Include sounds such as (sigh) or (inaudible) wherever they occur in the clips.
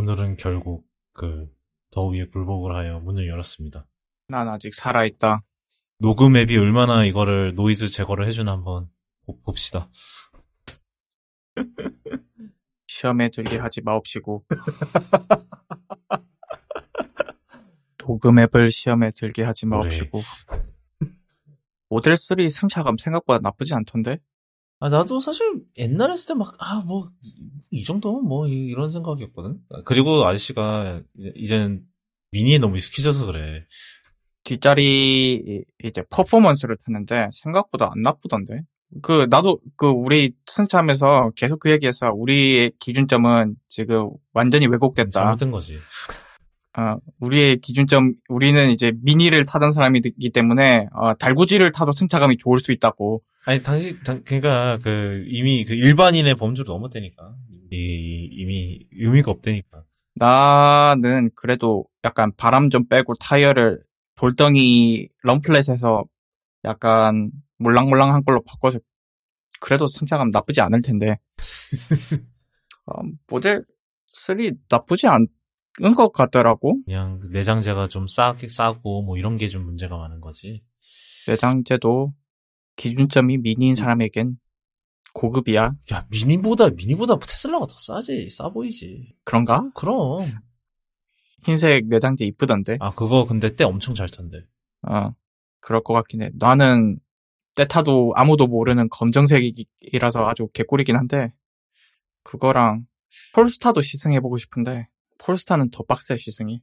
오늘은 결국 그 더위에 굴복을 하여 문을 열었습니다. 난 아직 살아있다. 녹음 앱이 얼마나 이거를 노이즈 제거를 해주나 한번 보- 봅시다. (laughs) 시험에 들게 하지 마옵시고. (laughs) 녹음 앱을 시험에 들게 하지 마옵시고. 모델 3 승차감 생각보다 나쁘지 않던데? 아, 나도 사실 옛날에 했을 때 막, 아, 뭐, 이 정도면 뭐, 이- 이런 생각이었거든. 그리고 아저씨가 이제, 이제는 미니에 너무 익숙해져서 그래. 뒷자리 이- 이제 퍼포먼스를 탔는데 생각보다 안 나쁘던데. 그 나도 그 우리 승차하면서 계속 그 얘기해서 우리의 기준점은 지금 완전히 왜곡됐다. 잘못된 거지. 어, 우리의 기준점 우리는 이제 미니를 타던 사람이기 때문에 어, 달구지를 타도 승차감이 좋을 수 있다고. 아니, 당시, 당, 그니까, 그, 이미 그 일반인의 범주를 넘었다니까. 이, 이미 의미가 없다니까. 나는 그래도 약간 바람 좀 빼고 타이어를 돌덩이 럼플렛에서 약간 몰랑몰랑한 걸로 바꿔서 그래도 승차감 나쁘지 않을 텐데 (laughs) 어, 모델 3 나쁘지 않 은것 같더라고 그냥 내장재가 좀 싸, 싸고, 뭐 이런 게 좀 문제가 많은 거지. 내장재도 기준점이 미니인 사람에겐 고급이야 야, 미니보다, 미니보다 테슬라가 더 싸지. 싸 보이지. 그런가? 그럼. 흰색 내장재 이쁘던데 아, 그거 근데 때 엄청 잘 탄대. 어 그럴 것 같긴 해 나는 때 타도 아무도 모르는 검정색이라서 아주 개꿀이긴 한데 그거랑 폴스타도 시승해보고 싶은데 폴스타는 더 빡세 시승이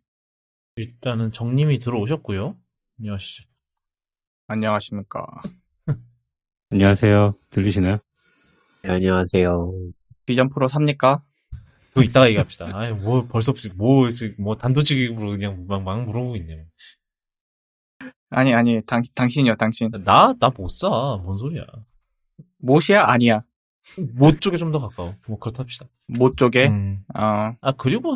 일단은 정님이 들어오셨고요. 안녕하시죠. 안녕하십니까 (laughs) 안녕하세요. 들리시나요? 네, 안녕하세요. 비전 프로 삽니까? 그거 이따가 얘기합시다. 아이, 뭐, 벌써, 뭐, 뭐, 단도직입으로 그냥 막, 막 물어보고 있네. 아니 아니 당, 당신이요 당신 나, 나 못 사. 뭔 소리야. 못이야 아니야 못 쪽에 좀 더 가까워. 뭐, 그렇답시다. 못 쪽에 음. 어 아, 그리고,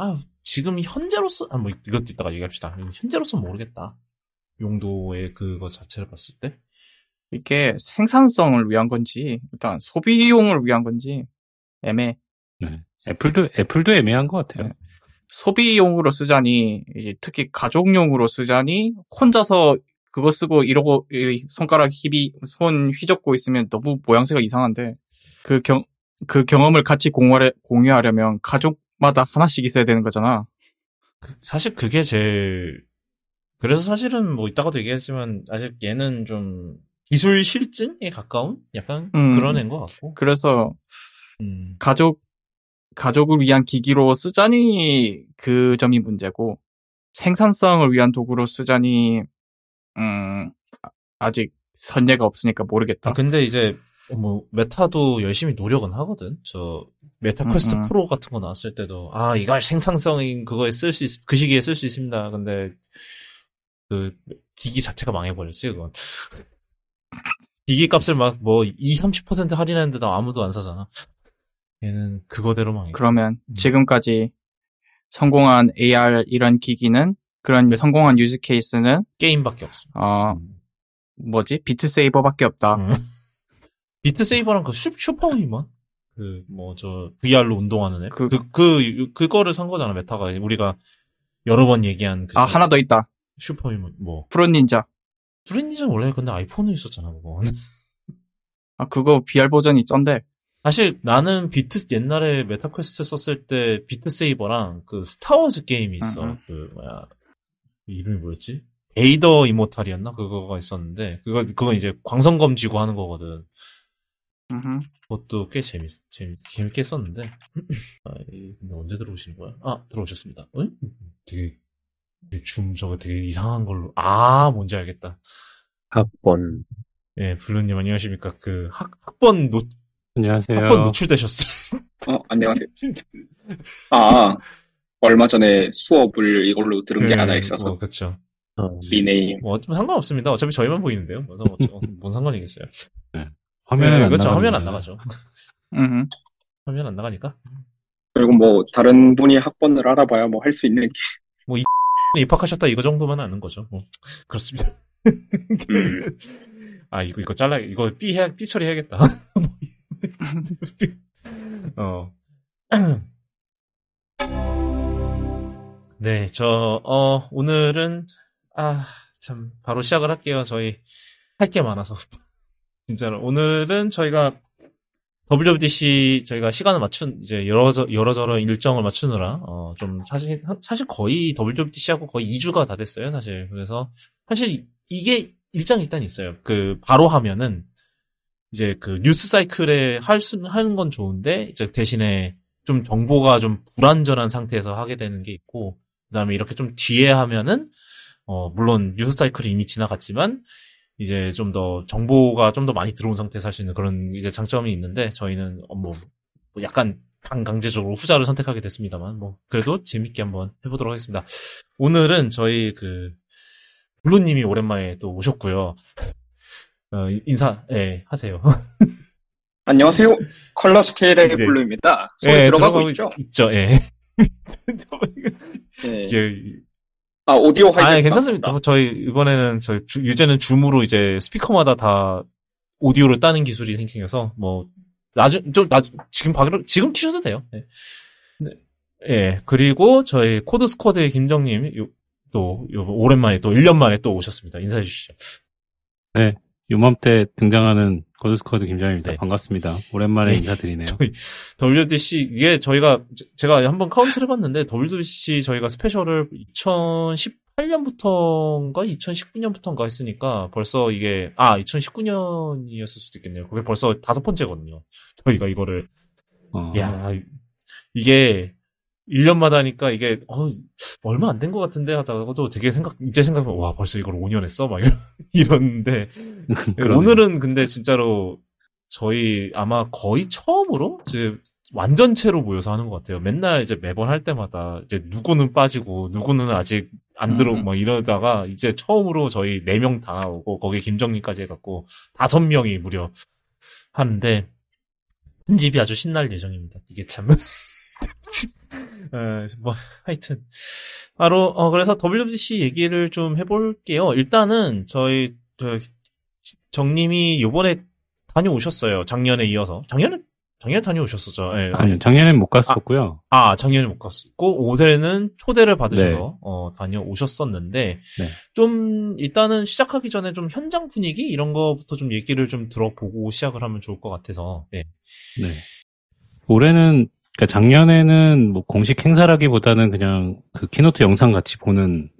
아, 지금 현재로서, 아, 뭐, 이것도 이따가 얘기합시다. 현재로서 모르겠다. 용도의 그거 자체를 봤을 때. 이게 생산성을 위한 건지 일단 소비용을 위한 건지 애매 네. 애플도, 애플도 애매한 것 같아요. 네. 소비용으로 쓰자니 이제 특히 가족용으로 쓰자니 혼자서 그거 쓰고 이러고 이 손가락 힙이 손 휘젓고 있으면 너무 모양새가 이상한데 그 경 그 경험을 같이 공유하려, 공유하려면 가족 마다 하나씩 있어야 되는 거잖아. 사실 그게 제일, 그래서 사실은 뭐, 이따가도 얘기하지만, 아직 얘는 좀, 기술 실증에 가까운? 약간 음. 그런 애인 것 같고. 그래서 음. 가족 가족을 위한 기기로 쓰자니 그 점이 문제고 생산성을 위한 도구로 쓰자니 음 아- 아직 선례가 없으니까 모르겠다. 아, 근데 이제, 뭐, 메타도 열심히 노력은 하거든. 저, 메타 음, 퀘스트 음. 프로 같은 거 나왔을 때도, 아, 이걸 생산성인 그거에 쓸 수, 있, 그 시기에 쓸 수 있습니다. 근데, 그, 기기 자체가 망해버렸지, 그건. (laughs) 기기 값을 막, 뭐, 20, 30% 할인했는데도 아무도 안 사잖아. 얘는 그거대로 망해. 그러면 음. 지금까지 성공한 AR 이런 기기는 그런 네. 성공한 use case는 게임밖에 없어. 어 뭐지 Beat Saber밖에 없다. 음. Beat Saber랑 그 슈, 슈퍼우먼? 그, 뭐, 저, VR로 운동하는 애? 그- 그, 그, 그, 거를 산 거잖아, Meta가. 우리가 여러 번 얘기한 그. 아 하나 더 있다. 슈퍼우먼, 뭐. Fruit Ninja. Fruit Ninja는 원래 근데 아이폰에 있었잖아, 그거. (laughs) 아 그거 VR 버전이 쩐데. 사실 나는 비트, 옛날에 Meta Quest 썼을 때 Beat Saber랑 그 Star Wars 게임이 있어. 음, 음. 그, 뭐야. 이름이 뭐였지? Vader Immortal이었나? 그거가 있었는데, 그거, 그건 이제 광선검 쥐고 하는 거거든. 음흠. 그것도 꽤 재밌, 재밌, 재밌게 했었는데. (clears throat) 아, 이- 근데 언제 들어오신 거야? 아, 들어오셨습니다. 응? 되게, 되게 줌 저거 되게 이상한 걸로. 아, 뭔지 알겠다. 학번. 예, 블루님 안녕하십니까. 그, 학, 학번 노, 안녕하세요. 학번 노출되셨어요. (laughs) 어, 안녕하세요. 아, 얼마 전에 수업을 이걸로 들은 게 하나 있어서, 뭐, 그쵸. 어, 리네임. 뭐, 좀 상관없습니다. 어차피 저희만 보이는데요. 뭐, 뭐, 저- (laughs) 뭔 상관이겠어요. 화면에 네, 안 그렇죠. 화면 안. 나가죠. 화면 안 나가니까. 그리고 뭐, 다른 분이 학번을 알아봐야 뭐 할 수 있는 게, (laughs) 입학하셨다 이거 정도만 아는 거죠. 뭐, 그렇습니다. 음. (laughs) 아, 이거, 이거 잘라, 이거 삐 해, 삐 처리해야겠다. (laughs) 어. (clears throat) 네, 저, 어, 오늘은, 아, 참, 바로 시작을 할게요. 저희, 할 게 많아서. 진짜로. 오늘은 저희가, WWDC 저희가 시간을 맞춘, 이제 여러, 여러저러 일정을 맞추느라, 어, 좀, 사실, 사실 거의 WWDC하고 거의 2주가 다 됐어요, 사실. 그래서, 사실 이게 일장 일단 있어요. 그, 바로 하면은, 이제 그 뉴스 사이클에 할 수, 하는 건 좋은데, 이제 대신에 좀 정보가 좀 불안전한 상태에서 하게 되는 게 있고, 그 다음에 이렇게 좀 뒤에 하면은, 어, 물론 뉴스 사이클이 이미 지나갔지만, 이제 좀 더 정보가 좀 더 많이 들어온 상태에서 할 수 있는 그런 이제 장점이 있는데, 저희는 어, 뭐, 뭐 약간 반강제적으로 후자를 선택하게 됐습니다만, 뭐, 그래도 재밌게 한번 해보도록 하겠습니다. 오늘은 저희 그, 블루님이 오랜만에 또 오셨고요. 어, 인사, 예, 하세요. (laughs) 안녕하세요. Color Scale의 네. 블루입니다. 소리 예, 들어가고 있죠? 있죠, 예. (laughs) 예. 이게 아, 오디오 하이브. 아니, 괜찮습니다. 저희, 이번에는, 저희, 주- 이제는 Zoom으로 이제 스피커마다 다 오디오를 따는 기술이 생겨서, 뭐, 나중, 좀, 나, 지금 바로, 지금 키셔도 돼요. 네. 네. 예, 그리고 저희 CodeSquad의 김정님, 요, 또, 요, 오랜만에 또 1년 만에 또 오셨습니다. 인사해 주시죠. 요맘때 등장하는 CodeSquad 김정입니다. 네. 반갑습니다. 오랜만에 네. 인사드리네요. 저희, WWDC, 이게 저희가, 제- 제가 한번 카운트를 해봤는데, WDC 저희가 스페셜을 2018년부터인가 2019년부터인가 했으니까, 벌써 이게, 아, 2019년이었을 수도 있겠네요. 그게 벌써 다섯 번째거든요. 저희가 이거를, 어, 야 이게, 1년마다 하니까 이게, 어, 얼마 안 된 것 같은데 하다가도 되게 생각, 이제 생각하면, 와, 벌써 이걸 5년 했어? 막 (laughs) 이런- 이러는데. (laughs) 오늘은 근데 진짜로 저희 아마 거의 처음으로 이제 완전체로 모여서 하는 것 같아요. 맨날 이제 매번 할 때마다 이제 누구는 빠지고 누구는 아직 안 들어 음. 뭐 이러다가 이제 처음으로 저희 네명다 나오고 거기 김정민까지 해갖고 다섯 명이 무려 하는데 편집이 아주 신날 예정입니다. 이게 참. (laughs) 어, 뭐 (laughs) 하여튼 바로 어 그래서 WBC 얘기를 좀 해볼게요. 일단은 저희 저 정님이 요번에 다녀오셨어요. 작년에 이어서. 작년에, 작년에 다녀오셨었죠. 예. 아니요, 작년엔 못 갔었고요. 아, 작년에 못 갔었고, 올해는 초대를 받으셔서, 네. 어, 다녀오셨었는데, 네. 좀, 일단은 시작하기 전에 좀 현장 분위기? 이런 거부터 좀 얘기를 좀 들어보고 시작을 하면 좋을 것 같아서, 예. 네. 올해는 그러니까 작년에는 뭐 공식 행사라기보다는 그냥 그 keynote 영상 같이 보는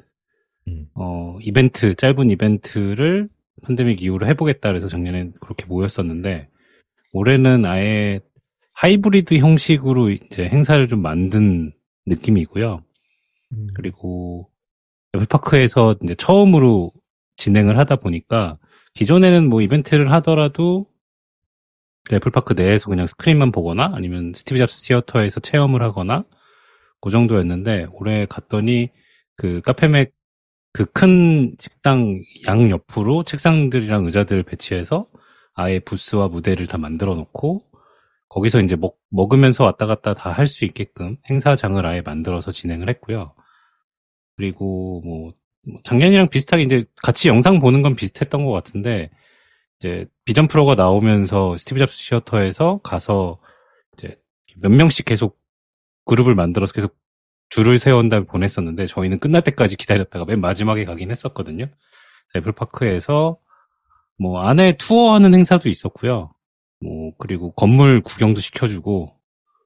음. 어 이벤트 짧은 이벤트를 팬데믹 이후로 해보겠다 그래서 작년엔 그렇게 모였었는데 올해는 아예 하이브리드 형식으로 이제 행사를 좀 만든 느낌이고요. 그리고 애플파크에서 이제 처음으로 진행을 하다 보니까 기존에는 뭐 이벤트를 하더라도 애플파크 내에서 그냥 스크린만 보거나 아니면 스티브 잡스 시어터에서 체험을 하거나 그 정도였는데 올해 갔더니 그 카페맥 그 큰 식당 양 옆으로 책상들이랑 의자들을 배치해서 아예 부스와 무대를 다 만들어 놓고 거기서 이제 먹, 먹으면서 왔다 갔다 다 할 수 있게끔 행사장을 아예 만들어서 진행을 했고요. 그리고 뭐, 뭐 작년이랑 비슷하게 이제 같이 영상 보는 건 비슷했던 것 같은데 이제 비전 프로가 나오면서 스티브 잡스 시어터에서 가서 이제 몇 명씩 계속 그룹을 만들어서 계속 줄을 세운 다음에 보냈었는데 저희는 끝날 때까지 기다렸다가 맨 마지막에 가긴 했었거든요. 애플파크에서 뭐 안에 투어하는 행사도 있었고요. 뭐 그리고 건물 구경도 시켜주고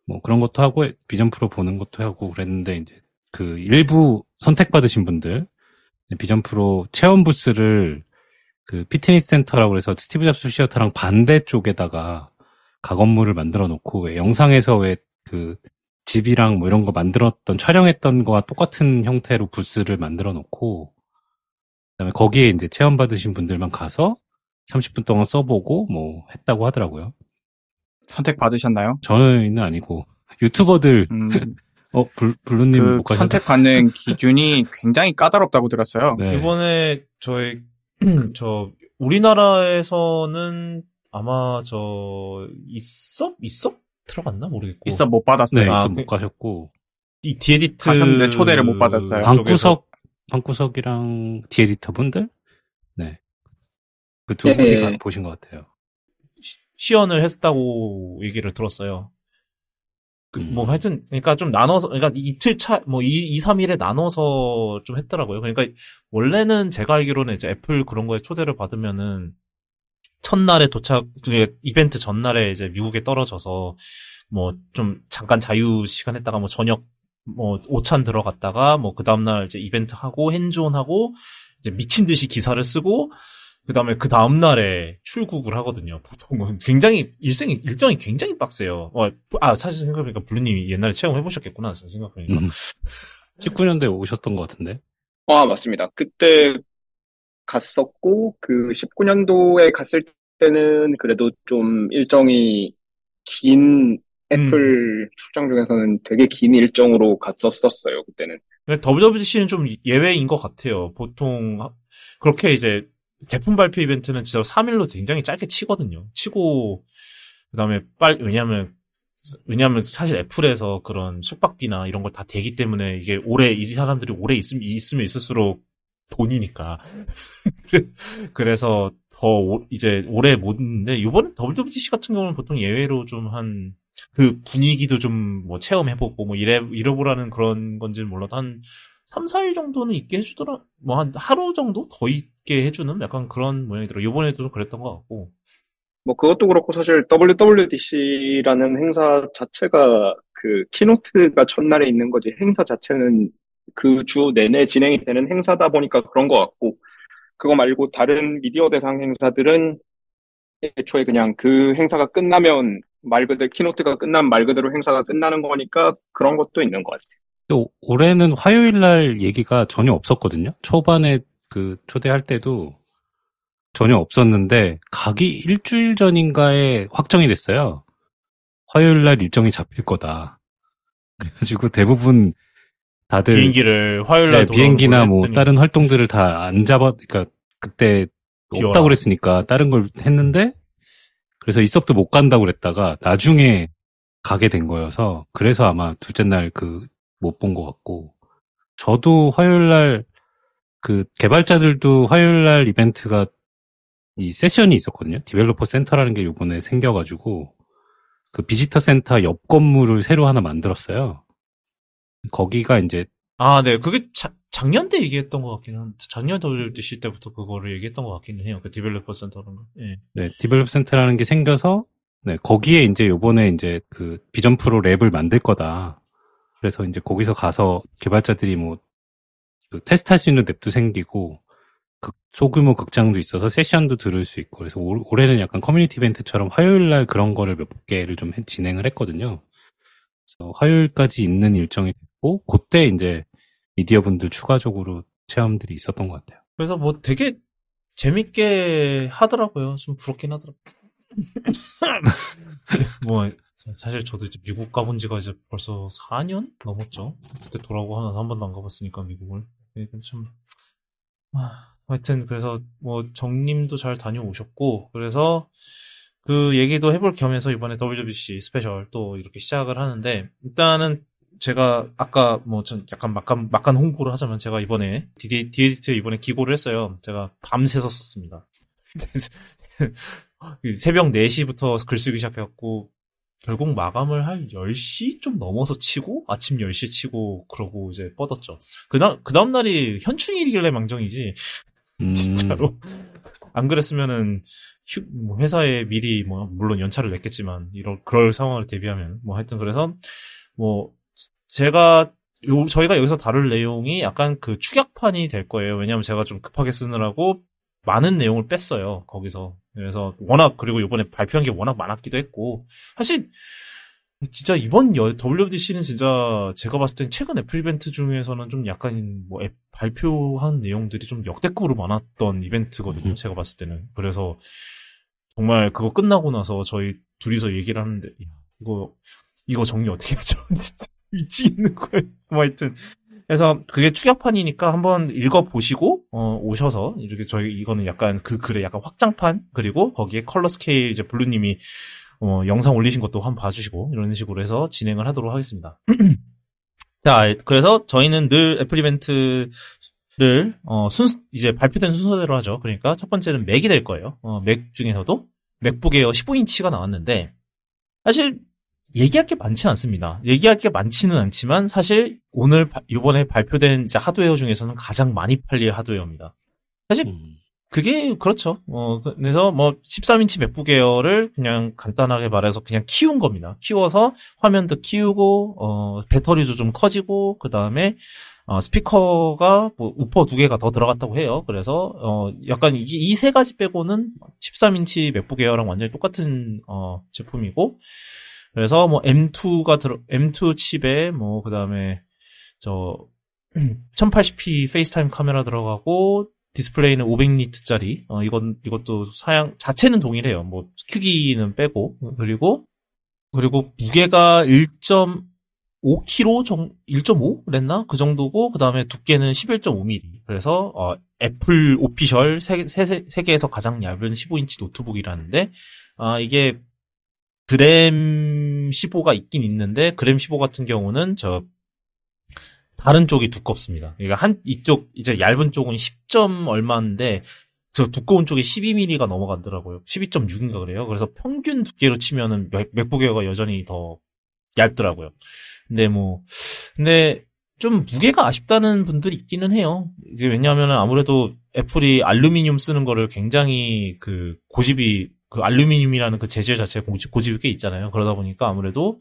뭐 그런 것도 하고 Vision Pro 보는 것도 하고 그랬는데 이제 그 일부 선택받으신 분들 Vision Pro 체험 부스를 그 피트니스 센터라고 해서 Steve Jobs Theater랑 반대쪽에다가 가건물을 만들어 놓고 왜 영상에서 왜 그 집이랑 뭐 이런 거 만들었던 촬영했던 거와 똑같은 형태로 부스를 만들어 놓고 그다음에 거기에 이제 체험 받으신 분들만 가서 30분 동안 써보고 뭐 했다고 하더라고요. 선택 받으셨나요? 저는 아니고 유튜버들 음, 어 블, 블루님 그못 가셨나? 선택 받는 기준이 굉장히 까다롭다고 들었어요. 네. 이번에 저희, 저, 우리나라에서는 아마 저, 있어? 있어? 들어갔나? 모르겠고. 있어 못 받았어요. 네, 아, 있어 그- 못 가셨고 이 The Edit. 가셨는데 초대를 못 받았어요. 방구석 방구석이랑 The Edit 분들 네. 그두 네. 분이 가- 보신 것 같아요. 시- 시연을 했다고 얘기를 들었어요. 그, 음. 뭐 하여튼 그러니까 좀 나눠서 그러니까 이틀 차 뭐 2, 2 3일에 나눠서 좀 했더라고요. 그러니까 원래는 제가 알기로는 이제 애플 그런 거에 초대를 받으면은 첫날에 도착 그 이벤트 전날에 이제 미국에 떨어져서 뭐 좀 잠깐 자유 시간 했다가 뭐 저녁 뭐 오찬 들어갔다가 뭐 그 다음 날 이제 이벤트 하고 핸즈온 하고 이제 미친 듯이 기사를 쓰고 그 다음에 그 다음 날에 출국을 하거든요. 보통은 굉장히 일생이 일정이 굉장히 빡세요. 어, 아 사실 생각해보니까 블루님이 옛날에 체험해 보셨겠구나. 생각해보니까. 음. 19년도에 오셨던 것 같은데. 아, 맞습니다. 그때 갔었고, 그 19년도에 갔을 때는 그래도 좀 일정이 긴 애플 출장 중에서는 되게 긴 일정으로 갔었었어요, 그때는. WWDC는 좀 예외인 것 같아요. 보통 하- 그렇게 이제 제품 발표 이벤트는 진짜 3일로 굉장히 짧게 치거든요. 치고 그다음에 빨 왜냐면 왜냐면 사실 애플에서 그런 숙박비나 이런 걸 다 대기 때문에 이게 오래 이 사람들이 오래 있으면 있으면 있을수록 돈이니까. (laughs) 그래서 더 오- 이제 오래 못 있는데 이번에 WWDC 같은 경우는 보통 예외로 좀 한 그 분위기도 좀 뭐 체험해보고 뭐 이래 이래보라는 그런 건지는 몰라도 한 3, 4일 정도는 있게 해주더라. 뭐 한 하루 정도 더 있 게 해주는 약간 그런 모양이 들어. 이번에도 좀 그랬던 것 같고. 뭐 그것도 그렇고 사실 WWDC라는 행사 자체가 그 키노트가 첫날에 있는 거지 행사 자체는 그 주 내내 진행이 되는 행사다 보니까 그런 것 같고 그거 말고 다른 미디어 대상 행사들은 애초에 그냥 그 행사가 끝나면 말 그대로 키노트가 끝나면 말 그대로 행사가 끝나는 거니까 그런 것도 있는 것 같아요. 또 올해는 화요일 날 얘기가 전혀 없었거든요. 초반에 그 초대할 때도 전혀 없었는데 가기 일주일 전인가에 확정이 됐어요. 화요일 날 일정이 잡힐 거다. (laughs) 그래가지고 대부분 다들 비행기를 화요일 날 네, 비행기나 뭐 했더니 다른 활동들을 다 안 잡아, 그러니까 그때 비워라. 없다고 그랬으니까 다른 걸 했는데 그래서 있업도 못 간다고 그랬다가 나중에 가게 된 거여서 그래서 아마 둘째 날 그 못 본 것 같고 저도 화요일 날 그 개발자들도 화요일 날 이벤트가 이 session이 있었거든요. Developer Center라는 게 요번에 생겨가지고 그 Visitor Center 옆 건물을 새로 하나 만들었어요. 거기가 이제 아, 네. 그게 자- 작년 때 얘기했던 것 같기는 한데, 작년 WWDC 때부터 그거를 얘기했던 것 같기는 해요. 그 Developer Center라는 거. 예. 네, Developer Center라는 게 생겨서 네, 거기에 이제 요번에 이제 그 Vision Pro lab을 만들 거다. 그래서 이제 거기서 가서 개발자들이 뭐 그 테스트할 수 있는 lab도 생기고 극- 소규모 극장도 있어서 session도 들을 수 있고 그래서 올, 올해는 약간 커뮤니티 이벤트처럼 화요일 날 그런 거를 몇 개를 좀 해- 진행을 했거든요. 그래서 화요일까지 있는 일정이 됐고 그때 이제 미디어 분들 추가적으로 체험들이 있었던 것 같아요. 그래서 뭐 되게 재밌게 하더라고요. 좀 부럽긴 하더라고요. (laughs) 뭐, 사실 저도 이제 미국 가본 지가 이제 벌써 4년 넘었죠. 그때 돌아오고 하나 한 번도 안 가봤으니까 미국을. 네, 근데 참, 아, 하여튼 그래서 뭐 정님도 잘 다녀오셨고 그래서 그 얘기도 해볼 겸해서 이번에 WWDC special 또 이렇게 시작을 하는데 일단은 제가 아까 뭐 전 약간 막간 막간 홍보를 하자면 제가 이번에 디디 The Edit 이번에 기고를 했어요. 제가 밤새서 썼습니다. (laughs) 새벽 4시부터 글쓰기 시작해갖고 결국 마감을 한 10시 좀 넘어서 치고 아침 10시 치고 그러고 이제 뻗었죠. 그다음 그다음 날이 현충일이길래 망정이지. 음, 진짜로. 안 그랬으면은 휴, 뭐 회사에 미리 뭐 물론 연차를 냈겠지만 이런 그럴 상황을 대비하면 뭐 하여튼 그래서 뭐 제가 요 저희가 여기서 다룰 내용이 약간 그 축약판이 될 거예요. 왜냐하면 제가 좀 급하게 쓰느라고 많은 내용을 뺐어요. 거기서 그래서 워낙 그리고 이번에 발표한 게 워낙 많았기도 했고 사실 진짜 이번 여- WWDC는 진짜 제가 봤을 땐 최근 애플 이벤트 중에서는 좀 약간 뭐앱 발표한 내용들이 좀 역대급으로 많았던 이벤트거든요. 음. 제가 봤을 때는. 그래서 정말 그거 끝나고 나서 저희 둘이서 얘기를 하는데 야, 이거 이거 정리 어떻게 하죠? (laughs) 진짜 미치겠는 거예요. 뭐 하여튼 그래서 그게 축약판이니까 한번 읽어보시고 어, 오셔서 이렇게 저희 이거는 약간 그 글의 약간 확장판 그리고 거기에 Color Scale 이제 블루님이 어, 영상 올리신 것도 한번 봐주시고 이런 식으로 해서 진행을 하도록 하겠습니다. (clears throat) 자, 그래서 저희는 늘 애플 이벤트를 어, 순 이제 발표된 순서대로 하죠. 그러니까 첫 번째는 맥이 될 거예요. 어, Mac 중에서도 MacBook Air 15인치가 나왔는데 사실 얘기할 게 많지는 않습니다. 얘기할 게 많지는 않지만 사실 오늘 바- 이번에 발표된 이제 하드웨어 중에서는 가장 많이 팔릴 하드웨어입니다. 사실 음. 그게 그렇죠. 어 그래서 뭐 13인치 MacBook Air를 그냥 간단하게 말해서 그냥 키운 겁니다. 키워서 화면도 키우고 어 배터리도 좀 커지고 그 다음에 어 스피커가 뭐 우퍼 두 개가 더 들어갔다고 해요. 그래서 어 약간 이 세 가지 빼고는 13인치 맥북 에어랑 완전히 똑같은 어 제품이고 그래서 뭐 M2가 들어 M2 칩에 뭐 그다음에 저 (clears throat) 1080p 페이스타임 카메라 들어가고 디스플레이는 500니트짜리. 어 이건 이것도 사양 자체는 동일해요. 뭐 크기는 빼고 그리고 그리고 무게가 1.5kg 정 1.5 그랬나? 그 정도고 그 다음에 두께는 11.5mm. 그래서 어 애플 official 세, 세, 세, 세계에서 가장 얇은 15인치 노트북이라는데 아 이게 그램 15가 있긴 있는데 그램 15 같은 경우는 저 다른 쪽이 두껍습니다. 그러니까 한 이쪽 이제 얇은 쪽은 10점 얼마인데 저 두꺼운 쪽에 12mm가 넘어가더라고요. 12.6인가 그래요. 그래서 평균 두께로 치면은 맥- 맥북 에어가 여전히 더 얇더라고요. 근데 뭐 근데 좀 무게가 아쉽다는 분들이 있기는 해요. 이제 왜냐하면 아무래도 애플이 알루미늄 쓰는 거를 굉장히 그 고집이 그 알루미늄이라는 그 재질 자체가 고집, 고집이 꽤 있잖아요. 그러다 보니까 아무래도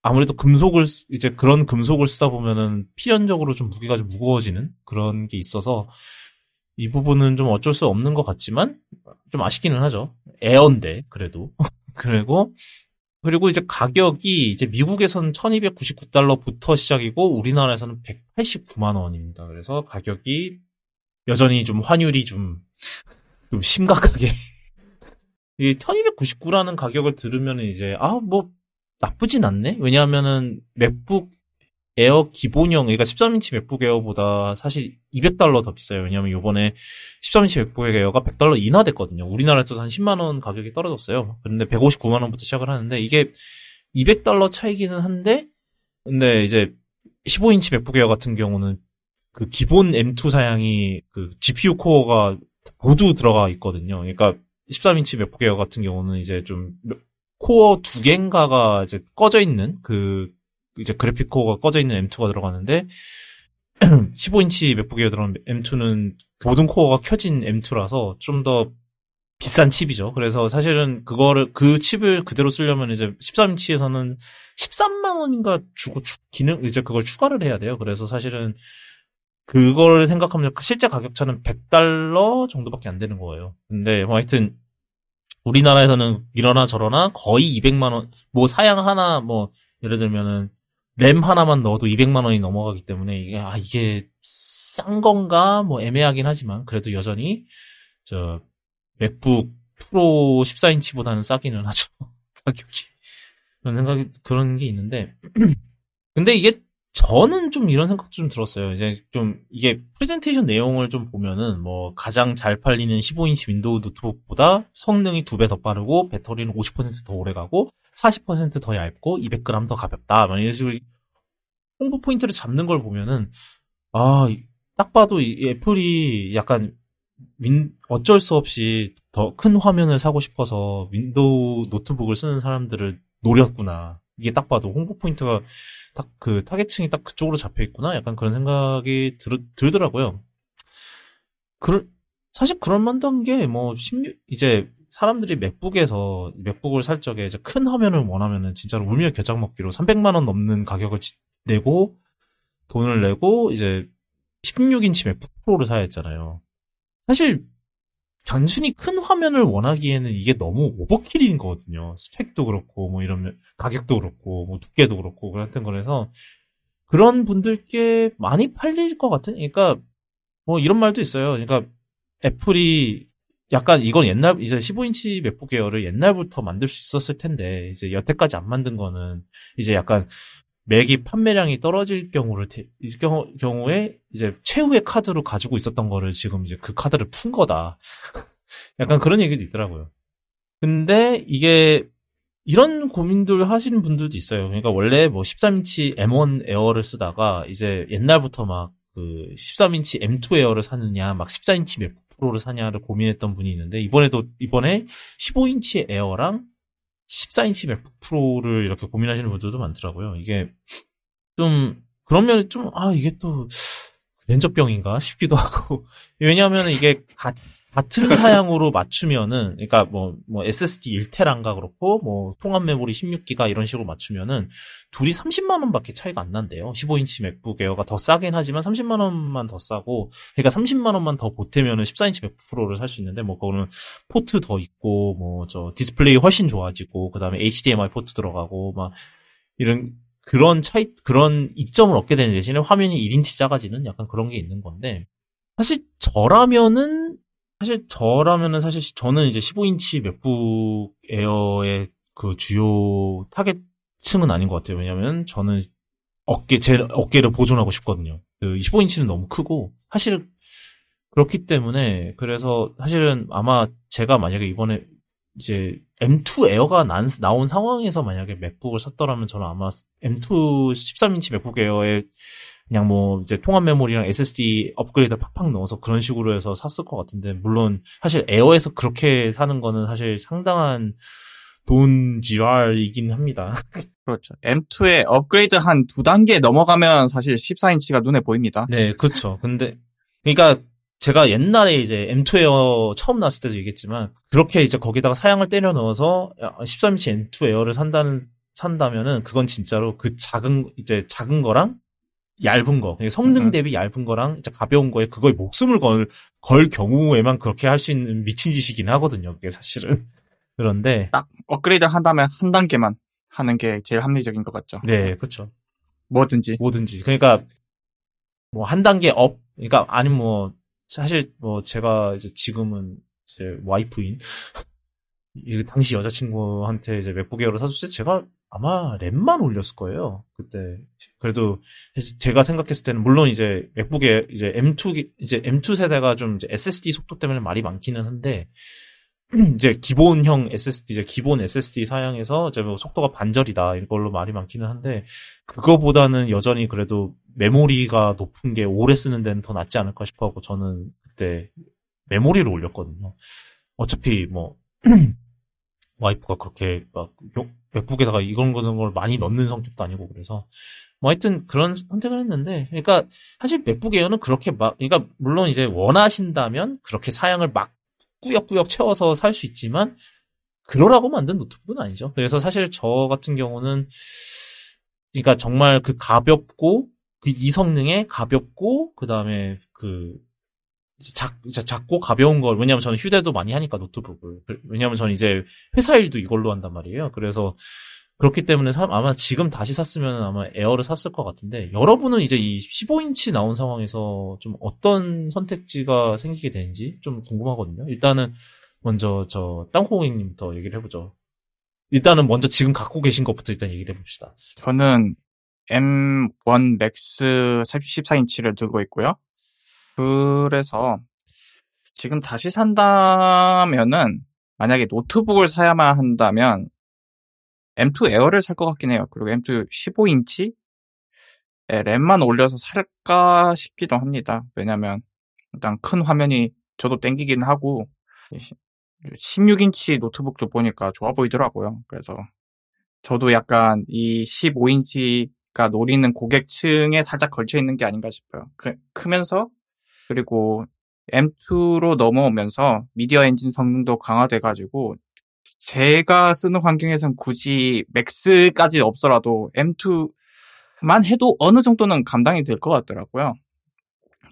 아무래도 금속을 쓰- 이제 그런 금속을 쓰다 보면은 필연적으로 좀 무게가 좀 무거워지는 그런 게 있어서 이 부분은 좀 어쩔 수 없는 것 같지만 좀 아쉽기는 하죠. 에어인데 그래도 (laughs) 그리고 그리고 이제 가격이 이제 미국에서는 1299달러부터 시작이고 우리나라에서는 189만 원입니다. 그래서 가격이 여전히 좀 환율이 좀, 좀 심각하게 이 1299라는 가격을 들으면 이제 아 뭐 나쁘진 않네. 왜냐하면은 맥북 에어 기본형 그러니까 13인치 맥북 에어보다 사실 200달러 더 비싸요. 왜냐하면 요번에 13인치 맥북 에어가 100달러 인하됐거든요. 우리나라에서 한 10만 원 가격이 떨어졌어요. 그런데 159만 원부터 시작을 하는데 이게 200달러 차이기는 한데 근데 이제 15인치 맥북 에어 같은 경우는 그 기본 M2 사양이 그 GPU 코어가 모두 들어가 있거든요. 그러니까 13인치 맥북 에어 같은 경우는 이제 좀 코어 두 개인가가 이제 꺼져 있는 그 이제 그래픽 코어가 꺼져 있는 M2가 들어가는데 (clears throat) 15인치 맥북 에어 들어간 M2는 모든 코어가 켜진 M2라서 좀 더 비싼 칩이죠. 그래서 사실은 그거를 그 칩을 그대로 쓰려면 이제 13인치에서는 13만 원인가 주고 추- 기능 이제 그걸 추가를 해야 돼요. 그래서 사실은 그걸 생각하면 실제 가격 차는 100달러 정도밖에 안 되는 거예요. 근데 뭐 하여튼 우리나라에서는 이러나 저러나 거의 200만 원, 뭐 사양 하나 뭐 예를 들면은 램 하나만 넣어도 200만 원이 넘어가기 때문에 이게 아 이게 싼 건가? 뭐 애매하긴 하지만 그래도 여전히 저 맥북 프로 14인치보다는 싸기는 하죠. (laughs) 가격이. 그런 생각이 그런 게 있는데. (clears throat) 근데 이게 저는 좀 이런 생각도 좀 들었어요. 이제 좀 이게 프레젠테이션 내용을 좀 보면은 뭐 가장 잘 팔리는 15인치 윈도우 노트북보다 성능이 두 배 더 빠르고 배터리는 50%더 오래 가고 40%더 얇고 200g 더 가볍다. 막 이런 식으로 홍보 포인트를 잡는 걸 보면은 아, 딱 봐도 이 애플이 약간 윈, 어쩔 수 없이 더 큰 화면을 사고 싶어서 윈도우 노트북을 쓰는 사람들을 노렸구나. 이게 딱 봐도 홍보 포인트가 딱 그 타겟층이 딱 그쪽으로 잡혀 있구나. 약간 그런 생각이 들, 들더라고요. 그, 사실 그럴 만한 게 뭐 16, 이제 사람들이 맥북에서 맥북을 살 적에 이제 큰 화면을 원하면은 진짜로 울며 겨자 먹기로 300만 원 넘는 가격을 지- 내고 돈을 내고 이제 16인치 맥북 프로를 사야 했잖아요. 사실 단순히 큰 화면을 원하기에는 이게 너무 overkill인 거거든요. 스펙도 그렇고 뭐 이러면 가격도 그렇고 뭐 두께도 그렇고 그런 거라서 그런 분들께 많이 팔릴 것 같은. 그러니까 뭐 이런 말도 있어요. 그러니까 애플이 약간 이건 옛날 이제 15인치 맥북 에어를 옛날부터 만들 수 있었을 텐데 이제 여태까지 안 만든 거는 이제 약간 맥이 판매량이 떨어질 경우를 경우에 이제 최후의 카드로 가지고 있었던 거를 지금 이제 그 카드를 푼 거다. (laughs) 약간 그런 얘기도 있더라고요. 근데 이게 이런 고민들 하시는 분들도 있어요. 그러니까 원래 뭐 13인치 M1 에어를 쓰다가 이제 옛날부터 막 그 13인치 M2 에어를 사느냐, 막 14인치 맥북 프로를 사냐를 고민했던 분이 있는데 이번에도 이번에 15인치 에어랑 14인치 맥북 프로를 이렇게 고민하시는 분들도 많더라고요. 이게 좀 그런 면이 좀 아 이게 또 면접병인가 싶기도 하고 (laughs) 왜냐하면 이게 가- 같은 (laughs) 사양으로 맞추면은 그러니까 뭐 뭐 SSD 1테라인가 그렇고 뭐 통합 메모리 16기가 이런 식으로 맞추면은 둘이 30만 원밖에 차이가 안 난대요. 15인치 맥북 에어가 더 싸긴 하지만 30만 원만 더 싸고 그러니까 30만 원만 더 보태면은 14인치 맥북 프로를 살 수 있는데 뭐 그거는 포트 더 있고 뭐 저 디스플레이 훨씬 좋아지고 그 다음에 HDMI 포트 들어가고 막 이런 그런 차이 그런 이점을 얻게 되는 대신에 화면이 1인치 작아지는 약간 그런 게 있는 건데 사실 저라면은 사실 저라면은 사실 저는 이제 15인치 맥북 에어의 그 주요 타겟층은 아닌 것 같아요. 왜냐면 저는 어깨 제 어깨를 보존하고 싶거든요. 그 15인치는 너무 크고 사실은 그렇기 때문에 그래서 사실은 아마 제가 만약에 이번에 이제 M2 에어가 난, 나온 상황에서 만약에 맥북을 샀더라면 저는 아마 M2 13인치 맥북 에어에 그냥 뭐 이제 통합 메모리랑 SSD 업그레이드 팍팍 넣어서 그런 식으로 해서 샀을 것 같은데 물론 사실 에어에서 그렇게 사는 거는 사실 상당한 돈 지랄이긴 합니다. (laughs) 그렇죠. M2에 업그레이드 한 두 단계 넘어가면 사실 14인치가 눈에 보입니다. 네, 그렇죠. 근데 그러니까 제가 옛날에 이제 M2 에어 처음 나왔을 때도 얘기했지만 그렇게 이제 거기다가 사양을 때려 넣어서 13인치 M2 에어를 산다는 산다면은 그건 진짜로 그 작은 이제 작은 거랑 얇은 거, 그러니까 성능 음. 대비 얇은 거랑 이제 가벼운 거에 그거에 목숨을 걸, 걸 경우에만 그렇게 할 수 있는 미친 짓이긴 하거든요. 그게 사실은. (laughs) 그런데 딱 업그레이드를 한다면 한 단계만 하는 게 제일 합리적인 것 같죠. 네, 그렇죠. 뭐든지. 뭐든지. 그러니까 뭐 한 단계 업, 그러니까 아니 뭐 사실 뭐 제가 이제 지금은 제 와이프인 (laughs) 이 당시 여자친구한테 이제 맥북 에어를 사줬을 때 제가 아마 램만 올렸을 거예요. 그때 그래도 제가 생각했을 때는 물론 이제 맥북에 이제 M2 기- 이제 M2 세대가 좀 이제 SSD 속도 때문에 말이 많기는 한데 (clears throat) 이제 기본형 SSD 이제 기본 SSD 사양에서 이제 뭐 속도가 반절이다 이걸로 말이 많기는 한데 그거보다는 여전히 그래도 메모리가 높은 게 오래 쓰는 데는 더 낫지 않을까 싶어하고 저는 그때 메모리를 올렸거든요. 어차피 뭐 (clears throat) 와이프가 그렇게 막 요- 맥북에다가 이런 거는 걸 많이 넣는 성격도 아니고 그래서 뭐 하여튼 그런 선택을 했는데 그러니까 사실 맥북 에어는 그렇게 막 그러니까 물론 이제 원하신다면 그렇게 사양을 막 꾸역꾸역 채워서 살 수 있지만 그러라고 만든 노트북은 아니죠. 그래서 사실 저 같은 경우는 그러니까 정말 그 가볍고 그 이 성능에 가볍고 그다음에 그 작, 작고 가벼운 걸 왜냐면 저는 휴대도 많이 하니까 노트북을 그- 왜냐면 저는 이제 회사 일도 이걸로 한단 말이에요. 그래서 그렇기 때문에 사- 아마 지금 다시 샀으면 아마 에어를 샀을 것 같은데 여러분은 이제 이 15인치 나온 상황에서 좀 어떤 선택지가 생기게 되는지 좀 궁금하거든요. 일단은 먼저 저 땅콩이님부터 얘기를 해보죠. 일단은 먼저 지금 갖고 계신 것부터 일단 얘기를 해봅시다. 저는 M1 Max 14인치를 들고 있고요. 그래서 지금 다시 산다면은 만약에 노트북을 사야만 한다면 M2 에어를 살 것 같긴 해요. 그리고 M2 15인치 램만 올려서 살까 싶기도 합니다. 왜냐면 일단 큰 화면이 저도 땡기긴 하고 16인치 노트북도 보니까 좋아 보이더라고요. 그래서 저도 약간 이 15인치가 노리는 고객층에 살짝 걸쳐 있는 게 아닌가 싶어요. 크, 크면서 그리고 M2로 넘어오면서 미디어 엔진 성능도 강화돼가지고 제가 쓰는 환경에선 굳이 Max까지 없더라도 M2만 해도 어느 정도는 감당이 될 것 같더라고요.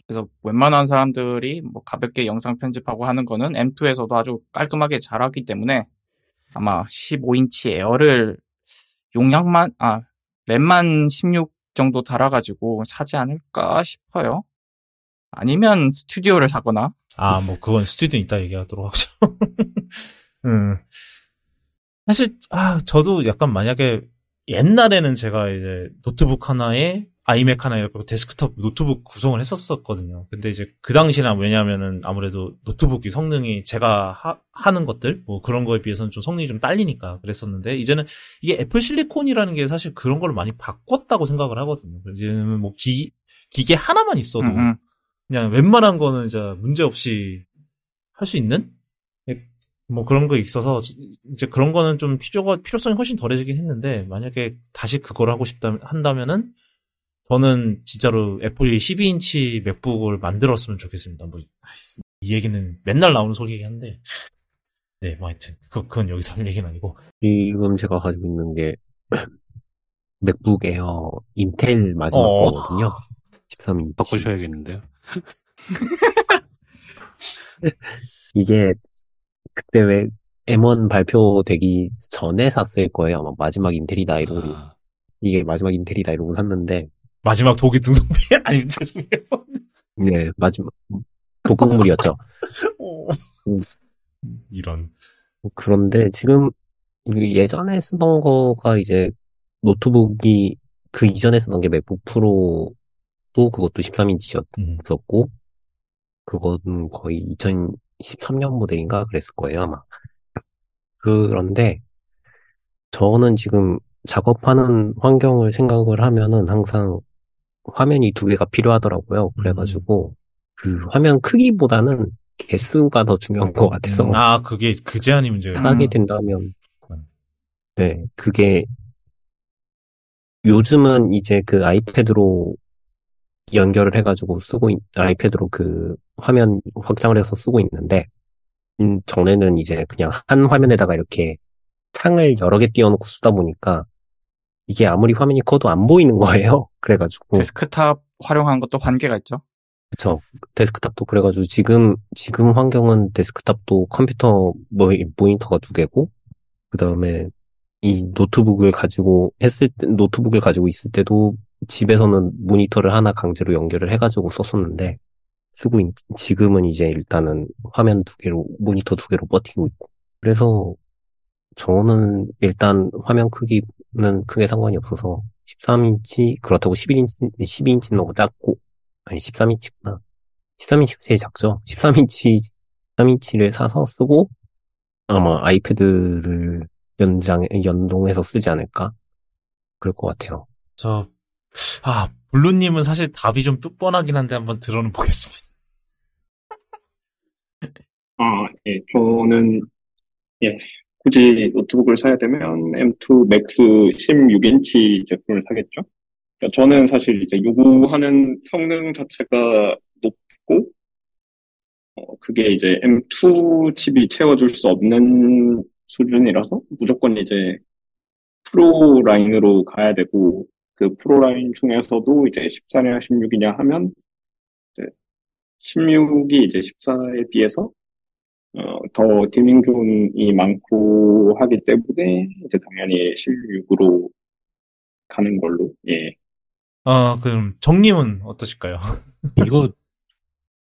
그래서 웬만한 사람들이 뭐 가볍게 영상 편집하고 하는 거는 M2에서도 아주 깔끔하게 잘하기 때문에 아마 15인치 Air를 용량만 아 램만 16 정도 달아가지고 사지 않을까 싶어요. 아니면 Studio를 사거나 아, 뭐, 그건 스튜디오 이따 얘기하도록 하죠. (laughs) 음. 사실, 아, 저도 약간 만약에 옛날에는 제가 이제 노트북 하나에 iMac 하나 이렇게 데스크톱 노트북 구성을 했었었거든요. 근데 이제 그 당시에는 왜냐면은 아무래도 노트북이 성능이 제가 하, 는 것들, 뭐 그런 거에 비해서는 좀 성능이 좀 딸리니까 그랬었는데 이제는 이게 애플 실리콘이라는 게 사실 그런 걸 많이 바꿨다고 생각을 하거든요. 이제는 뭐 기, 기계 하나만 있어도 음, 음. 그냥 웬만한 거는 이제 문제 없이 할 수 있는? 예, 뭐 그런 거 있어서 이제 그런 거는 좀 필요가 필요성이 훨씬 덜해지긴 했는데 만약에 다시 그걸 하고 싶다 한다면은 저는 진짜로 애플이 12인치 맥북을 만들었으면 좋겠습니다. 뭐 이 얘기는 맨날 나오는 소리이긴 한데 네, 뭐 하여튼 그, 그건 여기서 할 얘기는 아니고 지금 제가 가지고 있는 게 (clears throat) 맥북 에어 인텔 마지막 어. 거거든요. 13인치. 바꾸셔야겠는데요. (laughs) 이게 그때 왜 M1 발표되기 전에 샀을 거예요. 아마 마지막 인텔이다 이러고 아, 이게 마지막 인텔이다 이러고 샀는데 마지막 독일 등성비 (laughs) 아니면 죄송해요. 네 마지막 독극물이었죠. 어. 음. 이런 그런데 지금 예전에 쓰던 거가 이제 노트북이 그 이전에 쓰던 게 맥북 프로 도 그것도 13인치였었고 음. 그거는 거의 2013년 모델인가 그랬을 거예요 아마 그런데 저는 지금 작업하는 환경을 생각을 하면은 항상 화면이 두 개가 필요하더라고요 그래가지고 그 화면 크기보다는 개수가 더 중요한 것 같아서 아 그게 그 제한이 문제가 하게 음. 된다면, 음. 네, 그게, 요즘은 이제 그 아이패드로 연결을 해가지고 쓰고, 있- 아이패드로 그 화면 확장을 해서 쓰고 있는데, 음, 전에는 이제 그냥 한 화면에다가 이렇게 창을 여러 개 띄워놓고 쓰다 보니까, 이게 아무리 화면이 커도 안 보이는 거예요. (laughs) 그래가지고, 데스크탑 활용하는 것도 한계가 있죠. 그쵸. 데스크탑도 그래가지고 지금, 지금 환경은 데스크탑도 컴퓨터 모니, 모니터가 두 개고, 그 다음에 이 노트북을 가지고 했을 때, 노트북을 가지고 있을 때도 집에서는 모니터를 하나 강제로 연결을 해가지고 썼었는데, 쓰고, 있, 지금은 이제 일단은 화면 두 개로, 모니터 두 개로 버티고 있고. 그래서 저는 일단 화면 크기는 크게 상관이 없어서 13인치, 그렇다고 11인치, 12인치는 너무 작고, 아니 13인치구나. 13인치가 제일 작죠. 13인치, 13인치를 사서 쓰고 아마 아이패드를 연장 연동해서 쓰지 않을까? 그럴 것 같아요. 저, 아, 블루님은 사실 답이 좀 뻔하긴 한데 한번 들어는 보겠습니다. (laughs) 아, 예, 저는, 예, 굳이 노트북을 사야 되면 M2 Max 16인치 제품을 사겠죠? 그러니까 저는 사실 이제 요구하는 성능 자체가 높고, 어, 그게 이제 M2 칩이 채워줄 수 없는 수준이라서 무조건 이제 프로 라인으로 가야 되고, 그 프로 라인 중에서도 이제 14냐 16이냐 하면, 이제 16이 이제 14에 비해서 어, 더 딜링 존이 많고 하기 때문에 이제 당연히 16으로 가는 걸로 예. 아, 그럼 정님은 어떠실까요? 이거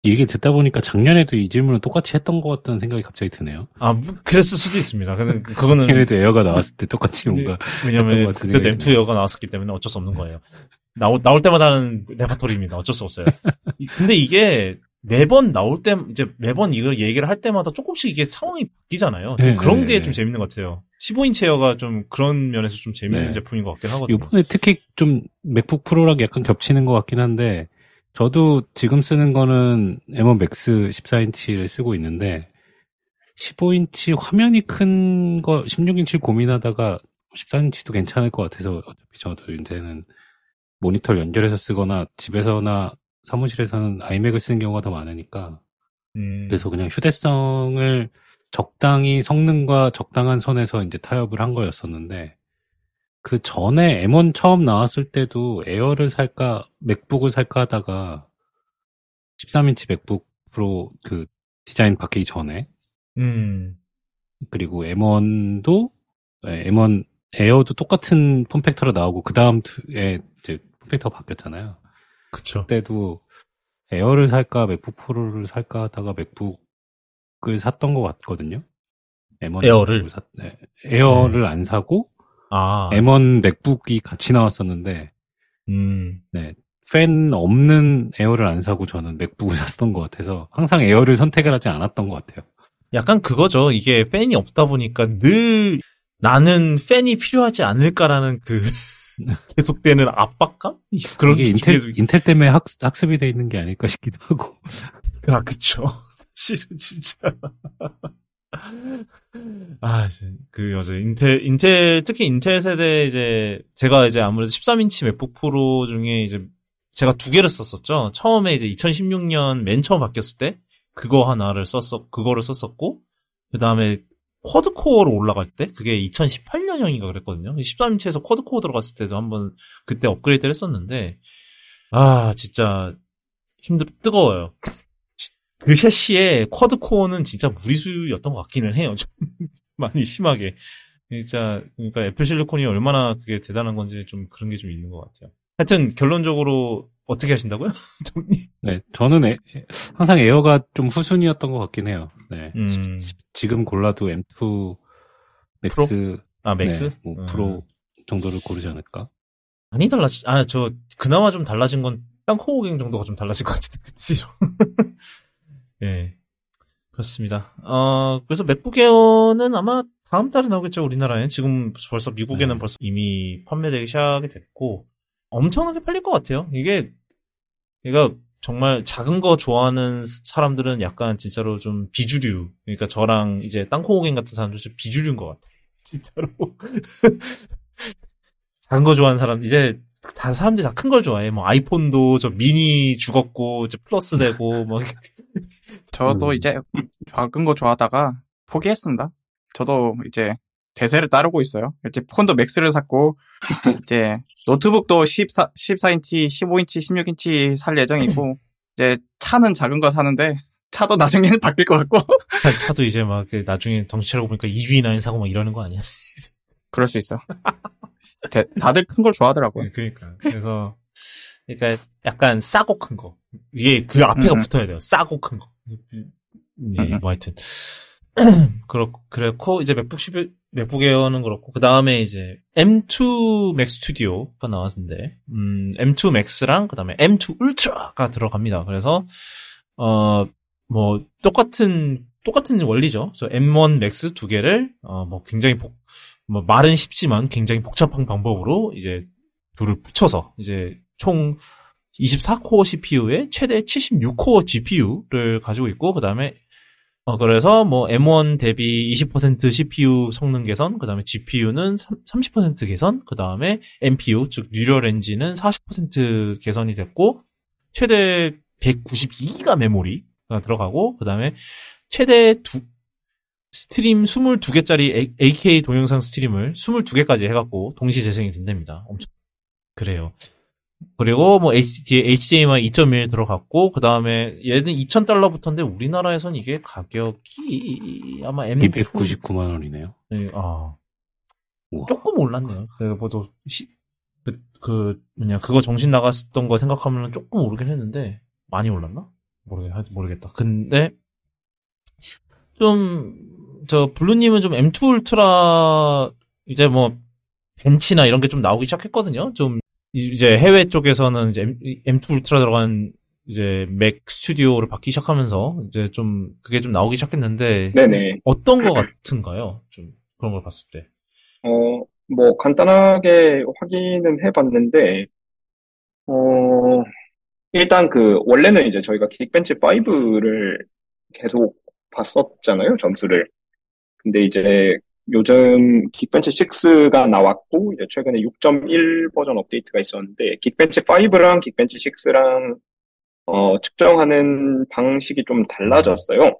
얘기 듣다 보니까 작년에도 이 질문을 똑같이 했던 것 같다는 생각이 갑자기 드네요. 아, 뭐, 그랬을 수도 있습니다. 근데 그거는 작년에도 Air가 나왔을 때 똑같이 네. 뭔가 왜냐면 생각이 M2 Air가 나왔었기 때문에 어쩔 수 없는 거예요. 나올, 나올 때마다 하는 레파토리입니다. 어쩔 수 없어요. 이- 근데 이게 매번 나올 때, 이제 매번 이걸 얘기를 할 때마다 조금씩 이게 상황이 바뀌잖아요. 좀 네, 그런 네, 게 네. 좀 재밌는 것 같아요. 15인치 Air가 좀 그런 면에서 좀 재밌는 네. 제품인 것 같긴 하거든요. 이번에 특히 좀 MacBook Pro랑 약간 겹치는 것 같긴 한데 저도 지금 쓰는 거는 M1 Max 14인치를 쓰고 있는데 15인치 화면이 큰 거 16인치 고민하다가 14인치도 괜찮을 것 같아서 어차피 저도 이제는 모니터를 연결해서 쓰거나 집에서나 사무실에서는 iMac을 쓰는 경우가 더 많으니까. 음, 그래서 그냥 휴대성을 적당히 성능과 적당한 선에서 이제 타협을 한 거였었는데 그 전에 M1 처음 나왔을 때도 Air를 살까 MacBook을 살까 하다가 13인치 MacBook Pro 그 디자인 바뀌기 전에 음, 그리고 M1도 M1 에어도 똑같은 폼팩터로 나오고 그 다음에 이제 form factor가 바뀌었잖아요. 그쵸. 그때도 Air를 살까 MacBook Pro를 살까 하다가 맥북을 샀던 것 같거든요. M1 에어를? 샀- 네. 에어를 안 사고 아, M1 맥북이 같이 나왔었는데 음, 팬 없는 Air를 안 사고 저는 MacBook을 (laughs) 샀던 것 같아서 항상 Air를 선택을 하지 않았던 것 같아요. 약간 그거죠. 이게 팬이 없다 보니까 늘 나는 팬이 필요하지 않을까라는 그 (laughs) 계속되는 압박감? 그런 게 인텔 계속- 인텔 때문에 학, 학습이 돼 있는 게 아닐까 싶기도 하고. (laughs) 아, 그쵸. 실은 진짜. 아, 이제 그 어제 인텔 인텔 특히 인텔 세대 이제 제가 이제 아무래도 13인치 맥북 프로 중에 이제 제가 두 개를 썼었죠. 처음에 이제 2016년 맨 처음 바뀌었을 때 그거 하나를 썼었 그거를 썼었고 그다음에 quad core로 올라갈 때 그게 2018년형인가 그랬거든요. 13인치에서 quad core 들어갔을 때도 한번 그때 업그레이드를 했었는데 아, 진짜 힘들 뜨거워요. 그 섀시의 quad core는 진짜 무리수였던 것 같기는 해요. (laughs) 좀 많이 심하게. 진짜 그러니까 Apple Silicon이 얼마나 그게 대단한 건지 좀 그런 게 좀 있는 것 같아요. 하여튼 결론적으로 어떻게 하신다고요? (laughs) 네, 저는 에- 항상 Air가 좀 후순위였던 것 같긴 해요. 네. 음. 지- 지금 골라도 M2 Max, 아 Max? 네, 뭐 음. 프로 정도를 고르지 않을까? 많이 달라지. 아 저 그나마 좀 달라진 건 땅콩호갱 정도가 좀 달라질 것 같은데 그치죠? 예. 그렇습니다. 어, 그래서 MacBook Air는 아마 다음 달에 나오겠죠, 우리나라에. 지금 벌써 미국에는 네. 벌써 이미 판매되기 시작이 됐고, 엄청나게 팔릴 것 같아요. 이게, 그러니까 정말 작은 거 좋아하는 사람들은 약간 진짜로 좀 비주류. 그러니까 저랑 이제 땅콩호갱 같은 사람들 좀 비주류인 것 같아. (laughs) 진짜로. (laughs) 작은 거 좋아하는 사람, 이제 다 사람들이 다 큰 걸 좋아해. 뭐 아이폰도 저 미니 죽었고, 이제 플러스 되고, 뭐. 저도 음. 이제 작은 거 좋아하다가 포기했습니다. 저도 이제 대세를 따르고 있어요. 이제 폰도 Max를 샀고 이제 노트북도 14, 14인치, 15인치, 16인치 살 예정이고 이제 차는 작은 거 사는데 차도 나중에는 (laughs) 바뀔 것 같고 차, 차도 이제 막그 나중에 정신 차리고 보니까 EV9 사고 막 이러는 거 아니야? 그럴 수 있어. 대- 다들 큰 걸 좋아하더라고요. 그러니까. 그래서, 그러니까 약간 싸고 큰 거. 이게 그 앞에가 음. 붙어야 돼요. 싸고 큰 거. 네, 뭐 하여튼. (clears throat) 그렇고, 그렇고, 이제 MacBook 11, MacBook Air는 그렇고, 그 다음에 이제 M2 맥 스튜디오가 나왔는데, 음, M2 Max랑 그 다음에 M2 Ultra가 들어갑니다. 그래서, 어, 뭐, 똑같은, 똑같은 원리죠. 그래서 M1 Max 두 개를, 어, 뭐 굉장히 복, 뭐 말은 쉽지만 굉장히 복잡한 방법으로 이제 둘을 붙여서 이제 총 24코어 CPU에 최대 76코어 GPU를 가지고 있고 그다음에 어 그래서 뭐 M1 대비 20% CPU 성능 개선, 그다음에 GPU는 30% 개선, 그다음에 NPU 즉 Neural Engine은 40% 개선이 됐고 최대 192기가 메모리가 들어가고 그다음에 최대 두 stream 22개짜리 8K 동영상 stream을 22개까지 해갖고 동시 재생이 된답니다. 엄청 그래요. 그리고 뭐 HDMI 2.1 들어갔고 그 다음에 얘는 2,000달러부터인데 우리나라에선 이게 가격이 아마 M 299만 원이네요. 네, 아 우와. 조금 올랐네요. 그 뭐도 시, 그, 그 뭐냐 그거 정신 나갔던 거 생각하면 조금 오르긴 했는데 많이 올랐나? 모르겠 모르겠다. 근데 좀 저 블루님은 좀 M2 울트라 이제 뭐 벤치나 이런 게 좀 나오기 시작했거든요. 좀 이제 해외 쪽에서는 이제 M, 2 울트라 들어간 이제 맥 스튜디오를 받기 시작하면서 이제 좀 그게 좀 나오기 시작했는데 네네. 어떤 거 같은가요? 좀 그런 걸 봤을 때. 어, 뭐, 간단하게 확인은 해봤는데, 어, 일단 그, 원래는 이제 저희가 긱벤치 5를 계속 봤었잖아요, 점수를. 근데 이제 요즘 긱벤치 6가 나왔고, 이제 최근에 6.1 버전 업데이트가 있었는데, 긱벤치 5랑 긱벤치 6랑, 어, 측정하는 방식이 좀 달라졌어요.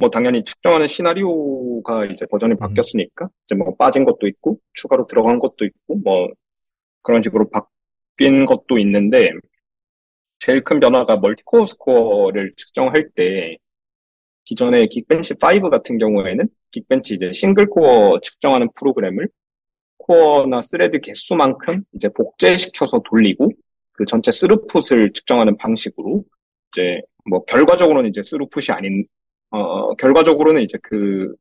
뭐 당연히 측정하는 시나리오가 이제 버전이 바뀌었으니까 이제 뭐 빠진 것도 있고 추가로 들어간 것도 있고 뭐 그런 식으로 바뀐 것도 있는데 제일 큰 변화가 multicore 스코어를 측정할 때 기존의 Geekbench 5 같은 경우에는 Geekbench 이제 single core 측정하는 프로그램을 코어나 thread 개수만큼 이제 복제시켜서 돌리고 그 전체 스루풋을 측정하는 방식으로 이제 뭐 결과적으로는 이제 스루풋이 아닌 어, 결과적으로는 이제 그,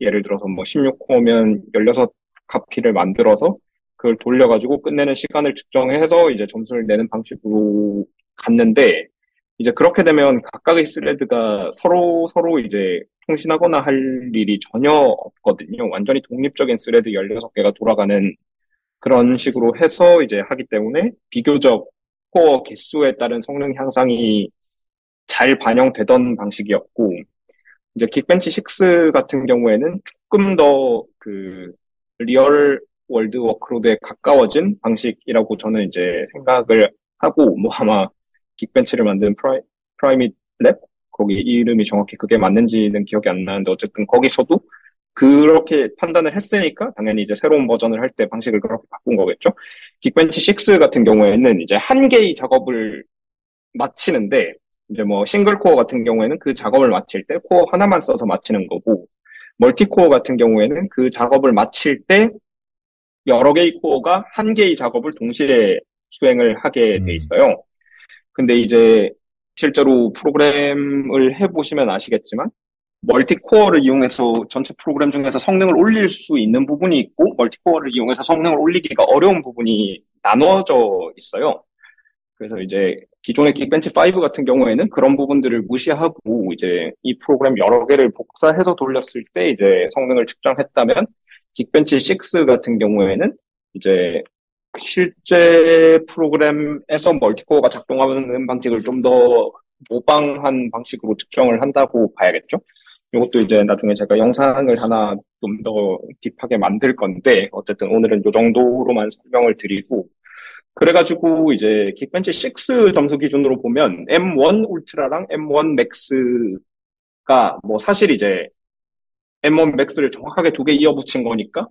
예를 들어서 뭐 16코어면 16카피를 만들어서 그걸 돌려가지고 끝내는 시간을 측정해서 이제 점수를 내는 방식으로 갔는데, 이제 그렇게 되면 각각의 thread가 서로 서로 이제 통신하거나 할 일이 전혀 없거든요. 완전히 독립적인 thread 16개가 돌아가는 그런 식으로 해서 이제 하기 때문에 비교적 코어 개수에 따른 성능 향상이 잘 반영되던 방식이었고, 이제 Geekbench 6 같은 경우에는 조금 더 그 real world workload에 가까워진 방식이라고 저는 이제 생각을 하고 뭐 아마 Geekbench를 만든 Pri-, Primate Labs 거기 이름이 정확히 그게 맞는지는 기억이 안 나는데 어쨌든 거기서도 그렇게 판단을 했으니까 당연히 이제 새로운 버전을 할 때 방식을 그렇게 바꾼 거겠죠. Geekbench 6 같은 경우에는 이제 한 개의 작업을 마치는데 이제 뭐 single core 같은 경우에는 그 작업을 마칠 때 코어 하나만 써서 마치는 거고 multi core 같은 경우에는 그 작업을 마칠 때 여러 개의 코어가 한 개의 작업을 동시에 수행을 하게 돼 음. 있어요. 근데 이제 실제로 프로그램을 해보시면 아시겠지만 multicore를 이용해서 전체 프로그램 중에서 성능을 올릴 수 있는 부분이 있고 multicore를 이용해서 성능을 올리기가 어려운 부분이 나눠져 있어요. 그래서 이제 기존의 Geekbench 5 같은 경우에는 그런 부분들을 무시하고 이제 이 프로그램 여러 개를 복사해서 돌렸을 때 이제 성능을 측정했다면 긱벤치 6 같은 경우에는 이제 실제 프로그램에서 멀티코어가 작동하는 방식을 좀 더 모방한 방식으로 측정을 한다고 봐야겠죠. 이것도 이제 나중에 제가 영상을 하나 좀 더 딥하게 만들 건데 어쨌든 오늘은 이 정도로만 설명을 드리고 그래가지고 이제 긱벤치 6 점수 기준으로 보면 M1 울트라랑 M1 맥스가 뭐 사실 이제 M1 Max를 정확하게 두 개 이어붙인 거니까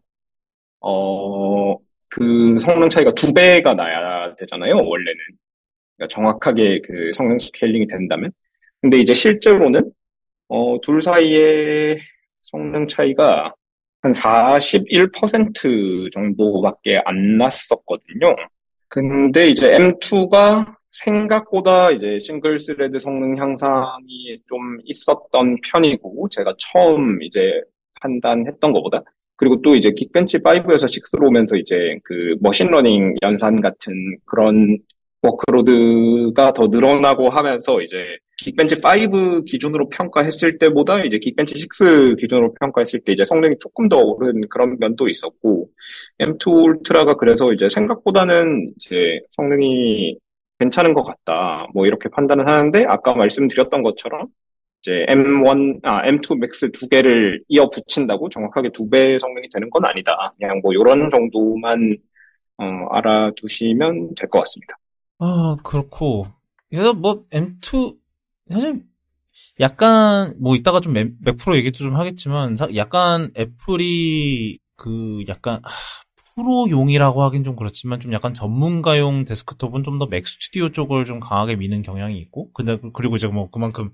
어 그 성능 차이가 두 배가 나야 되잖아요 원래는 그러니까 정확하게 그 성능 scaling이 된다면 근데 이제 실제로는 어, 둘 사이의 성능 차이가 한 41% 정도밖에 안 났었거든요. 근데 이제 M2가 생각보다 이제 single thread 성능 향상이 좀 있었던 편이고, 제가 처음 이제 판단했던 것보다. 그리고 또 이제 Geekbench 5에서 6로 오면서 이제 그 machine learning 연산 같은 그런 workload가 더 늘어나고 하면서 이제 Geekbench 5 기준으로 평가했을 때보다 이제 Geekbench 6 기준으로 평가했을 때 이제 성능이 조금 더 오른 그런 면도 있었고 M2 Ultra가 그래서 이제 생각보다는 이제 성능이 괜찮은 것 같다 뭐 이렇게 판단을 하는데 아까 말씀드렸던 것처럼 이제 M1 아 M2 Max 두 개를 이어 붙인다고 정확하게 두 배 성능이 되는 건 아니다 그냥 뭐 이런 정도만 어, 알아두시면 될 것 같습니다. 아, 그렇고. 그래서 뭐, M2, 사실, 약간, 뭐, 이따가 좀 Mac, Pro 얘기도 좀 하겠지만, 사- 약간 Apple이, 그, 약간, 아, 프로용이라고 하긴 좀 그렇지만, 좀 약간 전문가용 데스크톱은 좀 더 Mac Studio 쪽을 좀 강하게 미는 경향이 있고, 근데, 그- 그리고 이제 뭐, 그만큼,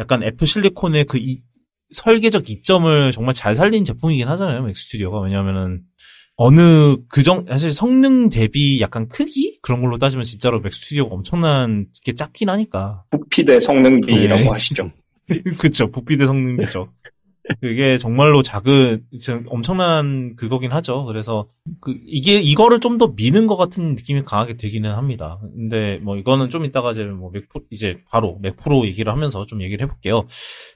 약간 Apple Silicon의 그 이, 설계적 이점을 정말 잘 살린 제품이긴 하잖아요, Mac Studio가. 왜냐면은, 어느 그정 사실 성능 대비 약간 크기 그런 걸로 따지면 진짜로 Mac Studio가 엄청난 게 작긴 하니까 부피 대 성능비라고 네. 하시죠. (laughs) 그쵸 부피 대 성능이죠 그게 정말로 작은 엄청난 그거긴 하죠 그래서 그 이게 이거를 좀 더 미는 것 같은 느낌이 강하게 들기는 합니다 근데 뭐 이거는 좀 이따가 이제 뭐 Mac 이제 바로 Mac Pro 얘기를 하면서 좀 얘기를 해볼게요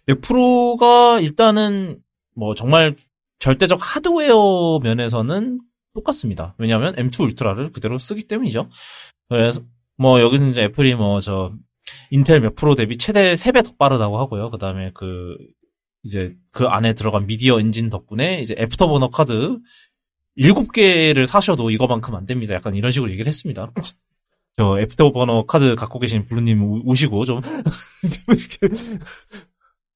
Mac Pro가 일단은 뭐 정말 절대적 하드웨어 면에서는 똑같습니다. 왜냐하면 M2 Ultra를 그대로 쓰기 때문이죠. 그래서 뭐 여기서 이제 Apple이 뭐 저 Intel Mac Pro 대비 최대 3배 더 빠르다고 하고요. 그 다음에 그 이제 그 안에 들어간 미디어 엔진 덕분에 이제 Afterburner 카드 7개를 사셔도 이거만큼 안 됩니다. 약간 이런 식으로 얘기를 했습니다. (laughs) 저 Afterburner 카드 갖고 계신 블루님 우- 우시고 좀 (laughs)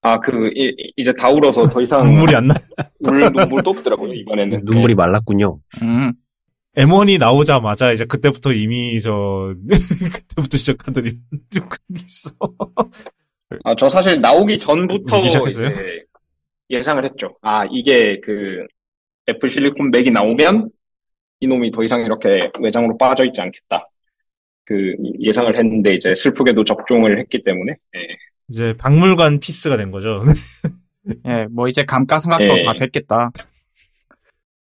아, 그, 이, 이제 다 울어서 더 이상 눈물이 안 나. 울 눈물도 없더라고요, 이번에는. 눈물이 말랐군요. 음. M1이 나오자마자 이제 그때부터 이미 저 (laughs) 그때부터 그런 게 있어. 아, 저 사실 나오기 전부터 시작했어요? 이제 예상을 했죠. 아, 이게 그 애플 실리콘 맥이 나오면 이놈이 더 이상 이렇게 외장으로 빠져 있지 않겠다. 그 예상을 했는데 이제 슬프게도 적종을 했기 때문에 예. 이제 박물관 피스가 된 거죠. (laughs) 예, 뭐 이제 감가상각도 예. 다 됐겠다.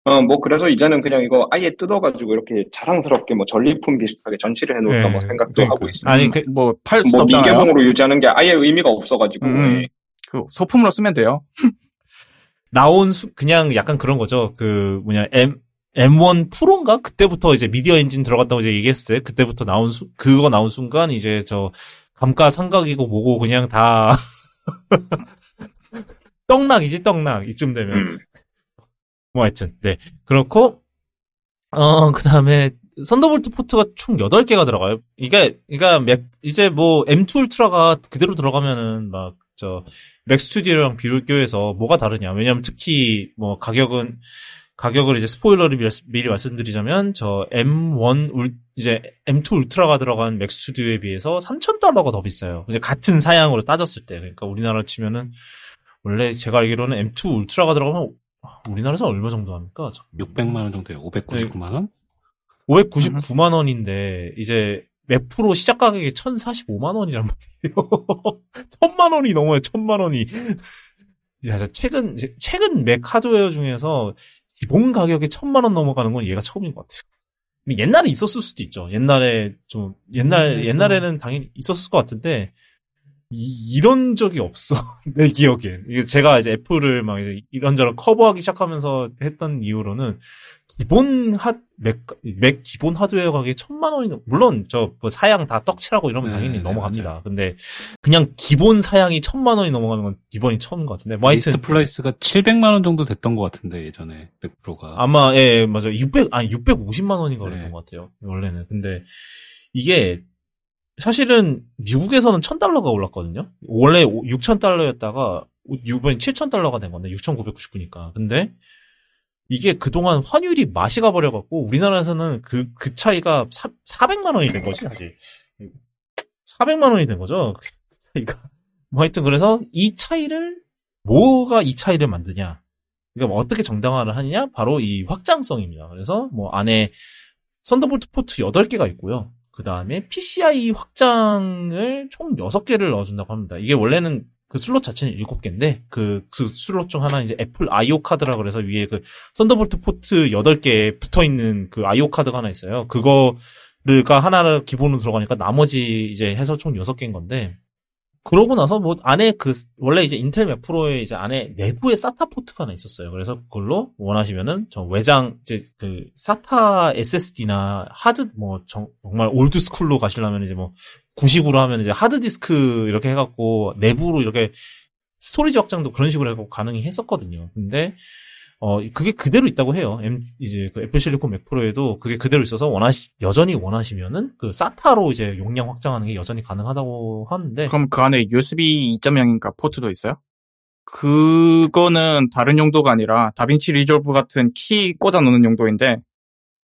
어, 뭐, 그래서 이제는 그냥 이거 아예 뜯어가지고 이렇게 자랑스럽게 뭐 전리품 비슷하게 전시를 해놓을까 예, 뭐 생각도 그러니까. 하고 있습니다. 아니 그 뭐 팔 수도 뭐 없잖아요. 미개봉으로 유지하는 게 아예 의미가 없어가지고, 음. 예. 그 소품으로 쓰면 돼요. (laughs) 나온 수 그냥 약간 그런 거죠. 그 뭐냐 M M1 Pro인가 그때부터 이제 미디어 엔진 들어갔다고 이제 얘기했을 때 그때부터 나온 수 그거 나온 순간 이제 저 감가 상각이고 뭐고 그냥 다 (laughs) 떡락이지 떡락 이쯤 되면 음. 뭐 하여튼 네 그렇고 어 그 다음에 Thunderbolt 포트가 총 8개가 들어가요. 이게 그러니까 Mac 이제 뭐 M2 Ultra가 그대로 들어가면은 막 저 Mac Studio랑 비교해서 뭐가 다르냐? 왜냐면 특히 뭐 가격은 가격을 이제 스포일러를 미리, 미리 말씀드리자면 저 M1 울 이제 M2 울트라가 들어간 맥 스튜디오에 비해서 3,000달러가 더 비싸요. 이제 같은 사양으로 따졌을 때. 그러니까 우리나라 치면은 원래 제가 알기로는 M2 울트라가 들어가면 우리나라에서 얼마 정도 합니까? 600만 원 정도예요. 599만 원? 599만 원인데 이제 맥 프로 시작 가격이 1,045만 원이란 말이에요. (laughs) 1,000만 원이 넘어요. 1,000만 원이. (laughs) 최근 최근 맥 하드웨어 중에서 기본 가격에 1,000만 원 넘어가는 건 얘가 처음인 것 같아요. 옛날에 있었을 수도 있죠. 옛날에 좀 옛날 음, 옛날에는 당연히 있었을 것 같은데 이, 런 적이 없어 (laughs) 내 기억엔. 이게 제가 이제 애플을 막 이제 이런저런 cover하기 시작하면서 했던 이유로는 기본 하, 맥, 맥 기본 하드웨어 가격이 천만 원이, 넘- 물론 저 뭐 사양 다 떡칠하고 이러면 네, 당연히 네, 넘어갑니다. 맞아요. 근데 그냥 기본 사양이 천만 원이 넘어가는 건 이번이 처음인 것 같은데. 뭐 list price가 700만 원 정도 됐던 것 같은데 예전에 맥프로가 아마 예, 예 맞아. 600 아니 650만 원인가 그랬던 네. 것 같아요. 원래는. 근데 이게 사실은 미국에서는 1000달러가 올랐거든요. 원래 6000달러였다가 이번에 7000달러가 된 건데 6999니까. 근데 이게 그동안 환율이 맛이 가버려 갖고 우리나라에서는 그, 그 차이가 사, 400만 원이 된 거지, 사실. 400만 원이 된 거죠. 그 차이가. 뭐 하여튼 그래서 이 차이를, 뭐가 이 차이를 만드냐. 그러니까 뭐 어떻게 정당화를 하느냐? 바로 이 확장성입니다. 그래서 뭐 안에 Thunderbolt 포트 8개가 있고요. 그 다음에 PCI 확장을 총 6개를 넣어준다고 합니다. 이게 원래는 그 슬롯 자체는 7개인데, 그, 그 슬롯 중 하나 이제 애플 IO 카드라 그래서 위에 그 Thunderbolt 포트 8개 붙어 있는 그 IO 카드가 하나 있어요. 그거가 하나를 기본으로 들어가니까 나머지 이제 해서 총 6개인 건데, 그러고 나서 뭐 안에 그 원래 이제 인텔 맥 프로에 이제 안에 내부에 SATA 포트가 하나 있었어요. 그래서 그걸로 원하시면은 저 외장 이제 그 SATA SSD나 하드 뭐 정, 말 old school로 가시려면 이제 뭐 구식으로 하면 이제 하드 디스크 이렇게 해갖고 내부로 이렇게 스토리지 확장도 그런 식으로 해갖고 가능히 했었거든요. 근데 어 그게 그대로 있다고 해요. M 이제 그 애플 실리콘 맥 프로에도 그게 그대로 있어서 원하시 여전히 원하시면은 그 SATA로 이제 용량 확장하는 게 여전히 가능하다고 하는데 그럼 그 안에 USB 2.0인가 포트도 있어요? 그거는 다른 용도가 아니라 DaVinci Resolve 같은 키 꽂아 놓는 용도인데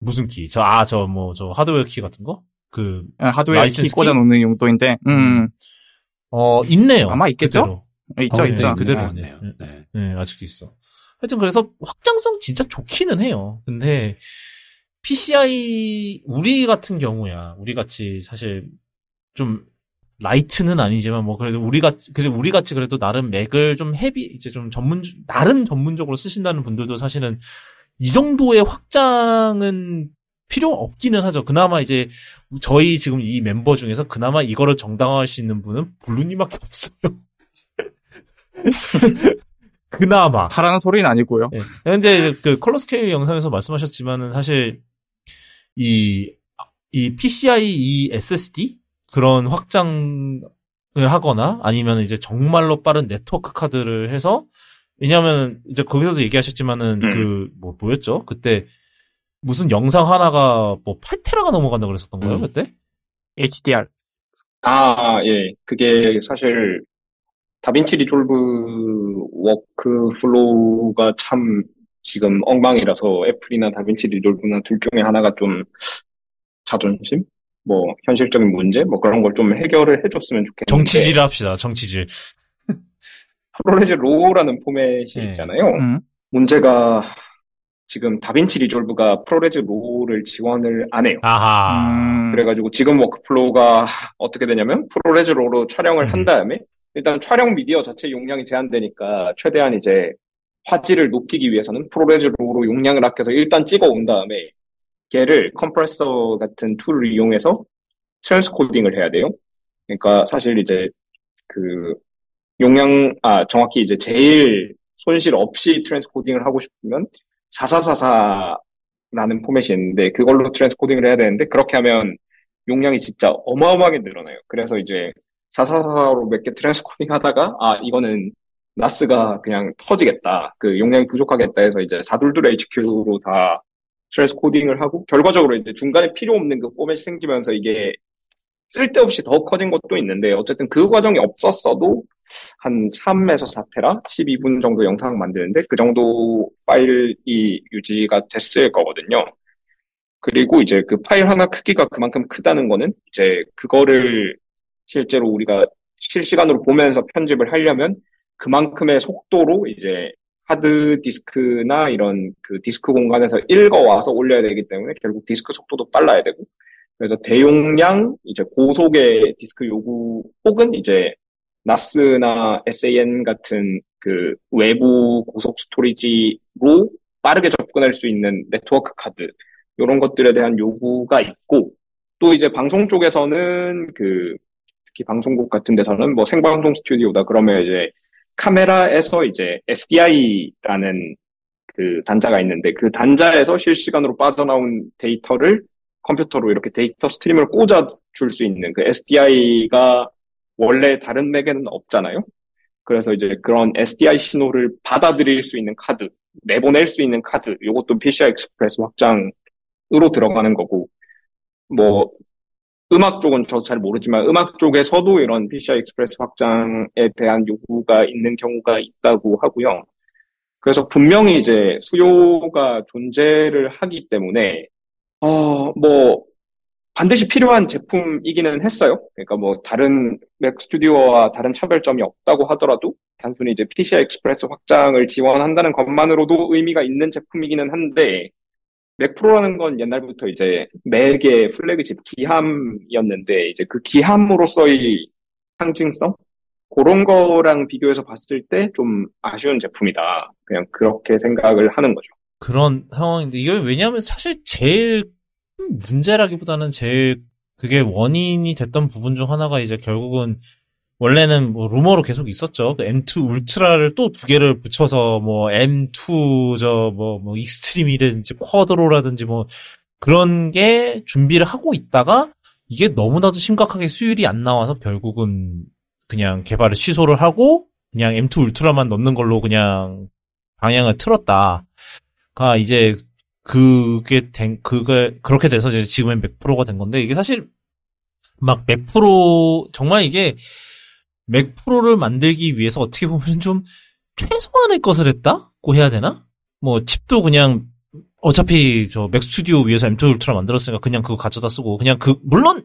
무슨 키? 저, 아, 저, 뭐, 저, 하드웨어 키 같은 거? 그, 아, 하드웨어 키 라이센스 꽂아 키? 놓는 용도인데 음, 어, 있네요. 아마 있겠죠? 그대로. 있죠 어, 있죠. 네, 그대로 네. 있네요. 네. 네. 네, 아직도 있어. 하여튼 그래서 확장성 진짜 좋기는 해요. 근데, PCI, 우리 같은 경우야, 우리 같이 사실 좀, light는 아니지만 뭐 그래도 우리 같이 그래도 우리 같이 그래도 나름 맥을 좀 heavy 이제 좀 전문 나름 전문적으로 쓰신다는 분들도 사실은 이 정도의 확장은 필요 없기는 하죠. 그나마 이제 저희 지금 이 멤버 중에서 그나마 이거를 정당화할 수 있는 분은 블루님밖에 없어요. (laughs) 그나마. 하라는 소리는 아니고요. 예. 근데 그 컬러 스케일 영상에서 말씀하셨지만은 사실 이, 이 PCI 이 SSD 그런 확장을 하거나 아니면 이제 정말로 빠른 네트워크 카드를 해서 왜냐하면 이제 거기서도 얘기하셨지만은 음. 그뭐 뭐였죠? 그때 무슨 영상 하나가 뭐 8테라가 넘어간다 그랬었던 거예요 음. 그때? HDR. 아, 예. 그게 사실 DaVinci Resolve workflow가 참 지금 엉망이라서 애플이나 DaVinci Resolve나 둘 중에 하나가 좀 자존심? 뭐 현실적인 문제? 뭐 그런 걸 좀 해결을 해줬으면 좋겠는데 정치질 합시다 정치질. ProRes RAW라는 포맷이 예. 있잖아요. 음. 문제가 지금 DaVinci Resolve가 ProRes RAW를 지원을 안 해요. 아하. 음. 그래가지고 지금 workflow가 어떻게 되냐면 ProRes RAW로 촬영을 음. 한 다음에 일단 촬영 미디어 자체 용량이 제한되니까 최대한 이제 화질을 높이기 위해서는 ProRes RAW로 용량을 아껴서 일단 찍어 온 다음에 걔를 컴프레서 같은 툴을 이용해서 transcoding을 해야 돼요. 그러니까 사실 이제 그 용량 아 정확히 이제 제일 손실 없이 transcoding을 하고 싶으면 4444라는 포맷이 있는데 그걸로 transcoding을 해야 되는데 그렇게 하면 용량이 진짜 어마어마하게 늘어나요. 그래서 이제 4444로 몇 개 transcoding 하다가 아 이거는 NAS가 그냥 터지겠다. 그 용량이 부족하겠다 해서 이제 422 HQ로 다 스트레스 코딩을 하고 결과적으로 이제 중간에 필요 없는 그 포맷이 생기면서 이게 쓸데없이 더 커진 것도 있는데 어쨌든 그 과정이 없었어도 한 3에서 4테라 12분 정도 영상 만드는데 그 정도 파일이 유지가 됐을 거거든요. 그리고 이제 그 파일 하나 크기가 그만큼 크다는 거는 이제 그거를 실제로 우리가 실시간으로 보면서 편집을 하려면 그만큼의 속도로 이제 하드 디스크나 이런 그 디스크 공간에서 읽어와서 올려야 되기 때문에 결국 디스크 속도도 빨라야 되고 그래서 대용량 이제 고속의 디스크 요구 혹은 이제 NAS나 SAN 같은 그 외부 고속 스토리지로 빠르게 접근할 수 있는 네트워크 카드 이런 것들에 대한 요구가 있고 또 이제 방송 쪽에서는 그 특히 방송국 같은 데서는 뭐 생방송 스튜디오다 그러면 이제 카메라에서 이제 SDI라는 그 단자가 있는데 그 단자에서 실시간으로 빠져나온 데이터를 컴퓨터로 이렇게 데이터 스트림을 꽂아 줄 수 있는 그 SDI가 원래 다른 맥에는 없잖아요. 그래서 이제 그런 SDI 신호를 받아들일 수 있는 카드, 내보낼 수 있는 카드, 이것도 PCI Express 확장으로 들어가는 거고, 뭐 음악 쪽은 저잘 모르지만 음악 쪽에서도 이런 PCI Express 확장에 대한 요구가 있는 경우가 있다고 하고요. 그래서 분명히 이제 수요가 존재를 하기 때문에 어, 뭐 반드시 필요한 제품이기는 했어요. 그러니까 뭐 다른 Mac Studio와 다른 차별점이 없다고 하더라도 단순히 이제 PCI Express 확장을 지원한다는 것만으로도 의미가 있는 제품이기는 한데 Mac Pro라는 건 옛날부터 이제 Mac의 플래그십 기함이었는데 이제 그 기함으로서의 상징성 그런 거랑 비교해서 봤을 때 좀 아쉬운 제품이다. 그냥 그렇게 생각을 하는 거죠. 그런 상황인데 이게 왜냐하면 사실 제일 큰 문제라기보다는 제일 그게 원인이 됐던 부분 중 하나가 이제 결국은 원래는 뭐 루머로 계속 있었죠. 그 M2 Ultra를 또 두 개를 붙여서 뭐 M2 저뭐뭐 뭐 Extreme이라든지 Quadro라든지 뭐 그런 게 준비를 하고 있다가 이게 너무나도 심각하게 수율이 안 나와서 결국은 그냥 개발을 취소를 하고 그냥 M2 울트라만 넣는 걸로 그냥 방향을 틀었다 가 이제 그게 된 그게 그렇게 돼서 이제 지금의 맥 프로가 된 건데 이게 사실 막 맥 프로 정말 이게 맥 프로를 만들기 위해서 어떻게 보면 좀 최소한의 것을 했다고 해야 되나? 뭐 칩도 그냥 어차피 저 Mac Studio 위에서 M2 Ultra 만들었으니까 그냥 그거 가져다 쓰고 그냥 그 물론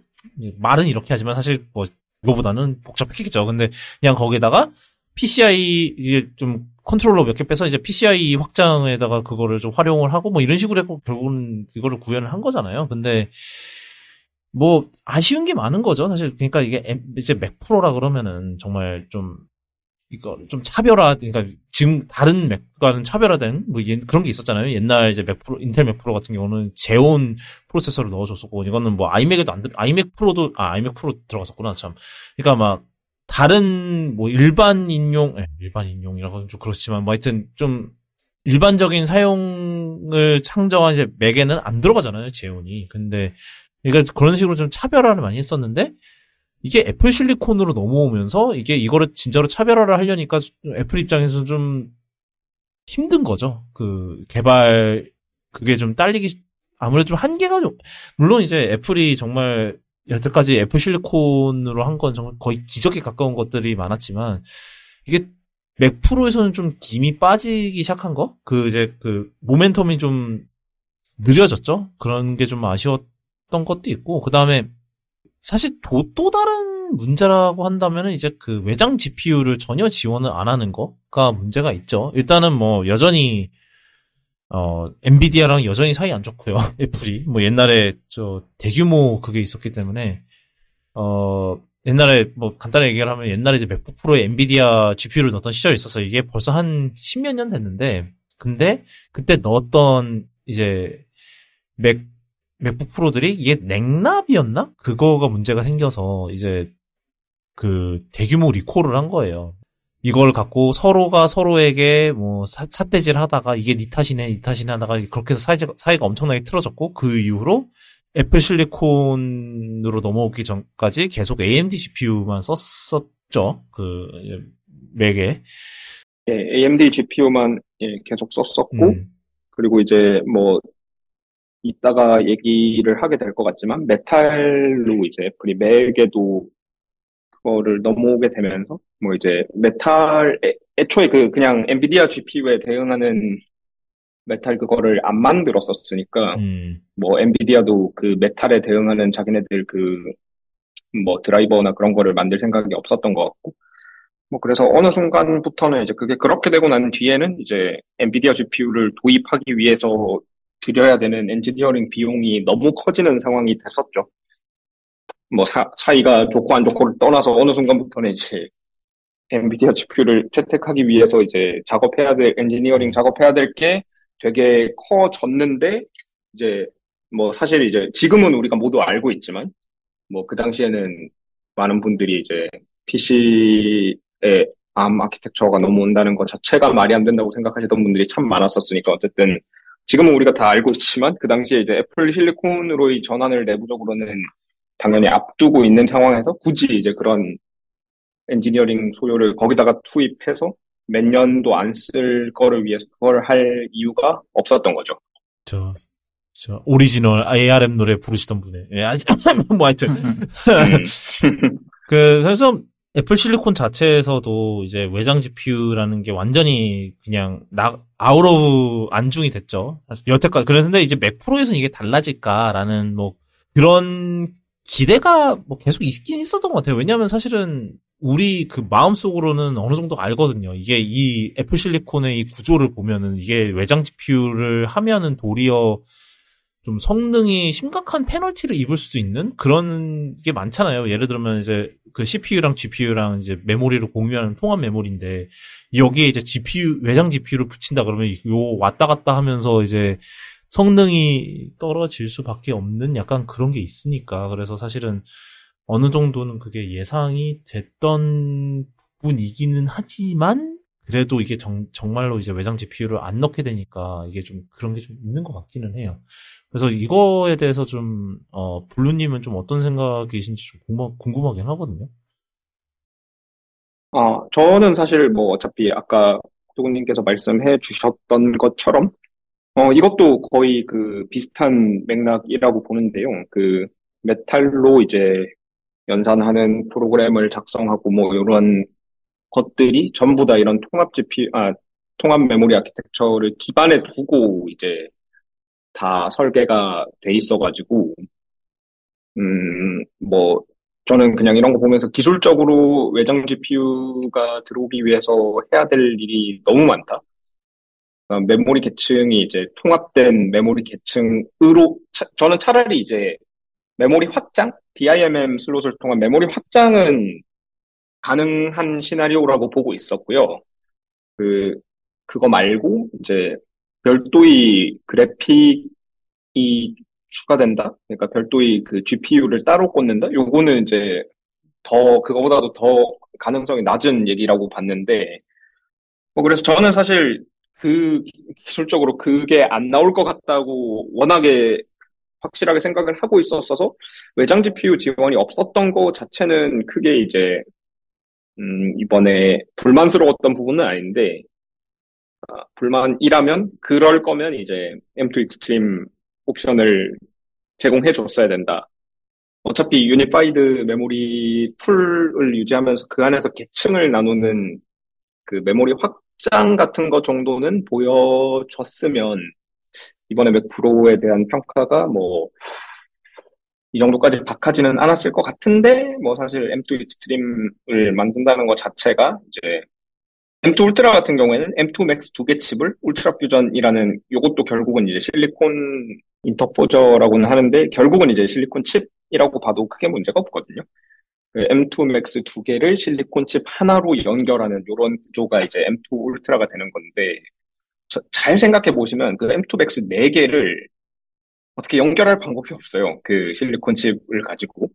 말은 이렇게 하지만 사실 뭐 이거보다는 복잡했겠죠. 근데 그냥 거기에다가 PCI 좀 컨트롤러 몇 개 빼서 이제 PCI 확장에다가 그거를 좀 활용을 하고 뭐 이런 식으로 하고 결국은 이거를 구현을 한 거잖아요. 근데 뭐 아쉬운 게 많은 거죠. 사실 그러니까 이게 이제 Mac Pro라 그러면은 정말 좀 이거 좀 차별화 그러니까 지금 다른 Mac과는 차별화된 뭐 그런 게 있었잖아요. 옛날 이제 Mac Pro Intel Mac Pro 같은 경우는 Xeon 프로세서를 넣어줬었고 이거는 뭐 iMac에도 안 들, iMac Pro도 아 iMac Pro 들어갔었구나 참. 그러니까 막 다른 뭐 일반인용 예, 일반인용이라고 좀 그렇지만 뭐 하여튼 좀 일반적인 사용을 상정한 이제 Mac에는 안 들어가잖아요 Xeon이. 근데 그러니까 그런 식으로 좀 차별화를 많이 했었는데 이게 Apple Silicon으로 넘어오면서 이게 이거를 진짜로 차별화를 하려니까 애플 입장에서 좀 힘든 거죠. 그 개발 그게 좀 딸리기 아무래도 좀 한계가 좀 물론 이제 Apple이 정말 여태까지 Apple Silicon으로 한 건 정말 거의 기적에 가까운 것들이 많았지만 이게 Mac Pro에서는 좀 김이 빠지기 시작한 거? 그 이제 그 모멘텀이 좀 느려졌죠? 그런 게 좀 아쉬웠던 것도 있고 그 다음에 사실 또, 또 다른 문제라고 한다면은 이제 그 외장 GPU를 전혀 지원을 안 하는 거가 문제가 있죠. 일단은 뭐 여전히 어 NVIDIA랑 여전히 사이 안 좋고요. (laughs) Apple이 뭐 옛날에 저 대규모 그게 있었기 때문에 어 옛날에 뭐 간단하게 얘기를 하면 옛날에 이제 MacBook Pro에 NVIDIA GPU를 넣었던 시절이 있어서 이게 벌써 한 십몇 년 됐는데 근데 그때 넣었던 이제 Mac MacBook Pro들이 이게 냉납이었나? 그거가 문제가 생겨서 이제 그 대규모 리콜을 한 거예요. 이걸 갖고 서로가 서로에게 뭐 사, 삿대질 하다가 이게 니 탓이네, 니 탓이네 하다가 그렇게 해서 사이가, 사이가 엄청나게 틀어졌고 그 이후로 Apple Silicon으로 넘어오기 전까지 계속 AMD CPU만 썼었죠. 그 Mac에. 예, AMD GPU만 예, 계속 썼었고 음. 그리고 이제 뭐 이따가 얘기를 하게 될 것 같지만 Metal로 이제 Apple이 Mac에도 그거를 넘어오게 되면서 뭐 이제 메탈 애, 애초에 그 그냥 NVIDIA GPU에 대응하는 메탈 그거를 안 만들었었으니까 음. 뭐 NVIDIA도 그 Metal에 대응하는 자기네들 그 뭐 드라이버나 그런 거를 만들 생각이 없었던 것 같고 뭐 그래서 어느 순간부터는 이제 그게 그렇게 되고 난 뒤에는 이제 NVIDIA GPU를 도입하기 위해서 들여야 되는 엔지니어링 비용이 너무 커지는 상황이 됐었죠. 뭐 사, 사이가 좋고 안 좋고를 떠나서 어느 순간부터는 이제 NVIDIA GPU를 채택하기 위해서 이제 작업해야 될 엔지니어링 작업해야 될 게 되게 커졌는데 이제 뭐 사실 이제 지금은 우리가 모두 알고 있지만 뭐 그 당시에는 많은 분들이 이제 PC에 ARM 아키텍처가 넘어온다는 것 자체가 말이 안 된다고 생각하시던 분들이 참 많았었으니까 어쨌든 지금은 우리가 다 알고 있지만 그 당시에 이제 Apple Silicon으로의 전환을 내부적으로는 당연히 앞두고 있는 상황에서 굳이 이제 그런 엔지니어링 소요를 거기다가 투입해서 몇 년도 안 쓸 거를 위해서 그걸 할 이유가 없었던 거죠. 저, 저, 오리지널 ARM 노래 부르시던 분의. 예, 아니, (laughs) 뭐 하여튼. 음. (laughs) 그, 그래서 Apple Silicon 자체에서도 이제 외장 GPU라는 게 완전히 그냥 나, out of 안중이 됐죠. 여태까지. 그랬는데 이제 Mac Pro에서는 이게 달라질까라는 뭐 그런 기대가 뭐 계속 있긴 있었던 것 같아요. 왜냐하면 사실은 우리 그 마음속으로는 어느 정도 알거든요. 이게 이 Apple Silicon의 이 구조를 보면은 이게 외장 GPU를 하면은 도리어 좀 성능이 심각한 페널티를 입을 수도 있는 그런 게 많잖아요. 예를 들면 이제 그 CPU랑 GPU랑 이제 메모리를 공유하는 통합 메모리인데 여기에 이제 GPU 외장 GPU를 붙인다 그러면 요 왔다 갔다 하면서 이제 성능이 떨어질 수밖에 없는 약간 그런 게 있으니까 그래서 사실은 어느 정도는 그게 예상이 됐던 부분이기는 하지만 그래도 이게 정, 정말로 이제 외장 GPU를 안 넣게 되니까 이게 좀 그런 게 좀 있는 것 같기는 해요. 그래서 이거에 대해서 좀, 어, 블루님은 좀 어떤 생각이신지 좀 궁금, 궁금하긴 하거든요. 아, 저는 사실 뭐 어차피 아까 도구님께서 말씀해 주셨던 것처럼 어, 이것도 거의 그 비슷한 맥락이라고 보는데요. 그 Metal로 이제 연산하는 프로그램을 작성하고 뭐 이런 것들이 전부 다 이런 통합 GPU, 아, 통합 메모리 아키텍처를 기반에 두고 이제 다 설계가 돼 있어가지고, 음, 뭐, 저는 그냥 이런 거 보면서 기술적으로 외장 GPU가 들어오기 위해서 해야 될 일이 너무 많다. 어, 메모리 계층이 이제 통합된 메모리 계층으로, 차- 저는 차라리 이제 메모리 확장? DIMM 슬롯을 통한 메모리 확장은 가능한 시나리오라고 보고 있었고요. 그, 그거 말고, 이제, 별도의 그래픽이 추가된다? 그러니까 별도의 그 GPU를 따로 꽂는다? 요거는 이제 더, 그거보다도 더 가능성이 낮은 얘기라고 봤는데, 뭐 그래서 저는 사실 그 기술적으로 그게 안 나올 것 같다고 워낙에 확실하게 생각을 하고 있었어서 외장 GPU 지원이 없었던 거 자체는 크게 이제 음, 이번에 불만스러웠던 부분은 아닌데 아, 불만이라면 그럴 거면 이제 M2 Extreme 옵션을 제공해 줬어야 된다. 어차피 unified memory pool을 유지하면서 그 안에서 계층을 나누는 그 메모리 확장 같은 거 정도는 보여줬으면 이번에 Mac Pro에 대한 평가가 뭐 이 정도까지 박하지는 않았을 것 같은데 뭐 사실 M2 Extreme을 만든다는 것 자체가 이제 M2 Ultra 같은 경우에는 M2 Max 두 개 칩을 UltraFusion이라는 요것도 결국은 이제 silicon interposer라고는 하는데 결국은 이제 실리콘 칩이라고 봐도 크게 문제가 없거든요. 그 M2 Max 두 개를 실리콘 칩 하나로 연결하는 이런 구조가 이제 M2 Ultra가 되는 건데 저- 잘 생각해 보시면 그 M2 Max 네 개를 어떻게 연결할 방법이 없어요. 그 실리콘 칩을 가지고.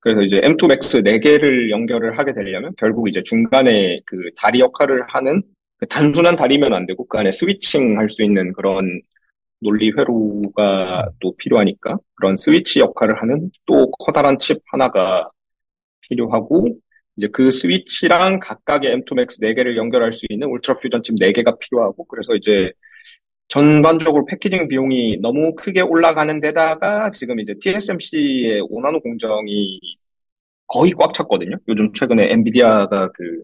그래서 이제 M2 Max 4개를 연결을 하게 되려면 결국 이제 중간에 그 다리 역할을 하는 그 단순한 다리면 안 되고 그 안에 스위칭 할 수 있는 그런 논리 회로가 또 필요하니까 그런 스위치 역할을 하는 또 커다란 칩 하나가 필요하고 이제 그 스위치랑 각각의 M2 Max 4개를 연결할 수 있는 울트라 퓨전 칩 4개가 필요하고 그래서 이제 전반적으로 패키징 비용이 너무 크게 올라가는 데다가 지금 이제 TSMC의 5나노 공정이 거의 꽉 찼거든요. 요즘 최근에 엔비디아가 그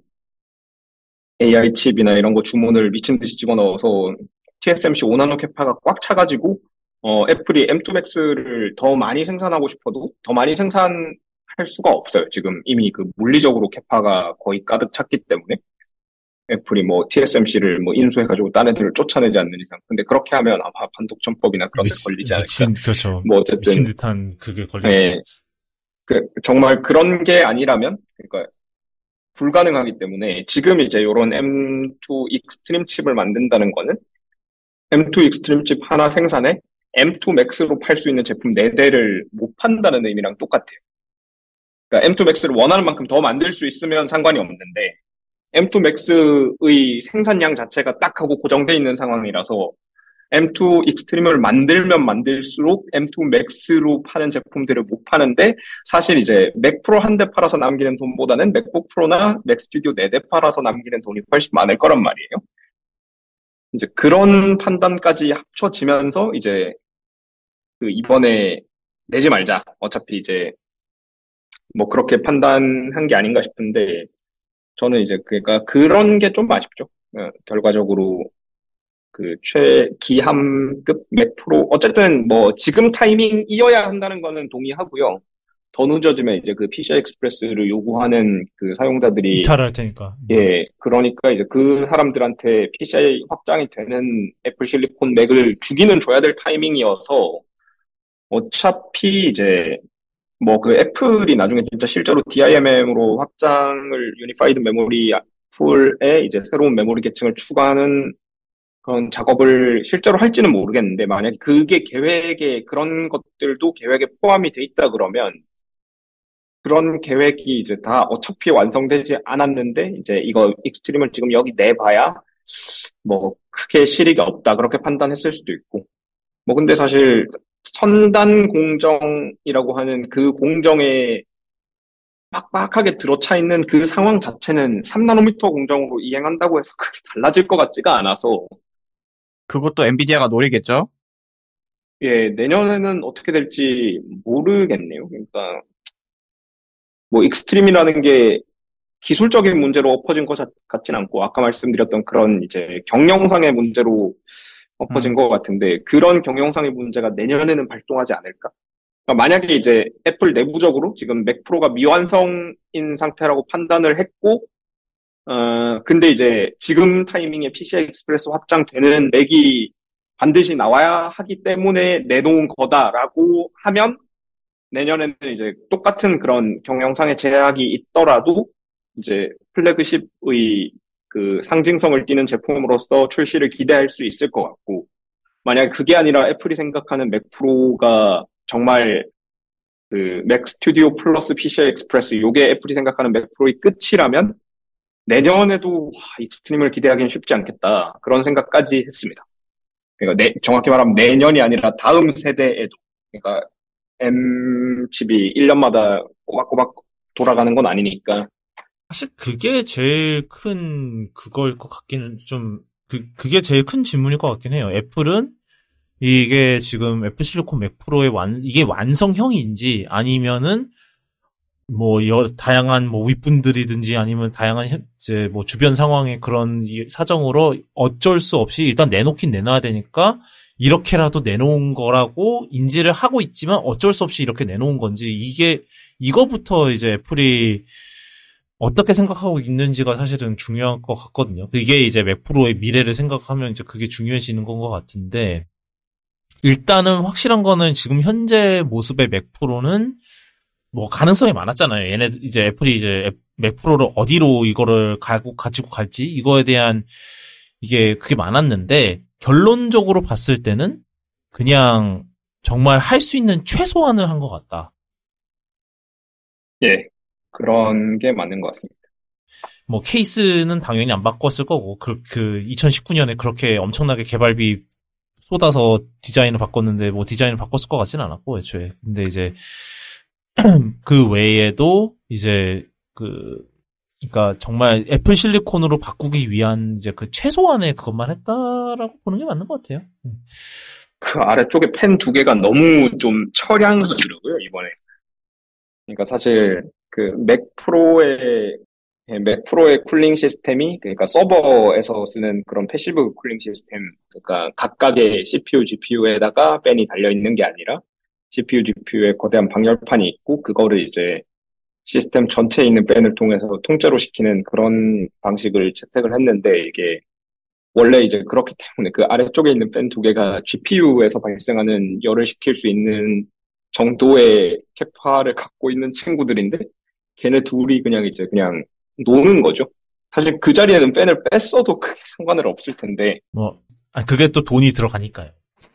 AI 칩이나 이런 거 주문을 미친 듯이 집어넣어서 TSMC 5나노 캐파가 꽉 차가지고 어, 애플이 M2 Max를 더 많이 생산하고 싶어도 더 많이 생산할 수가 없어요. 지금 이미 그 물리적으로 캐파가 거의 가득 찼기 때문에 애플이 뭐 TSMC를 뭐 인수해가지고 딴 애들을 쫓아내지 않는 이상. 근데 그렇게 하면 아마 반독점법이나 그런 데 미친- 걸리지 않을까. 미친, 그렇죠. 뭐 어쨌든 미친 듯한 그게 걸리죠. 예. 그, 정말 그런 게 아니라면, 그러니까, 불가능하기 때문에, 지금 이제 요런 M2 Extreme 칩을 만든다는 거는, M2 Extreme 칩 하나 생산에 M2 Max로 팔 수 있는 제품 4대를 못 판다는 의미랑 똑같아요. 그러니까 M2 Max를 원하는 만큼 더 만들 수 있으면 상관이 없는데, M2 Max의 생산량 자체가 딱 하고 고정되어 있는 상황이라서, M2 Extreme을 만들면 만들수록 M2 Max로 파는 제품들을 못 파는데 사실 이제 맥 프로 한 대 팔아서 남기는 돈보다는 맥북 프로나 맥 스튜디오 네 대 팔아서 남기는 돈이 훨씬 많을 거란 말이에요. 이제 그런 판단까지 합쳐지면서 이제 그 이번에 내지 말자. 어차피 이제 뭐 그렇게 판단한 게 아닌가 싶은데 저는 이제 그러니까 그런 게 좀 아쉽죠. 어, 결과적으로 그 최기함급 맥 프로 어쨌든 뭐 지금 타이밍이어야 한다는 거는 동의하고요. 더 늦어지면 이제 그 PCI Express를 요구하는 그 사용자들이 이탈을 할 테니까. 예 그러니까 이제 그 사람들한테 PCI 확장이 되는 Apple Silicon Mac을 주기는 줘야 될 타이밍이어서 어차피 이제 뭐 그 Apple이 나중에 진짜 실제로 DIMM으로 확장을 unified memory pool에 이제 새로운 메모리 계층을 추가하는 그런 작업을 실제로 할지는 모르겠는데 만약에 그게 계획에 그런 것들도 계획에 포함이 돼 있다 그러면 그런 계획이 이제 다 어차피 완성되지 않았는데 이제 이거 Extreme을 지금 여기 내봐야 뭐 크게 실익이 없다 그렇게 판단했을 수도 있고. 뭐 근데 사실 선단 공정이라고 하는 그 공정에 빡빡하게 들어차 있는 그 상황 자체는 3나노미터 공정으로 이행한다고 해서 크게 달라질 것 같지가 않아서 그것도 NVIDIA가 노리겠죠? 예, 내년에는 어떻게 될지 모르겠네요. 그러니까, 뭐, Extreme이라는 게 기술적인 문제로 엎어진 것 같진 않고, 아까 말씀드렸던 그런 이제 경영상의 문제로 엎어진 음. 것 같은데, 그런 경영상의 문제가 내년에는 발동하지 않을까? 그러니까 만약에 이제 애플 내부적으로 지금 Mac Pro가 미완성인 상태라고 판단을 했고, 어, 근데 이제 지금 타이밍에 PCI Express 확장되는 Mac이 반드시 나와야 하기 때문에 내놓은 거다라고 하면 내년에는 이제 똑같은 그런 경영상의 제약이 있더라도 이제 flagship의 그 상징성을 띠는 제품으로서 출시를 기대할 수 있을 것 같고 만약 그게 아니라 Apple이 생각하는 Mac Pro가 정말 그 Mac Studio 플러스 PCI Express 요게 Apple이 생각하는 Mac Pro의 끝이라면 내년에도 와, Extreme을 기대하기는 쉽지 않겠다. 그런 생각까지 했습니다. 그러니까 내- 정확히 말하면 내년이 아니라 다음 세대에도. 그러니까 M 칩이 1년마다 꼬박꼬박 돌아가는 건 아니니까 사실 그게 제일 큰 그거일 것 같기는 좀, 그, 그게 제일 큰 질문일 것 같긴 해요. 애플은 이게 지금 애플 실리콘 맥 프로의 완, 이게 완성형인지 아니면은 뭐, 여, 다양한 뭐 윗분들이든지 아니면 다양한 현- 이제 뭐 주변 상황의 그런 이 사정으로 어쩔 수 없이 일단 내놓긴 내놔야 되니까 이렇게라도 내놓은 거라고 인지를 하고 있지만 어쩔 수 없이 이렇게 내놓은 건지 이게 이거부터 이제 애플이 어떻게 생각하고 있는지가 사실은 중요한 것 같거든요. 이게 이제 맥프로의 미래를 생각하면 이제 그게 중요해지는 건 것 같은데, 일단은 확실한 거는 지금 현재 모습의 맥프로는 뭐 가능성이 많았잖아요. 얘네 이제 애플이 이제 앱- 맥프로를 어디로 이거를 가고 가지고 갈지 이거에 대한 이게 그게 많았는데 결론적으로 봤을 때는 그냥 정말 할 수 있는 최소한을 한 것 같다. 예 그런 게 맞는 것 같습니다. 뭐 케이스는 당연히 안 바꿨을 거고 그, 그 2019년에 그렇게 엄청나게 개발비 쏟아서 디자인을 바꿨는데 뭐 디자인을 바꿨을 것 같진 않았고 애초에 근데 이제 (clears throat) 그 외에도 이제 그 그러니까 정말 Apple Silicon으로 바꾸기 위한 이제 그 최소한의 그것만 했다라고 보는 게 맞는 것 같아요. 그 아래쪽에 팬 두 개가 너무 좀 처량하더라고요, 이번에. 그러니까 사실 그 Mac Pro의 예, Mac Pro의 cooling 시스템이 그러니까 서버에서 쓰는 그런 passive cooling 시스템 그러니까 각각의 CPU, GPU에다가 팬이 달려 있는 게 아니라 CPU, GPU에 거대한 방열판이 있고 그거를 이제 시스템 전체에 있는 팬을 통해서 통째로 시키는 그런 방식을 채택을 했는데 이게 원래 이제 그렇기 때문에 그 아래쪽에 있는 팬두 개가 GPU에서 발생하는 열을 식힐 수 있는 정도의 캐파를 갖고 있는 친구들인데 걔네 둘이 그냥 이제 그냥 노는 거죠. 사실 그 자리에는 팬을 뺐어도 크게 (laughs) 상관은 없을 텐데, 뭐, 아, 그게 또 돈이 들어가니까요.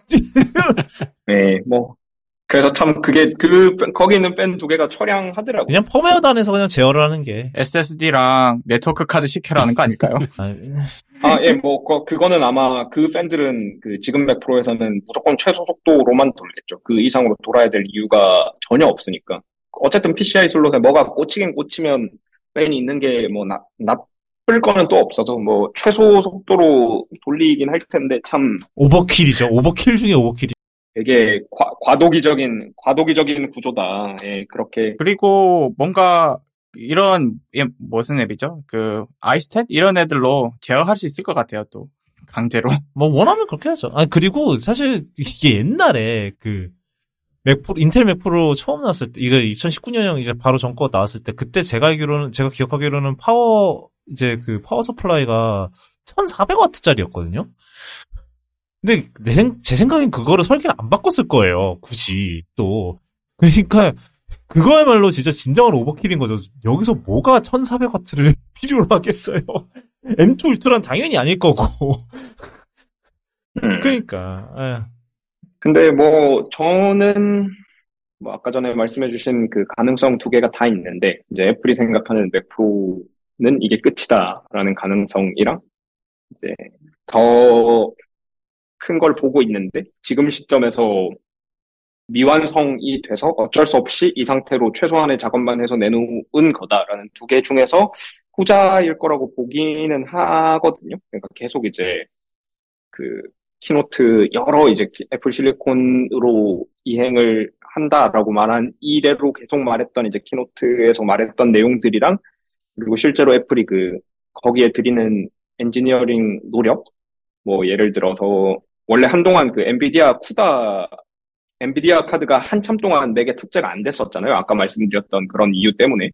(laughs) 네, 뭐. 그래서 참 그게 그 팬- 거기 있는 팬두 개가 처량하더라고요. 그냥 펌웨어 단에서 그냥 제어를 하는 게. SSD랑 네트워크 카드 시켜라는 거 아닐까요? (laughs) 아, 아, 예, 뭐 그, 그거는 아마 그 팬들은 그 지금 맥 프로에서는 무조건 최소 속도로만 돌겠죠. 그 이상으로 돌아야 될 이유가 전혀 없으니까. 어쨌든 PCI 슬롯에 뭐가 꽂히긴 꽂히면 팬이 있는 게 뭐 나쁠 거는 또 없어서 뭐 최소 속도로 돌리긴 할 텐데 참 overkill이죠. overkill 중에 overkill이. 되게 과, 과도기적인 과도기적인 구조다. 예, 그렇게 그리고 뭔가 이런 예, 무슨 앱이죠? 그 iStat 이런 애들로 제어할 수 있을 것 같아요. 또 강제로. 뭐, 원하면 그렇게 하죠. 아, 그리고 사실 이게 옛날에 그, Mac Pro, Intel Mac Pro 처음 나왔을 때, 이거 2019년 이제 바로 전거 나왔을 때, 그때 제가 알기로는, 제가 기억하기로는 파워, 이제 그 power supply가 1400W짜리였거든요? 근데 내 생, 제 생각엔 그거를 설계를 안 바꿨을 거예요. 굳이, 또. 그러니까, 그거야말로 진짜 진정한 오버킬인 거죠. 여기서 뭐가 1400W를 (laughs) 필요로 하겠어요. M2 울트라는 당연히 아닐 거고. 음. 그러니까, 예. 근데 뭐 저는 뭐 아까 전에 말씀해주신 그 가능성 두 개가 다 있는데 이제 애플이 생각하는 맥 프로는 이게 끝이다라는 가능성이랑 이제 더 큰 걸 보고 있는데 지금 시점에서 미완성이 돼서 어쩔 수 없이 이 상태로 최소한의 작업만 해서 내놓은 거다라는 두 개 중에서 후자일 거라고 보기는 하거든요. 그러니까 계속 이제 그 keynote 여러 이제 Apple Silicon으로 이행을 한다라고 말한 이래로 계속 말했던 이제 keynote에서 말했던 내용들이랑 그리고 실제로 Apple이 그 거기에 들이는 엔지니어링 노력 뭐 예를 들어서 원래 한동안 그 NVIDIA CUDA NVIDIA 카드가 한참 동안 맥에 탑재가 안 됐었잖아요. 아까 말씀드렸던 그런 이유 때문에.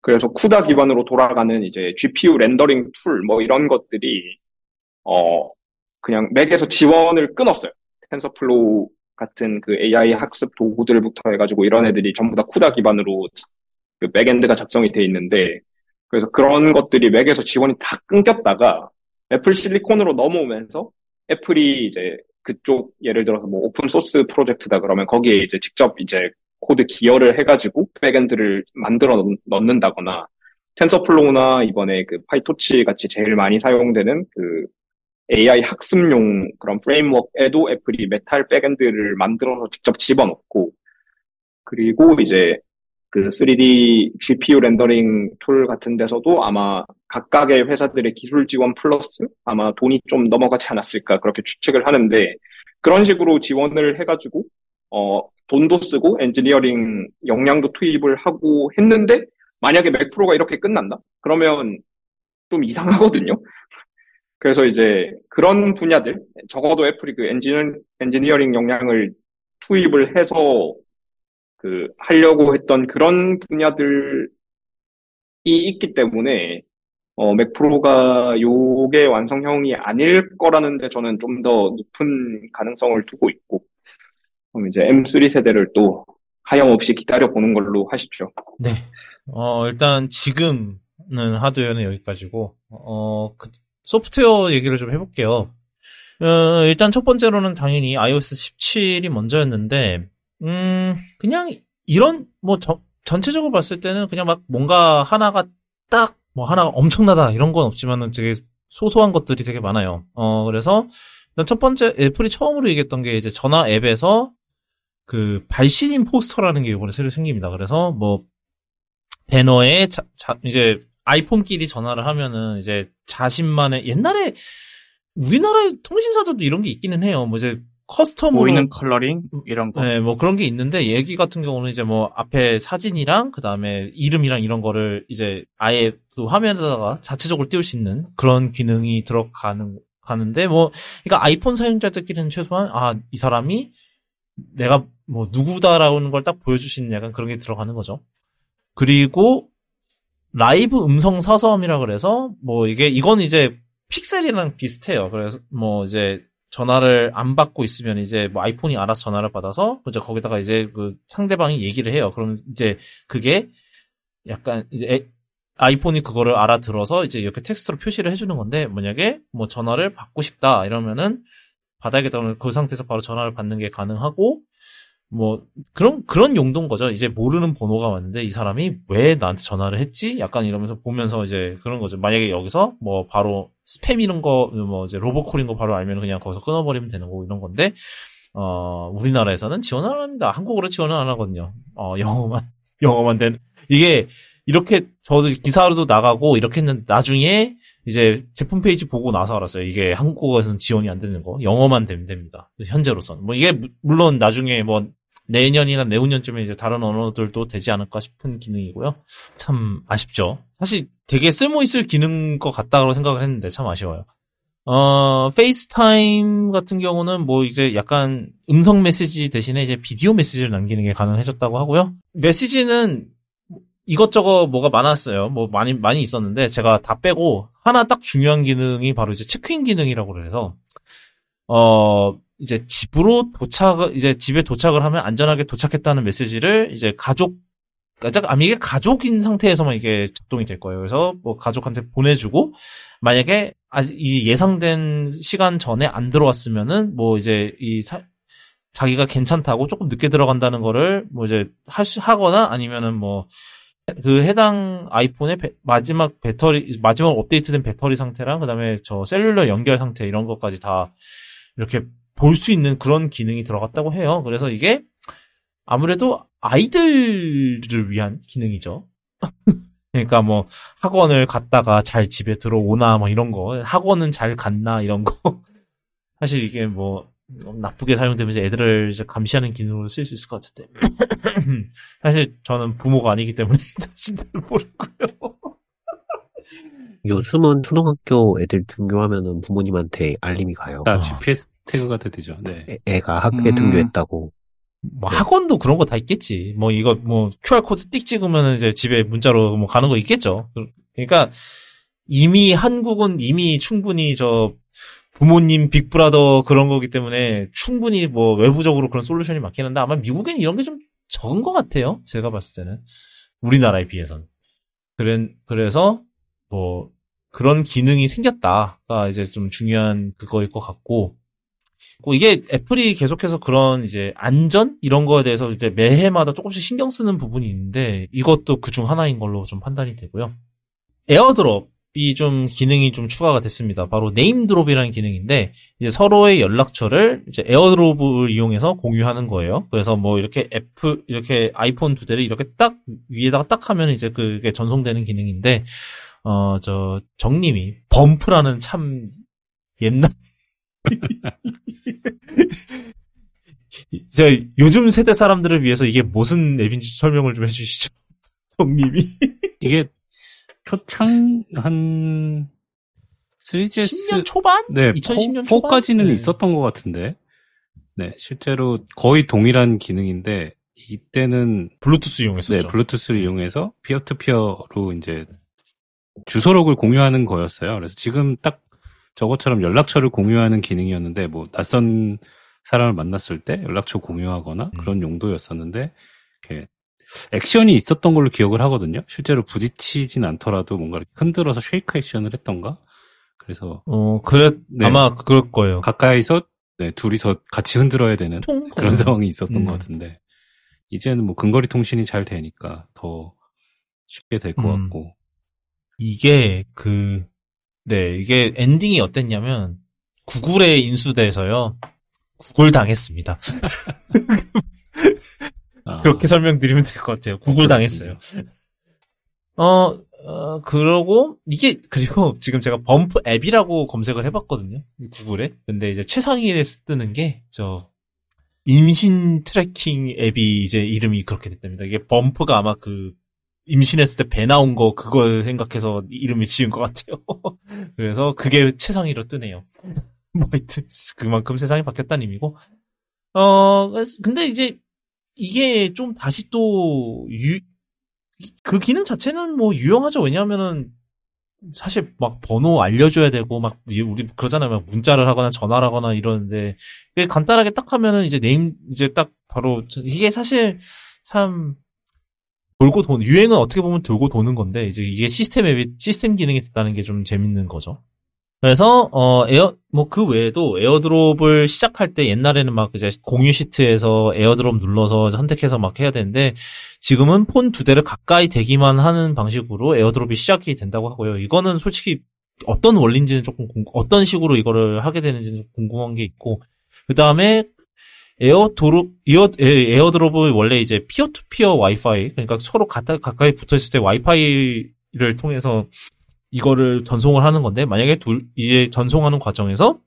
그래서 CUDA 기반으로 돌아가는 이제 GPU rendering tool 뭐 이런 것들이 어 그냥 Mac에서 지원을 끊었어요. TensorFlow 같은 그 AI 학습 도구들부터 해가지고 이런 애들이 전부 다 CUDA 기반으로 그 backend가 작성이 돼 있는데 그래서 그런 것들이 맥에서 지원이 다 끊겼다가 애플 실리콘으로 넘어오면서 애플이 이제 그쪽 예를 들어서 뭐 open source 프로젝트다 그러면 거기에 이제 직접 이제 코드 기여를 해가지고 backend를 만들어 넣- 넣는다거나 TensorFlow나 이번에 그 PyTorch 같이 제일 많이 사용되는 그 AI 학습용 그런 framework에도 애플이 Metal backend를 만들어서 직접 집어넣고 그리고 이제 그 3D GPU 렌더링 tool 같은 데서도 아마 각각의 회사들의 기술 지원 플러스 아마 돈이 좀 넘어가지 않았을까 그렇게 추측을 하는데 그런 식으로 지원을 해가지고 어 돈도 쓰고 엔지니어링 역량도 투입을 하고 했는데 만약에 맥 프로가 이렇게 끝난다? 그러면 좀 이상하거든요. 그래서 이제 그런 분야들, 적어도 애플이 그 엔지니, 엔지니어링 역량을 투입을 해서 그 하려고 했던 그런 분야들이 있기 때문에 어, 맥 프로가 요게 완성형이 아닐 거라는데 저는 좀 더 높은 가능성을 두고 있고 그럼 이제 M3 세대를 또 하염없이 기다려보는 걸로 하시죠. 네. 어, 일단 지금은 하드웨어는 여기까지고, 어, 그, 소프트웨어 얘기를 좀 해볼게요. 어, 일단 첫 번째로는 당연히 iOS 17이 먼저였는데, 음, 그냥 이런, 뭐, 저- 전체적으로 봤을 때는 그냥 막 뭔가 하나가 딱, 뭐 하나가 엄청나다 이런 건 없지만은 되게 소소한 것들이 되게 많아요. 어, 그래서 일단 첫 번째 애플이 처음으로 얘기했던 게 이제 전화 앱에서 그 발신인 포스터라는 게 이번에 새로 생깁니다. 그래서 뭐 배너에 자, 자- 이제 아이폰끼리 전화를 하면은 이제 자신만의 옛날에 우리나라 통신사들도 이런 게 있기는 해요. 뭐 이제 custom으로 보이는 컬러링 이런 거. 네, 뭐 그런 게 있는데 얘기 같은 경우는 이제 뭐 앞에 사진이랑 그다음에 이름이랑 이런 거를 이제 아예 그 화면에다가 자체적으로 띄울 수 있는 그런 기능이 들어가는 가는데 뭐 그러니까 아이폰 사용자들끼리는 최소한 아 이 사람이 내가 뭐 누구다라는 걸 딱 보여줄 수 있는 약간 그런 게 들어가는 거죠. 그리고 라이브 음성 사서함이라 그래서 뭐 이게 이건 이제 픽셀이랑 비슷해요. 그래서 뭐 이제 전화를 안 받고 있으면 이제 뭐 아이폰이 알아서 전화를 받아서 이제 거기다가 이제 그 상대방이 얘기를 해요. 그럼 이제 그게 약간 이제 애- 아이폰이 그거를 알아들어서 이제 이렇게 텍스트로 표시를 해주는 건데 만약에 뭐 전화를 받고 싶다 이러면은 받아야겠다 그러면 그 상태에서 바로 전화를 받는 게 가능하고 뭐 그런 그런 용도인 거죠. 이제 모르는 번호가 왔는데 이 사람이 왜 나한테 전화를 했지? 약간 이러면서 보면서 이제 그런 거죠. 만약에 여기서 뭐 바로 스팸 이런 거 뭐 이제 로보콜인 거 바로 알면 그냥 거기서 끊어버리면 되는 거고 이런 건데 어 우리나라에서는 지원 안 합니다. 한국어로 지원은 안 하거든요. 어 영어만 (laughs) 영어만 된 이게 이렇게 저도 기사로도 나가고 이렇게 했는데 나중에 이제 제품 페이지 보고 나서 알았어요. 이게 한국어에서는 지원이 안 되는 거. 영어만 되면 됩니다. 현재로서는. 뭐 이게 무- 물론 나중에 뭐 내년이나 내후년쯤에 이제 다른 언어들도 되지 않을까 싶은 기능이고요. 참 아쉽죠. 사실 되게 쓸모 있을 기능인 것 같다고 생각을 했는데 참 아쉬워요. 어, 페이스타임 같은 경우는 뭐 이제 약간 음성 메시지 대신에 이제 비디오 메시지를 남기는 게 가능해졌다고 하고요. 메시지는 이것저것 뭐가 많았어요. 뭐 많이 많이 있었는데 제가 다 빼고 하나 딱 중요한 기능이 바로 이제 체크인 기능이라고 그래서 어 이제 집으로 도착 이제 집에 도착을 하면 안전하게 도착했다는 메시지를 이제 가족 아, 이게 가족인 상태에서만 이게 작동이 될 거예요. 그래서 뭐 가족한테 보내주고 만약에 아직 이 예상된 시간 전에 안 들어왔으면은 뭐 이제 이 사- 자기가 괜찮다고 조금 늦게 들어간다는 거를 뭐 이제 할 수- 하거나 아니면은 뭐 그 해당 아이폰의 배- 마지막 배터리 마지막 업데이트된 배터리 상태랑 그다음에 저 셀룰러 연결 상태 이런 것까지 다 이렇게 볼 수 있는 그런 기능이 들어갔다고 해요. 그래서 이게 아무래도 아이들을 위한 기능이죠. (laughs) 그러니까 뭐 학원을 갔다가 잘 집에 들어오나 뭐 이런 거 학원은 잘 갔나 이런 거 (laughs) 사실 이게 뭐 나쁘게 사용되면 이제 애들을 이제 감시하는 기능으로 쓸 수 있을 것 같은데 (laughs) 사실 저는 부모가 아니기 때문에 진짜 모르고요. 요즘은 초등학교 애들 등교하면은 부모님한테 알림이 가요. 다 GPS 태그가 돼 되죠. 네. 애- 애가 학교에 음. 등교했다고. 뭐 학원도 그런 거 다 있겠지. 뭐 이거 뭐 QR 코드 띡 찍으면 이제 집에 문자로 뭐 가는 거 있겠죠. 그러니까 이미 한국은 이미 충분히 저 부모님 빅브라더 그런 거기 때문에 충분히 뭐 외부적으로 그런 솔루션이 많긴 한데 아마 미국엔 이런 게 좀 적은 것 같아요. 제가 봤을 때는 우리나라에 비해선. 그래 그래서 뭐 그런 기능이 생겼다가 이제 좀 중요한 그거일 것 같고 뭐 이게 애플이 계속해서 그런 이제 안전 이런 거에 대해서 이제 매해마다 조금씩 신경 쓰는 부분이 있는데 이것도 그 중 하나인 걸로 좀 판단이 되고요. 에어드롭 이 좀 기능이 좀 추가가 됐습니다. 바로 네임드롭이라는 기능인데 이제 서로의 연락처를 이제 에어드롭을 이용해서 공유하는 거예요. 그래서 뭐 이렇게 애플 이렇게 아이폰 두 대를 이렇게 딱 위에다가 딱 하면 이제 그게 전송되는 기능인데 어 저 정님이 범프라는 참 옛날 (laughs) 저 요즘 세대 사람들을 위해서 이게 무슨 앱인지 설명을 좀 해주시죠. (laughs) 정님이 이게 초창 한 3GS 10년 초반? 네, 2010년 4, 초반? 까지는 네. 있었던 것 같은데. 네, 실제로 거의 동일한 기능인데 이때는 블루투스 이용했었죠. 네, 블루투스를 이용해서 피어투피어로 이제 주소록을 공유하는 거였어요. 그래서 지금 딱 저것처럼 연락처를 공유하는 기능이었는데 뭐 낯선 사람을 만났을 때 연락처 공유하거나 음. 그런 용도였었는데 이렇게 액션이 있었던 걸로 기억을 하거든요. 실제로 부딪히진 않더라도 뭔가 흔들어서 쉐이크 액션을 했던가. 그래서 어, 그래, 네. 아마 그럴 거예요. 가까이서 네, 둘이서 같이 흔들어야 되는 통? (laughs) 그런 상황이 있었던 음. 것 같은데 이제는 뭐 근거리 통신이 잘 되니까 더 쉽게 될것 음. 같고 이게 그, 네, 이게 엔딩이 어땠냐면, 구글에 인수돼서요, 구글 당했습니다. (laughs) 아, 그렇게 설명드리면 될 것 같아요. 구글 당했어요. 어, 어, 그러고, 이게, 그리고 지금 제가 범프 앱이라고 검색을 해봤거든요. 구글에. 근데 이제 최상위에 뜨는 게, 저, 임신 tracking 앱이 이제 이름이 그렇게 됐답니다. 이게 범프가 아마 그, 임신했을 때 배 나온 거 그걸 생각해서 이름이 지은 것 같아요. (laughs) 그래서 그게 최상위로 뜨네요. (laughs) 뭐 하여튼 그만큼 세상이 바뀌었다는 의미고. 어 근데 이제 이게 좀 다시 또 유, 그 기능 자체는 뭐 유용하죠. 왜냐하면은 사실 막 번호 알려줘야 되고 막 우리 그러잖아요. 막 문자를 하거나 전화를 하거나 이러는데 간단하게 딱 하면은 이제 네임 이제 딱 바로 이게 사실 참 돌고 돈 유행은 어떻게 보면 돌고 도는 건데 이제 이게 시스템 앱이 시스템 기능이 됐다는 게 좀 재밌는 거죠. 그래서 어 에어 뭐 그 외에도 에어드롭을 시작할 때 옛날에는 막 이제 공유 시트에서 에어드롭 눌러서 선택해서 막 해야 되는데 지금은 폰 두 대를 가까이 대기만 하는 방식으로 에어드롭이 시작이 된다고 하고요. 이거는 솔직히 어떤 원리인지는 조금 어떤 식으로 이거를 하게 되는지는 좀 궁금한 게 있고 그 다음에 에어드롭 에어, 에어드롭은 원래 이제 peer-to-peer 와이파이 그러니까 서로 가까, 가까이 붙어 있을 때 와이파이를 통해서 이거를 전송을 하는 건데 만약에 둘 이제 전송하는 과정에서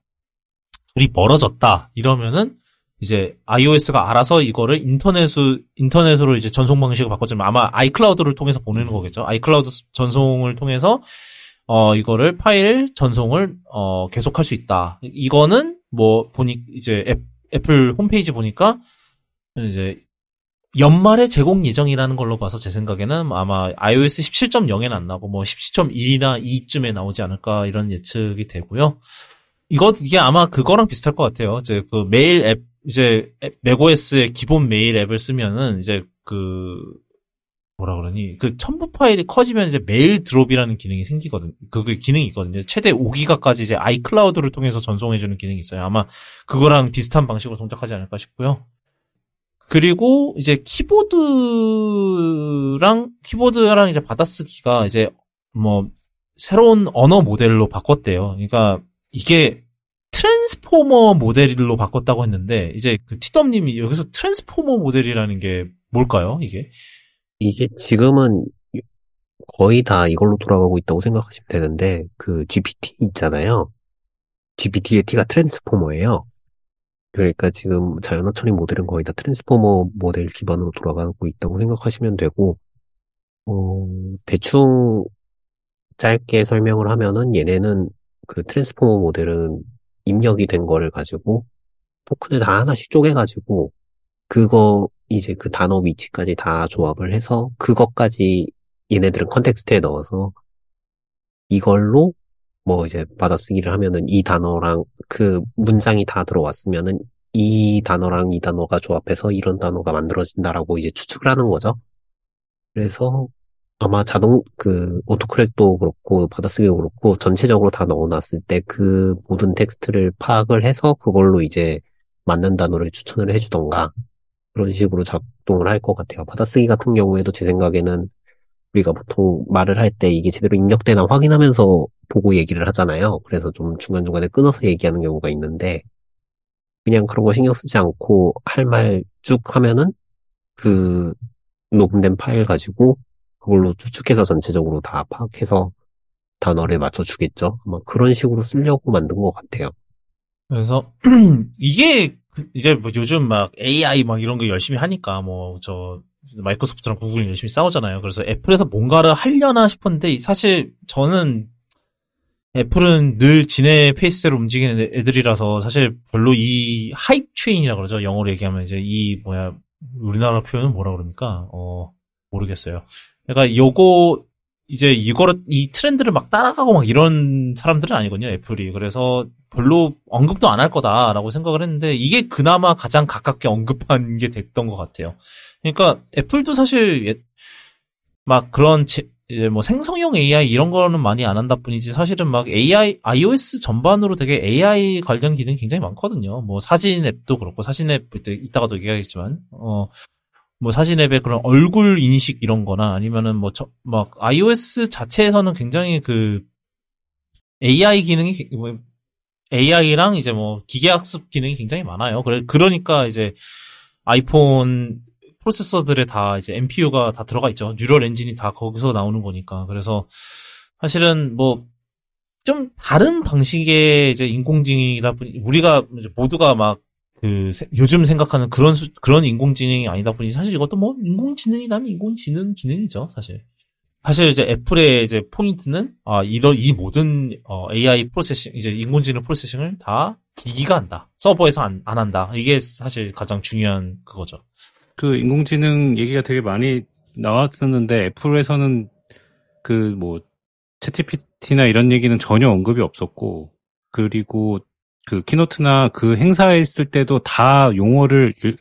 둘이 멀어졌다 이러면은 이제 iOS가 알아서 이거를 인터넷으로 인터넷으로 이제 전송 방식을 바꿔주면 아마 아이클라우드를 통해서 보내는 거겠죠. 아이클라우드 전송을 통해서 어 이거를 파일 전송을 어 계속할 수 있다. 이거는 뭐 보니 이제 앱 애플 홈페이지 보니까 이제 연말에 제공 예정이라는 걸로 봐서 제 생각에는 아마 iOS 17.0에는 안 나고 뭐 17.1이나 2쯤에 나오지 않을까 이런 예측이 되고요. 이거 이게 아마 그거랑 비슷할 것 같아요. 이제 그 메일 앱 이제 맥OS의 기본 메일 앱을 쓰면은 이제 그 뭐라 그러니 그 첨부 파일이 커지면 이제 메일 드롭이라는 기능이 생기거든. 그 기능이 있거든요. 최대 5기가까지 이제 아이클라우드를 통해서 전송해 주는 기능이 있어요. 아마 그거랑 비슷한 방식으로 동작하지 않을까 싶고요. 그리고 이제 키보드랑 키보드랑 이제 받아쓰기가 이제 뭐 새로운 언어 모델로 바꿨대요. 그러니까 이게 트랜스포머 모델로 바꿨다고 했는데 이제 그 티덤님이 여기서 트랜스포머 모델이라는 게 뭘까요? 이게? 이게 지금은 거의 다 이걸로 돌아가고 있다고 생각하시면 되는데, 그 GPT 있잖아요. GPT의 T가 Transformer예요. 그러니까 지금 자연어 처리 모델은 거의 다 Transformer 모델 기반으로 돌아가고 있다고 생각하시면 되고, 어, 대충 짧게 설명을 하면은 얘네는 그 Transformer 모델은 입력이 된 거를 가지고 토큰을 다 하나씩 쪼개가지고 그거 이제 그 단어 위치까지 다 조합을 해서 그것까지 얘네들은 context에 넣어서 이걸로 뭐 이제 받아쓰기를 하면은 이 단어랑 그 문장이 다 들어왔으면은 이 단어랑 이 단어가 조합해서 이런 단어가 만들어진다라고 이제 추측을 하는 거죠. 그래서 아마 자동 그 autocorrect도 그렇고 받아쓰기도 그렇고 전체적으로 다 넣어놨을 때 그 모든 텍스트를 파악을 해서 그걸로 이제 맞는 단어를 추천을 해주던가 그런 식으로 작동을 할 것 같아요. 받아쓰기 같은 경우에도 제 생각에는 우리가 보통 말을 할 때 이게 제대로 입력되나 확인하면서 보고 얘기를 하잖아요. 그래서 좀 중간중간에 끊어서 얘기하는 경우가 있는데 그냥 그런 거 신경 쓰지 않고 할 말 쭉 하면은 그 녹음된 파일 가지고 그걸로 추측해서 전체적으로 다 파악해서 단어를 맞춰주겠죠. 아마 그런 식으로 쓰려고 만든 것 같아요. 그래서 (clears throat) 이게 이제 뭐 요즘 막 AI 막 이런 거 열심히 하니까 뭐 저 마이크로소프트랑 구글이 열심히 싸우잖아요. 그래서 애플에서 뭔가를 하려나 싶었는데 사실 저는 애플은 늘 지네 페이스대로 움직이는 애들이라서 사실 별로 이 hype train이라 그러죠. 영어로 얘기하면 이제 이 뭐야 우리나라 표현은 뭐라 그럽니까? 어 모르겠어요. 그러니까 요거 이제 이거를 이 트렌드를 막 따라가고 막 이런 사람들은 아니거든요 애플이 그래서 별로 언급도 안 할 거다라고 생각을 했는데 이게 그나마 가장 가깝게 언급한 게 됐던 것 같아요. 그러니까 애플도 사실 막 그런 제, 이제 뭐 생성형 AI 이런 거는 많이 안 한다 뿐이지 사실은 막 AI iOS 전반으로 되게 AI 관련 기능이 굉장히 많거든요. 뭐 사진 앱도 그렇고 사진 앱 이따가도 얘기하겠지만 어 뭐 사진 앱에 그런 얼굴 인식 이런 거나 아니면은 뭐, 저, 막, iOS 자체에서는 굉장히 그, AI 기능이, 뭐, AI랑 이제 뭐, 기계 학습 기능이 굉장히 많아요. 그래, 그러니까 이제, 아이폰 프로세서들에 다 이제 NPU가 다 들어가 있죠. neural engine이 다 거기서 나오는 거니까. 그래서 사실은 뭐 좀 다른 방식의 이제 인공지능이라 보니 우리가 모두가 막 그 요즘 생각하는 그런 수, 그런 인공지능이 아니다 보니 사실 이것도 뭐 인공지능이라면 인공지능 기능이죠 사실. 사실 이제 애플의 이제 포인트는 아 이런 이 모든 어, AI processing 이제 인공지능 processing을 다 기기가 한다. 서버에서 안, 안 한다. 이게 사실 가장 중요한 그거죠. 그 인공지능 얘기가 되게 많이 나왔었는데 애플에서는 그 뭐 ChatGPT나 이런 얘기는 전혀 언급이 없었고 그리고 그 keynote나 그 행사에 있을 때도 다 용어를 일-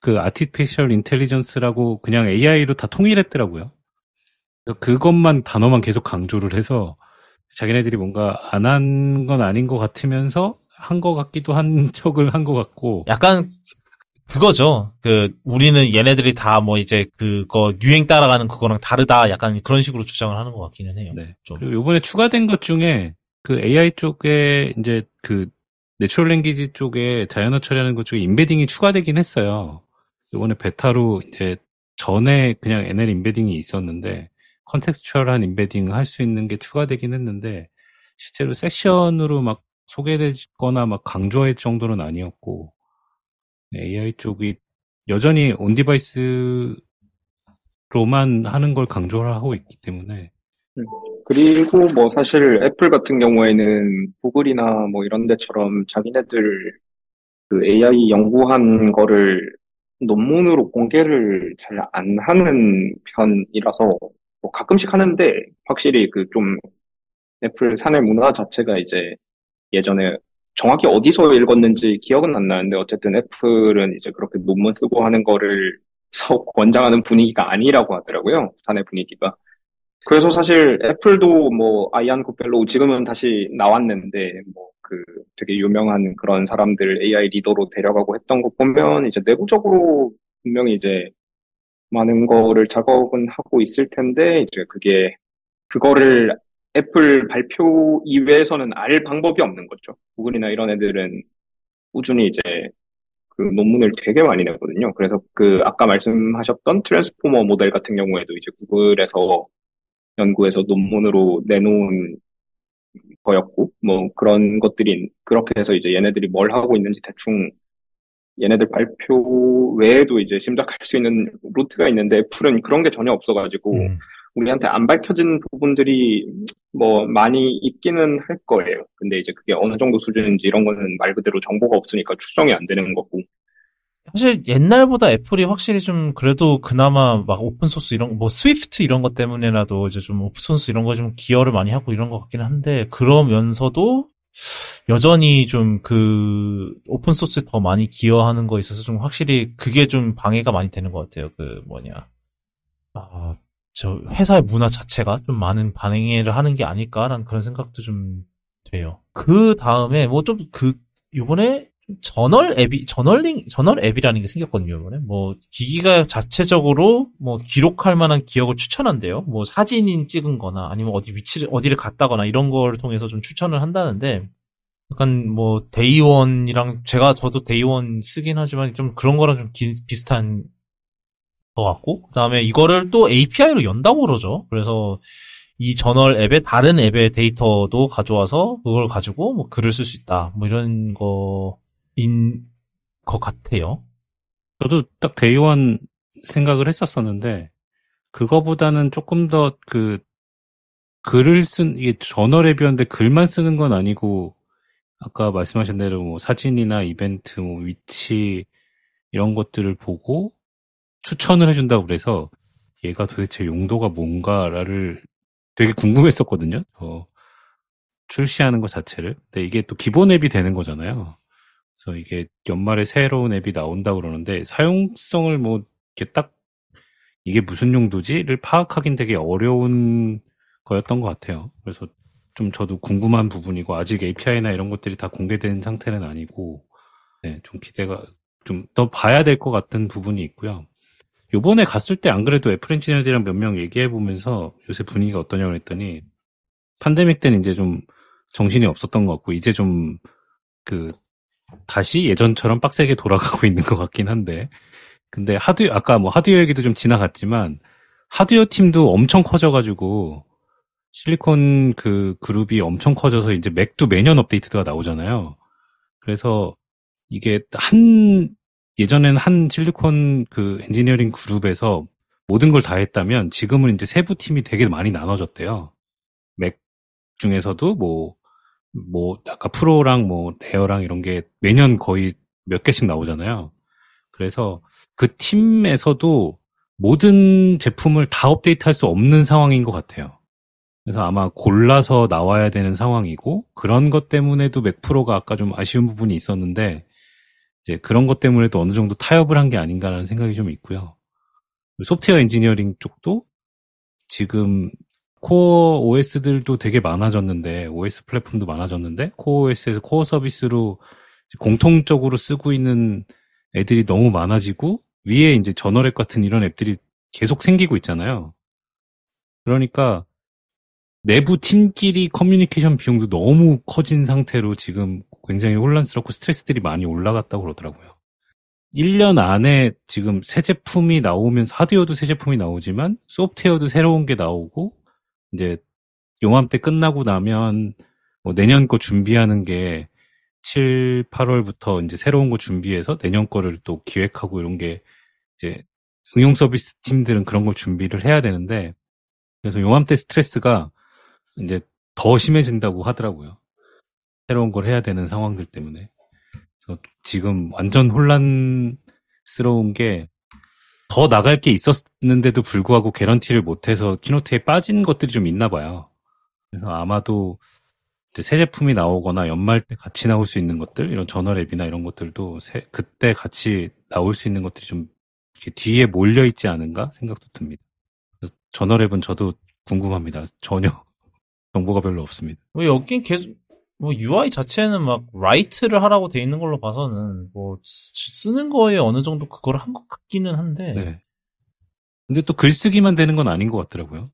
그 artificial intelligence라고 그냥 AI로 다 통일했더라고요. 그것만 단어만 계속 강조를 해서 자기네들이 뭔가 안 한 건 아닌 것 같으면서 한 것 같기도 한 (laughs) 척을 한 것 같고 약간 그거죠. 그 우리는 얘네들이 다 뭐 이제 그거 유행 따라가는 그거랑 다르다. 약간 그런 식으로 주장을 하는 것 같기는 해요. 네. 좀. 그리고 요번에 추가된 것 중에 그 AI 쪽에 이제 그 natural language 쪽에 자연어 처리하는 것 쪽에 embedding이 추가되긴 했어요. 요번에 베타로 이제 전에 그냥 NL 인베딩이 있었는데 contextual한 embedding 할 수 있는 게 추가되긴 했는데 실제로 섹션으로 막 소개되거나 막 강조할 정도는 아니었고 AI 쪽이 여전히 on-device로만 하는 걸 강조를 하고 있기 때문에 그리고 뭐 사실 애플 같은 경우에는 구글이나 뭐 이런 데처럼 자기네들 그 AI 연구한 거를 논문으로 공개를 잘 안 하는 편이라서 뭐 가끔씩 하는데 확실히 그 좀 애플 사내 문화 자체가 이제 예전에 정확히 어디서 읽었는지 기억은 안 나는데 어쨌든 애플은 이제 그렇게 논문 쓰고 하는 거를 (laughs) 서 권장하는 분위기가 아니라고 하더라고요. 사내 분위기가. 그래서 사실 애플도 뭐 아이안 코펠로 지금은 다시 나왔는데 뭐 그 되게 유명한 그런 사람들 AI 리더로 데려가고 했던 거 보면 이제 내부적으로 분명히 이제 많은 거를 작업은 하고 있을 텐데 이제 그게 그거를 애플 발표 이외에서는 알 방법이 없는 거죠. 구글이나 이런 애들은 꾸준히 이제 그 논문을 되게 많이 내거든요. 그래서 그 아까 말씀하셨던 트랜스포머 모델 같은 경우에도 이제 구글에서 연구해서 논문으로 내놓은 거였고, 뭐 그런 것들이 그렇게 해서 이제 얘네들이 뭘 하고 있는지 대충 얘네들 발표 외에도 이제 심작할 수 있는 루트가 있는데 애플은 그런 게 전혀 없어가지고 음. 우리한테 안 밝혀진 부분들이 뭐 많이 있기는 할 거예요. 근데 이제 그게 어느 정도 수준인지 이런 거는 말 그대로 정보가 없으니까 추정이 안 되는 거고. 사실 옛날보다 애플이 확실히 좀 그래도 그나마 막 오픈 소스 이런 뭐 Swift 이런 것 때문에라도 이제 좀 오픈 소스 이런 거 좀 기여를 많이 하고 이런 것 같긴 한데 그러면서도 여전히 좀 그 오픈 소스에 더 많이 기여하는 거에 있어서 좀 확실히 그게 좀 방해가 많이 되는 것 같아요. 그 뭐냐 아 저 회사의 문화 자체가 좀 많은 반응을 하는 게 아닐까라는 그런 생각도 좀 돼요. 그 다음에 뭐 좀 그 요번에 저널 앱이 journaling 저널 앱이라는 게 생겼거든요 이번에. 뭐 기기가 자체적으로 뭐 기록할 만한 기억을 추천한대요. 뭐 사진인 찍은거나 아니면 어디 위치를 어디를 갔다거나 이런 걸 통해서 좀 추천을 한다는데 약간 뭐 Day One이랑 제가 저도 Day One 쓰긴 하지만 좀 그런 거랑 좀 기- 비슷한 것 같고 그 다음에 이거를 또 API로 연다고 그러죠. 그래서 이 저널 앱에 다른 앱의 데이터도 가져와서 그걸 가지고 뭐 글을 쓸 수 있다. 뭐 이런 거 인 것 같아요. 저도 딱 Day One 생각을 했었었는데 그거보다는 조금 더 그 글을 쓴 이게 저널 앱이었는데 글만 쓰는 건 아니고 아까 말씀하신 대로 뭐 사진이나 이벤트 뭐 위치 이런 것들을 보고 추천을 해준다고 그래서 얘가 도대체 용도가 뭔가를 되게 궁금했었거든요. 어, 출시하는 것 자체를. 근데 이게 또 기본 앱이 되는 거잖아요. 그래서 이게 연말에 새로운 앱이 나온다 고 그러는데 사용성을 뭐 이렇게 딱 이게 무슨 용도지를 파악하긴 되게 어려운 거였던 것 같아요. 그래서 좀 저도 궁금한 부분이고 아직 API나 이런 것들이 다 공개된 상태는 아니고 네, 좀 기대가 좀 더 봐야 될 것 같은 부분이 있고요. 요번에 갔을 때 안 그래도 애플 엔지니어들이랑 몇 명 얘기해 보면서 요새 분위기가 어떠냐고 했더니 팬데믹 때는 이제 좀 정신이 없었던 것 같고 이제 좀 그 다시 예전처럼 빡세게 돌아가고 있는 것 같긴 한데 근데 하드웨어, 아까 뭐 하드웨어 얘기도 좀 지나갔지만, 하드웨어 팀도 엄청 커져가지고, 실리콘 그 그룹이 엄청 커져서 이제 맥도 매년 업데이트가 나오잖아요. 그래서 이게 한, 예전에는 한 실리콘 그 엔지니어링 그룹에서 모든 걸 다 했다면 지금은 이제 세부 팀이 되게 많이 나눠졌대요. 맥 중에서도 뭐, 뭐, 아까 프로랑 뭐, 에어랑 이런 게 매년 거의 몇 개씩 나오잖아요. 그래서 그 팀에서도 모든 제품을 다 업데이트 할 수 없는 상황인 것 같아요. 그래서 아마 골라서 나와야 되는 상황이고, 그런 것 때문에도 맥프로가 아까 좀 아쉬운 부분이 있었는데, 이제 그런 것 때문에도 어느 정도 타협을 한 게 아닌가라는 생각이 좀 있고요. 소프트웨어 엔지니어링 쪽도 지금 core OS들도 되게 많아졌는데, OS 플랫폼도 많아졌는데, 코어 OS에서 코어 서비스로 공통적으로 쓰고 있는 애들이 너무 많아지고, 위에 이제 저널앱 같은 이런 앱들이 계속 생기고 있잖아요. 그러니까, 내부 팀끼리 커뮤니케이션 비용도 너무 커진 상태로 지금 굉장히 혼란스럽고 스트레스들이 많이 올라갔다고 그러더라고요. 1년 안에 지금 새 제품이 나오면서 하드웨어도 새 제품이 나오지만 소프트웨어도 새로운 게 나오고 이제 용암때 끝나고 나면 뭐 내년 거 준비하는 게 7, 8월부터 이제 새로운 거 준비해서 내년 거를 또 기획하고 이런 게 이제 응용 서비스 팀들은 그런 걸 준비를 해야 되는데 그래서 용암때 스트레스가 이제 더 심해진다고 하더라고요. 새로운 걸 해야 되는 상황들 때문에. 지금 완전 혼란스러운 게 더 나갈 게 있었는데도 불구하고 개런티를 못해서 키노트에 빠진 것들이 좀 있나 봐요. 그래서 아마도 새 제품이 나오거나 연말 때 같이 나올 수 있는 것들, 이런 저널 앱이나 이런 것들도 새, 그때 같이 나올 수 있는 것들이 좀 뒤에 몰려 있지 않은가 생각도 듭니다. 저널 앱은 저도 궁금합니다. 전혀 (laughs) 정보가 별로 없습니다. 뭐 여긴 계속 뭐 UI 자체는 막 write를 하라고 돼 있는 걸로 봐서는 뭐 쓰는 거에 어느 정도 그걸 한 것 같기는 한데. 네. 근데 또 글쓰기만 되는 건 아닌 것 같더라고요.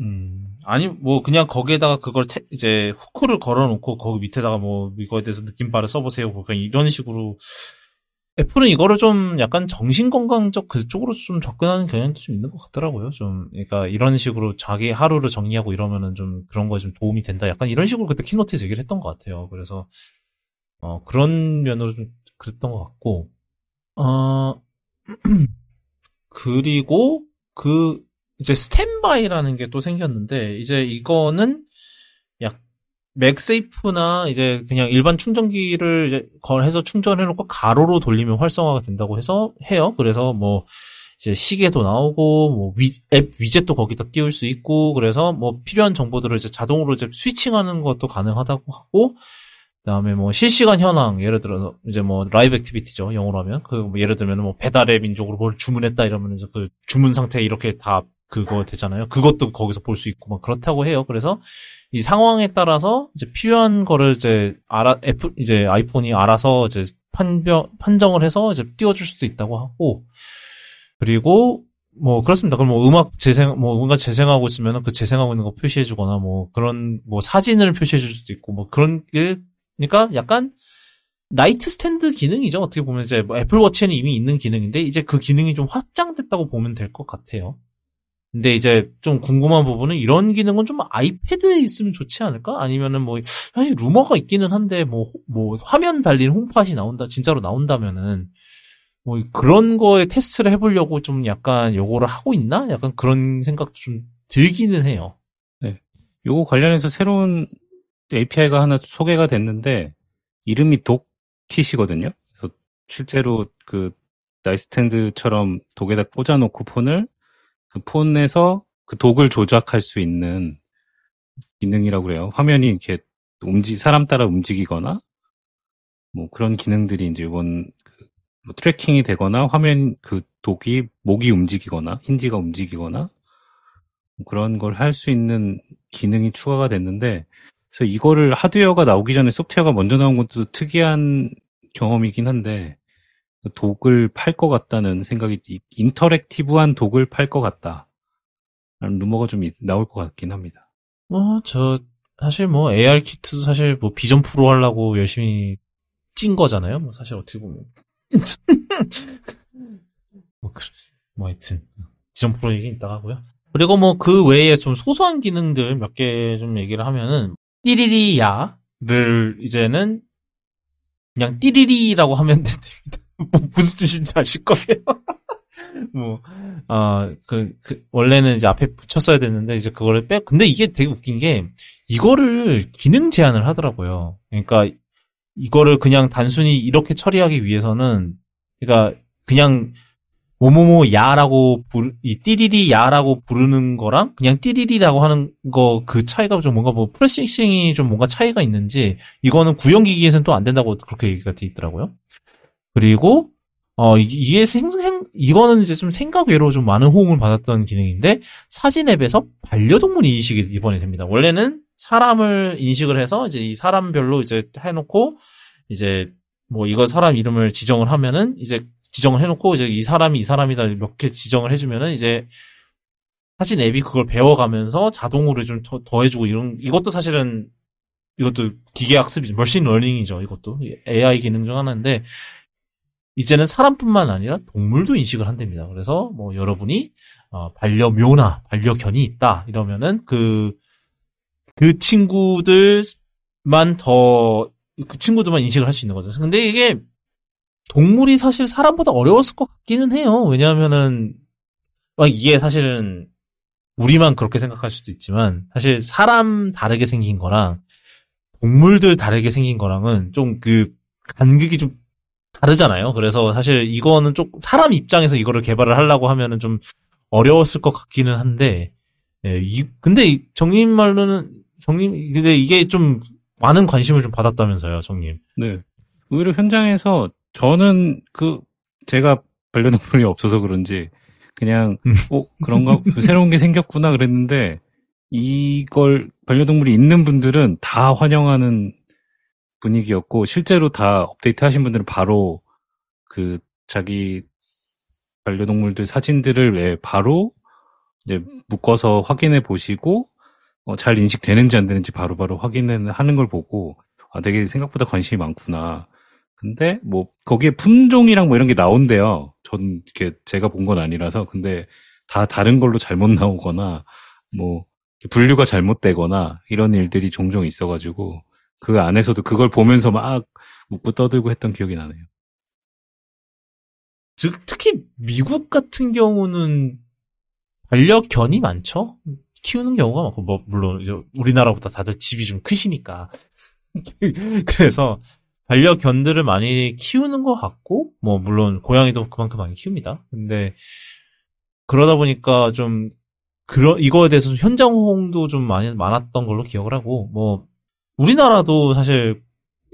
음. 아니 뭐 그냥 거기에다가 그걸 태, 이제 hook를 걸어놓고 거기 밑에다가 뭐 이거에 대해서 느낀 바를 써보세요. 뭐 그냥 이런 식으로 애플은 이거를 좀 약간 정신건강적 그쪽으로 좀 접근하는 경향도 좀 있는 것 같더라고요. 좀, 그러니까 이런 식으로 자기 하루를 정리하고 이러면은 좀 그런 거에 좀 도움이 된다. 약간 이런 식으로 그때 keynote에서 얘기를 했던 것 같아요. 그래서, 어, 그런 면으로 좀 그랬던 것 같고, 어, (clears throat) 그리고 그, 이제 스탠바이라는 게 또 생겼는데, 이제 이거는 약 맥세이프나 이제 그냥 일반 충전기를 이제 걸해서 충전해놓고 가로로 돌리면 활성화가 된다고 해서 해요. 그래서 뭐 이제 시계도 나오고 뭐 위, 앱 위젯도 거기다 띄울 수 있고 그래서 뭐 필요한 정보들을 이제 자동으로 이제 스위칭하는 것도 가능하다고 하고 그다음에 뭐 실시간 현황 예를 들어 이제 뭐 Live Activity죠 영어로 하면 그 예를 들면 뭐 배달의 민족으로 뭘 주문했다 이러면 이제 그 주문 상태 이렇게 다 그거 되잖아요. 그것도 거기서 볼 수 있고 막 그렇다고 해요. 그래서 이 상황에 따라서 이제 필요한 거를 이제 알아 애플 이제 아이폰이 알아서 이제 판별 판정을 해서 이제 띄워줄 수도 있다고 하고 그리고 뭐 그렇습니다. 그럼 뭐 음악 재생 뭐 뭔가 재생하고 있으면 그 재생하고 있는 거 표시해주거나 뭐 그런 뭐 사진을 표시해줄 수도 있고 뭐 그런 게 그러니까 약간 나이트 스탠드 기능이죠. 어떻게 보면 이제 뭐 애플워치에는 이미 있는 기능인데 이제 그 기능이 좀 확장됐다고 보면 될 것 같아요. 근데 이제 좀 궁금한 부분은 이런 기능은 좀 아이패드에 있으면 좋지 않을까? 아니면은 뭐 사실 루머가 있기는 한데 뭐 뭐 화면 달린 홈팟이 나온다 진짜로 나온다면은 뭐 그런 거에 테스트를 해보려고 좀 약간 요거를 하고 있나? 약간 그런 생각도 좀 들기는 해요. 네. 요거 관련해서 새로운 API가 하나 소개가 됐는데 이름이 독킷이거든요. 그래서 실제로 그 나이스탠드처럼 독에다 꽂아놓고 폰을 그 폰에서 그 독을 조작할 수 있는 기능이라고 그래요. 화면이 이렇게 움직 사람 따라 움직이거나 뭐 그런 기능들이 이제 이번 그 뭐 트래킹이 되거나 화면 그 독이 목이 움직이거나 힌지가 움직이거나 뭐 그런 걸 할 수 있는 기능이 추가가 됐는데 그래서 이거를 하드웨어가 나오기 전에 소프트웨어가 먼저 나온 것도 특이한 경험이긴 한데 독을 팔 것 같다는 생각이 인터랙티브한 독을 팔 것 같다. 라는 루머가 좀 나올 것 같긴 합니다. 뭐 저 사실 뭐 AR 키트도 사실 뭐 비전 프로 하려고 열심히 찐 거잖아요. 뭐 사실 어떻게 보면 (laughs) 뭐, 그, 뭐 하여튼 기존 프로 얘기 이따가 하고요. 그리고 뭐 그 외에 좀 소소한 기능들 몇 개 좀 얘기를 하면은 띠리리야를 이제는 그냥 띠리리라고 하면 (laughs) 됩니다. 뭐 무슨 뜻인지 아실 거예요. (laughs) 뭐, 아, 그, 그, 원래는 이제 앞에 붙였어야 됐는데, 이제 그거를 빼, 근데 이게 되게 웃긴 게, 이거를 기능 제한을 하더라고요. 그러니까, 이거를 그냥 단순히 이렇게 처리하기 위해서는, 그러니까, 그냥, 뭐뭐뭐 야라고 부르, 이 띠리리 야라고 부르는 거랑 그냥 띠리리라고 하는 거 그 차이가 좀 뭔가 뭐 프로세싱이 좀 뭔가 차이가 있는지 이거는 구형기기에서는 또 안 된다고 그렇게 얘기가 돼 있더라고요. 그리고 어 이- 이게 생, 생 이거는 이제 좀 생각 외로 좀 많은 호응을 받았던 기능인데 사진 앱에서 반려동물 인식이 이번에 됩니다. 원래는 사람을 인식을 해서 이제 이 사람별로 이제 해놓고 이제 뭐 이거 사람 이름을 지정을 하면은 이제 지정을 해놓고 이제 이 사람이 이 사람이다 몇 개 지정을 해주면은 이제 사진 앱이 그걸 배워가면서 자동으로 좀 더, 더해주고 이런 이것도 사실은 이것도 기계 학습이죠 머신 러닝이죠 이것도 AI 기능 중 하나인데 이제는 사람뿐만 아니라 동물도 인식을 한답니다. 그래서 뭐 여러분이 어, 반려묘나 반려견이 있다 이러면은 그그 친구들만 더 그 친구들만 인식을 할 수 있는 거죠. 근데 이게 동물이 사실 사람보다 어려웠을 것 같기는 해요. 왜냐하면은 막 이게 사실은 우리만 그렇게 생각할 수도 있지만 사실 사람 다르게 생긴 거랑 동물들 다르게 생긴 거랑은 좀 그 간극이 좀 다르잖아요. 그래서 사실 이거는 좀 사람 입장에서 이거를 개발을 하려고 하면은 좀 어려웠을 것 같기는 한데 예, 이 근데 이 정님 말로는 정님 근데 이게 좀 많은 관심을 좀 받았다면서요, 정님. 네. 의외로 현장에서 저는 그 제가 반려동물이 없어서 그런지 그냥 음. 어 그런가 (laughs) 새로운 게 생겼구나 그랬는데 이걸 반려동물이 있는 분들은 다 환영하는 분위기였고 실제로 다 업데이트 하신 분들은 바로 그 자기 반려동물들 사진들을 왜 바로 이제 묶어서 확인해 보시고 어, 잘 인식되는지 안 되는지 바로 바로 확인하는 걸 보고 아 되게 생각보다 관심이 많구나. 근데 뭐 거기에 품종이랑 뭐 이런 게 나온대요. 전 이렇게 제가 본 건 아니라서 근데 다 다른 걸로 잘못 나오거나 뭐 분류가 잘못되거나 이런 일들이 종종 있어가지고 그 안에서도 그걸 보면서 막 웃고 떠들고 했던 기억이 나네요. 즉 특히 미국 같은 경우는 반려견이 많죠. 키우는 경우가 많고 뭐 물론 이제 우리나라보다 다들 집이 좀 크시니까 (laughs) 그래서 반려견들을 많이 키우는 것 같고 뭐 물론 고양이도 그만큼 많이 키웁니다. 근데 그러다 보니까 좀 그런 이거에 대해서 좀 현장 호응도 좀 많이 많았던 걸로 기억을 하고 뭐 우리나라도 사실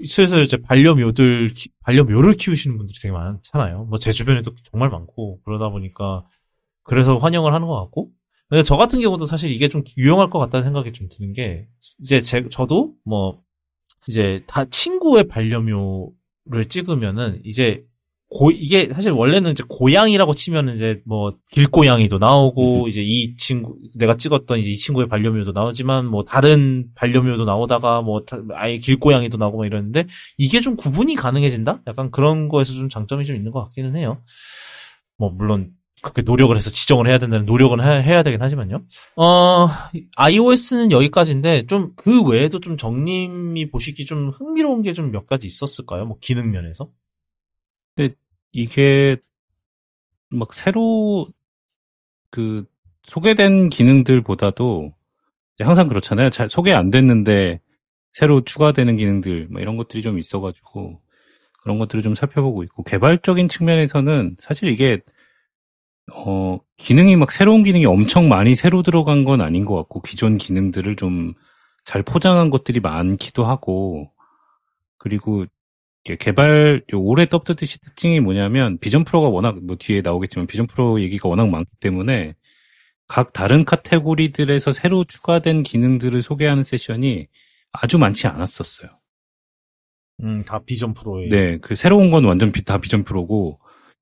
슬슬 이제 반려묘들 키- 반려묘를 키우시는 분들이 되게 많잖아요. 뭐 제 주변에도 정말 많고 그러다 보니까 그래서 환영을 하는 것 같고 근데 저 같은 경우도 사실 이게 좀 유용할 것 같다는 생각이 좀 드는 게 이제 제 저도 뭐 이제 다 친구의 반려묘를 찍으면은 이제 고 이게 사실 원래는 이제 고양이라고 치면은 이제 뭐 길고양이도 나오고 이제 이 친구 내가 찍었던 이제 이 친구의 반려묘도 나오지만 뭐 다른 반려묘도 나오다가 뭐 다- 아예 길고양이도 나오고 막 이러는데 이게 좀 구분이 가능해진다? 약간 그런 거에서 좀 장점이 좀 있는 것 같기는 해요. 뭐 물론 그렇게 노력을 해서 지정을 해야 된다는 노력은 해, 해야 되긴 하지만요. 어 iOS는 여기까지인데 좀 그 외에도 좀 정님이 보시기 좀 흥미로운 게 좀 몇 가지 있었을까요? 뭐 기능 면에서? 이게 막 새로 그 소개된 기능들보다도 항상 그렇잖아요. 잘 소개 안 됐는데 새로 추가되는 기능들 뭐 이런 것들이 좀 있어가지고 그런 것들을 좀 살펴보고 있고 개발적인 측면에서는 사실 이게 어 기능이 막 새로운 기능이 엄청 많이 새로 들어간 건 아닌 것 같고 기존 기능들을 좀 잘 포장한 것들이 많기도 하고 그리고 개발 요 올해 떴듯이 특징이 뭐냐면 비전 프로가 워낙 뭐 뒤에 나오겠지만 비전 프로 얘기가 워낙 많기 때문에 각 다른 카테고리들에서 새로 추가된 기능들을 소개하는 세션이 아주 많지 않았었어요. 음, 다 비전 프로의 네, 그 새로운 건 완전 비, 다 비전 프로고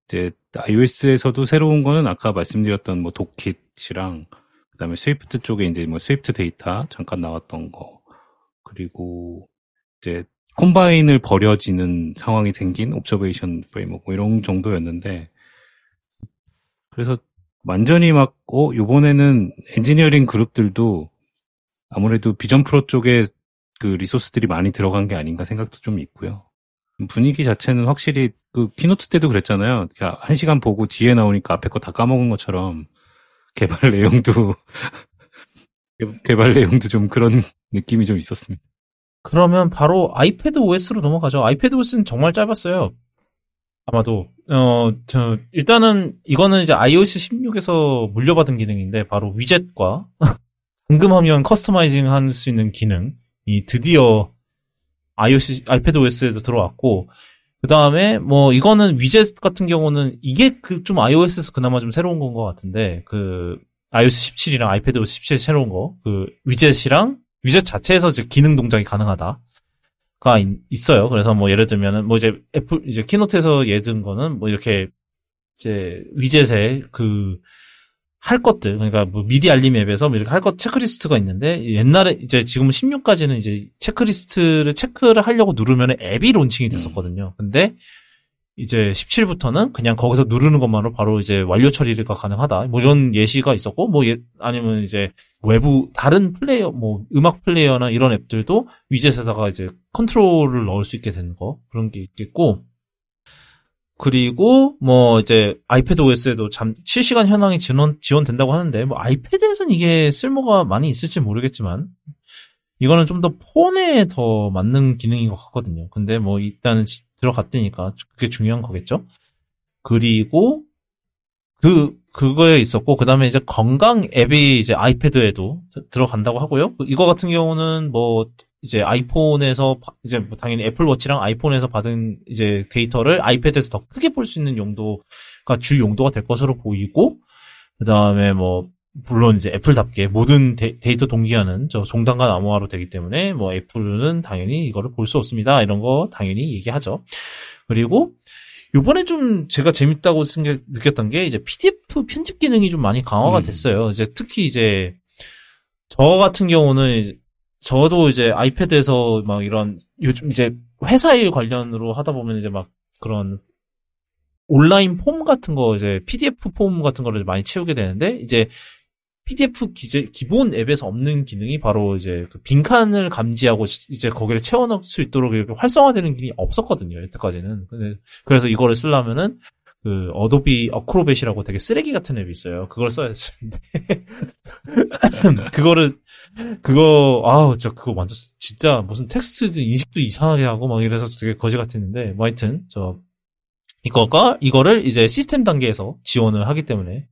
이제 iOS에서도 새로운 거는 아까 말씀드렸던 뭐 DockKit이랑 그다음에 Swift 쪽에 이제 뭐 SwiftData 잠깐 나왔던 거 그리고 이제 Combine을 버려지는 상황이 생긴 Observation framework 뭐 이런 정도였는데 그래서 완전히 막, 어, 요번에는 엔지니어링 그룹들도 아무래도 비전 프로 쪽에 그 리소스들이 많이 들어간 게 아닌가 생각도 좀 있고요. 분위기 자체는 확실히 그 keynote 때도 그랬잖아요. 그러니까 한 시간 보고 뒤에 나오니까 앞에 거 다 까먹은 것처럼 개발 내용도 (laughs) 개발 내용도 좀 그런 느낌이 좀 있었습니다. 그러면 바로 아이패드 OS로 넘어가죠. 아이패드 OS는 정말 짧았어요. 아마도 어 저 일단은 이거는 이제 iOS 16에서 물려받은 기능인데 바로 위젯과 (laughs) 잠금화면 customizing 할 수 있는 기능이 드디어 iOS 아이패드 OS에도 들어왔고 그 다음에 뭐 이거는 위젯 같은 경우는 이게 그 좀 iOS에서 그나마 좀 새로운 건 것 같은데 그 iOS 17이랑 아이패드 OS 17 새로운 거 그 위젯이랑 위젯 자체에서 이제 기능 동작이 가능하다. 가 있, 어요 그래서 뭐 예를 들면은 뭐 이제 애플 이제 keynote에서 예를 든 거는 뭐 이렇게 이제 위젯에 그 할 것들 그러니까 뭐 미리 알림 앱에서 뭐 이렇게 할 것 체크리스트가 있는데 옛날에 이제 지금 16까지는 이제 체크리스트를 체크를 하려고 누르면 앱이 론칭이 됐었거든요. 근데 이제 17부터는 그냥 거기서 누르는 것만으로 바로 이제 완료 처리가 가능하다. 뭐 이런 예시가 있었고, 뭐 예, 아니면 이제 외부 다른 플레이어, 뭐 음악 플레이어나 이런 앱들도 위젯에다가 이제 컨트롤을 넣을 수 있게 되는 거 그런 게 있겠고, 그리고 뭐 이제 아이패드 OS에도 잠 실시간 현황이 지원 지원된다고 하는데 뭐 아이패드에서는 이게 쓸모가 많이 있을지 모르겠지만 이거는 좀 더 폰에 더 맞는 기능인 것 같거든요. 근데 뭐 일단은 들어갔다니까 그게 중요한 거겠죠. 그리고 그 그거에 있었고 그다음에 이제 건강 앱이 이제 아이패드에도 들어간다고 하고요. 이거 같은 경우는 뭐 이제 아이폰에서 이제 뭐 당연히 애플워치랑 아이폰에서 받은 이제 데이터를 아이패드에서 더 크게 볼 수 있는 용도가 주 용도가 될 것으로 보이고 그다음에 뭐 물론 이제 애플답게 모든 데, 이터 동기화는 저 종단과 암호화로 되기 때문에 뭐 애플은 당연히 이거를 볼 수 없습니다. 이런 거 당연히 얘기하죠. 그리고 요번에 좀 제가 재밌다고 생각, 느꼈던 게 이제 PDF 편집 기능이 좀 많이 강화가 음. 됐어요. 이제 특히 이제 저 같은 경우는 저도 이제 아이패드에서 막 이런 요즘 이제 회사 일 관련으로 하다 보면 이제 막 그런 온라인 폼 같은 거 이제 PDF 폼 같은 거를 많이 채우게 되는데 이제 PDF 기제, 기본 앱에서 없는 기능이 바로 이제 그 빈칸을 감지하고 이제 거기를 채워넣을 수 있도록 이렇게 활성화되는 기능이 없었거든요. 여태까지는. 근데 그래서 이거를 쓰려면은 그 Adobe Acrobat이라고 되게 쓰레기 같은 앱이 있어요. 그걸 써야 했는데 (laughs) 그거를 그거 아우 저 그거 완전 진짜 무슨 텍스트 인식도 이상하게 하고 막 이래서 되게 거지 같았는데 뭐 하여튼 저 이거가 이거를 이제 시스템 단계에서 지원을 하기 때문에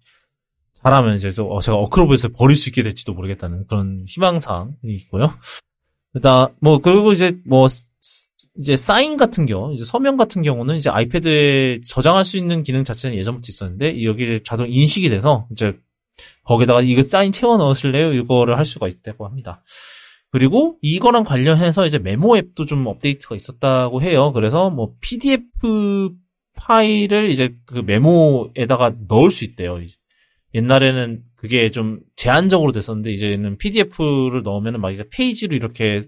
잘하면 이제 저, 어, 제가 Acrobat을 버릴 수 있게 될지도 모르겠다는 그런 희망사항이 있고요. 일단 뭐 그리고 이제 뭐 이제 사인 같은 경우, 이제 서명 같은 경우는 이제 아이패드에 저장할 수 있는 기능 자체는 예전부터 있었는데 여기 자동 인식이 돼서 이제 거기다가 이거 사인 채워 넣으실래요? 이거를 할 수가 있다고 합니다. 그리고 이거랑 관련해서 이제 메모 앱도 좀 업데이트가 있었다고 해요. 그래서 뭐 PDF 파일을 이제 그 메모에다가 넣을 수 있대요. 옛날에는 그게 좀 제한적으로 됐었는데 이제는 PDF를 넣으면은 막 이제 페이지로 이렇게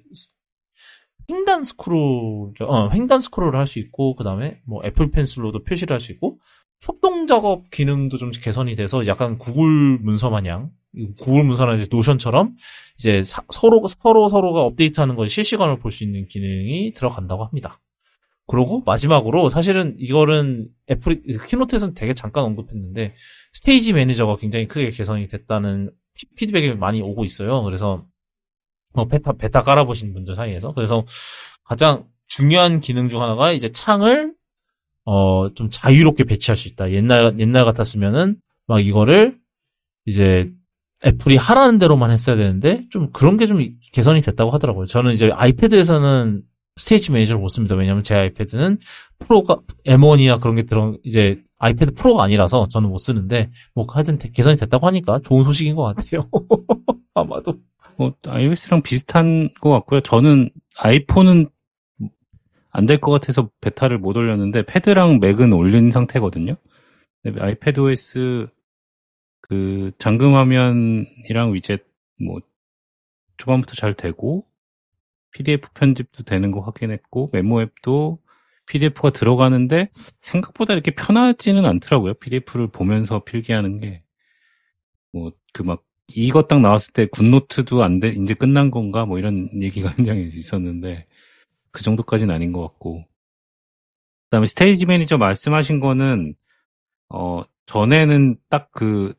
횡단 스크롤, 어, 횡단 스크롤을 할 수 있고, 그 다음에 뭐 애플 펜슬로도 표시를 할 수 있고, 협동 작업 기능도 좀 개선이 돼서 약간 구글 문서 마냥, 구글 문서나 이제 노션처럼 이제 사, 서로, 서로 서로가 업데이트하는 걸 실시간으로 볼 수 있는 기능이 들어간다고 합니다. 그리고 마지막으로 사실은 이거는 애플이, keynote에서는 되게 잠깐 언급했는데, Stage Manager가 굉장히 크게 개선이 됐다는 피드백이 많이 오고 있어요. 그래서 뭐 베타 베타 깔아보신 분들 사이에서 그래서 가장 중요한 기능 중 하나가 이제 창을 어 좀 자유롭게 배치할 수 있다. 옛날 옛날 같았으면은 막 이거를 이제 애플이 하라는 대로만 했어야 되는데 좀 그런 게 좀 개선이 됐다고 하더라고요. 저는 이제 아이패드에서는 Stage Manager를 못 씁니다. 왜냐면 제 아이패드는 프로가 M1이나 그런 게 들어 이제 아이패드 프로가 아니라서 저는 못 쓰는데 뭐 하여튼 개선이 됐다고 하니까 좋은 소식인 것 같아요. (laughs) 아마도. 뭐 iOS랑 비슷한 것 같고요. 저는 아이폰은 안 될 것 같아서 베타를 못 올렸는데 패드랑 맥은 올린 상태거든요. 아이패드 OS 그 잠금 화면이랑 위젯 뭐 초반부터 잘 되고 PDF 편집도 되는 거 확인했고 메모 앱도 PDF가 들어가는데 생각보다 이렇게 편하지는 않더라고요. PDF를 보면서 필기하는 게. 뭐, 그 막, 이거 딱 나왔을 때 굿노트도 안 돼, 이제 끝난 건가? 뭐 이런 얘기가 (laughs) 현장에 있었는데, 그 정도까지는 아닌 것 같고. 그 다음에 Stage Manager 말씀하신 거는, 어, 전에는 딱 그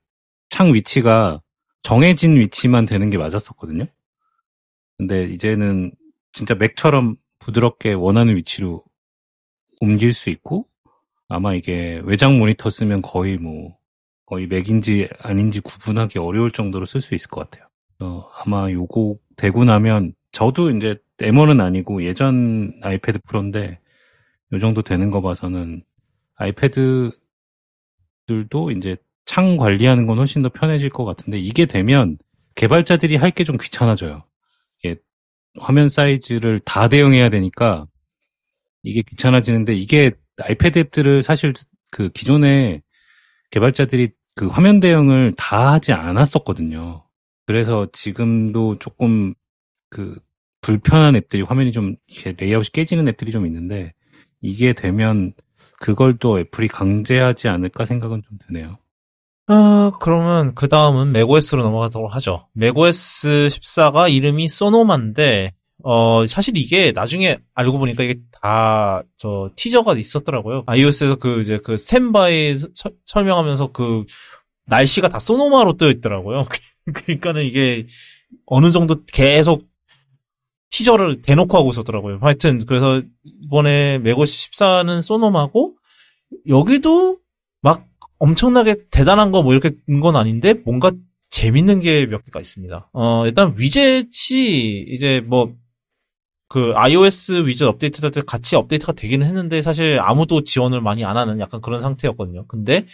창 위치가 정해진 위치만 되는 게 맞았었거든요. 근데 이제는 진짜 맥처럼 부드럽게 원하는 위치로 옮길 수 있고, 아마 이게 외장 모니터 쓰면 거의 뭐, 거의 맥인지 아닌지 구분하기 어려울 정도로 쓸 수 있을 것 같아요. 어, 아마 요거 되고 나면, 저도 이제 M1은 아니고 예전 아이패드 프로인데, 요 정도 되는 거 봐서는 아이패드들도 이제 창 관리하는 건 훨씬 더 편해질 것 같은데, 이게 되면 개발자들이 할 게 좀 귀찮아져요. 화면 사이즈를 다 대응해야 되니까, 이게 귀찮아지는데 이게 아이패드 앱들을 사실 그 기존에 개발자들이 그 화면 대응을 다 하지 않았었거든요. 그래서 지금도 조금 그 불편한 앱들이 화면이 좀 레이아웃이 깨지는 앱들이 좀 있는데 이게 되면 그걸 또 애플이 강제하지 않을까 생각은 좀 드네요. 아, 그러면 그 다음은 맥OS로 넘어가도록 하죠. 맥OS 14가 이름이 소노마인데 어, 사실 이게 나중에 알고 보니까 이게 다, 저, 티저가 있었더라고요. iOS에서 그, 이제 그 스탠바이 서- 설명하면서 그, 날씨가 다 소노마로 뜨여 있더라고요. (laughs) 그러니까는 이게 어느 정도 계속 티저를 대놓고 하고 있었더라고요. 하여튼, 그래서 이번에 맥OS 14는 소노마고, 여기도 막 엄청나게 대단한 거 뭐 이렇게 된건 아닌데, 뭔가 재밌는 게 몇 개가 있습니다. 어, 일단 위젯이 이제 뭐, 그 iOS 위젯 업데이트 때 같이 업데이트가 되기는 했는데 사실 아무도 지원을 많이 안 하는 약간 그런 상태였거든요. 근데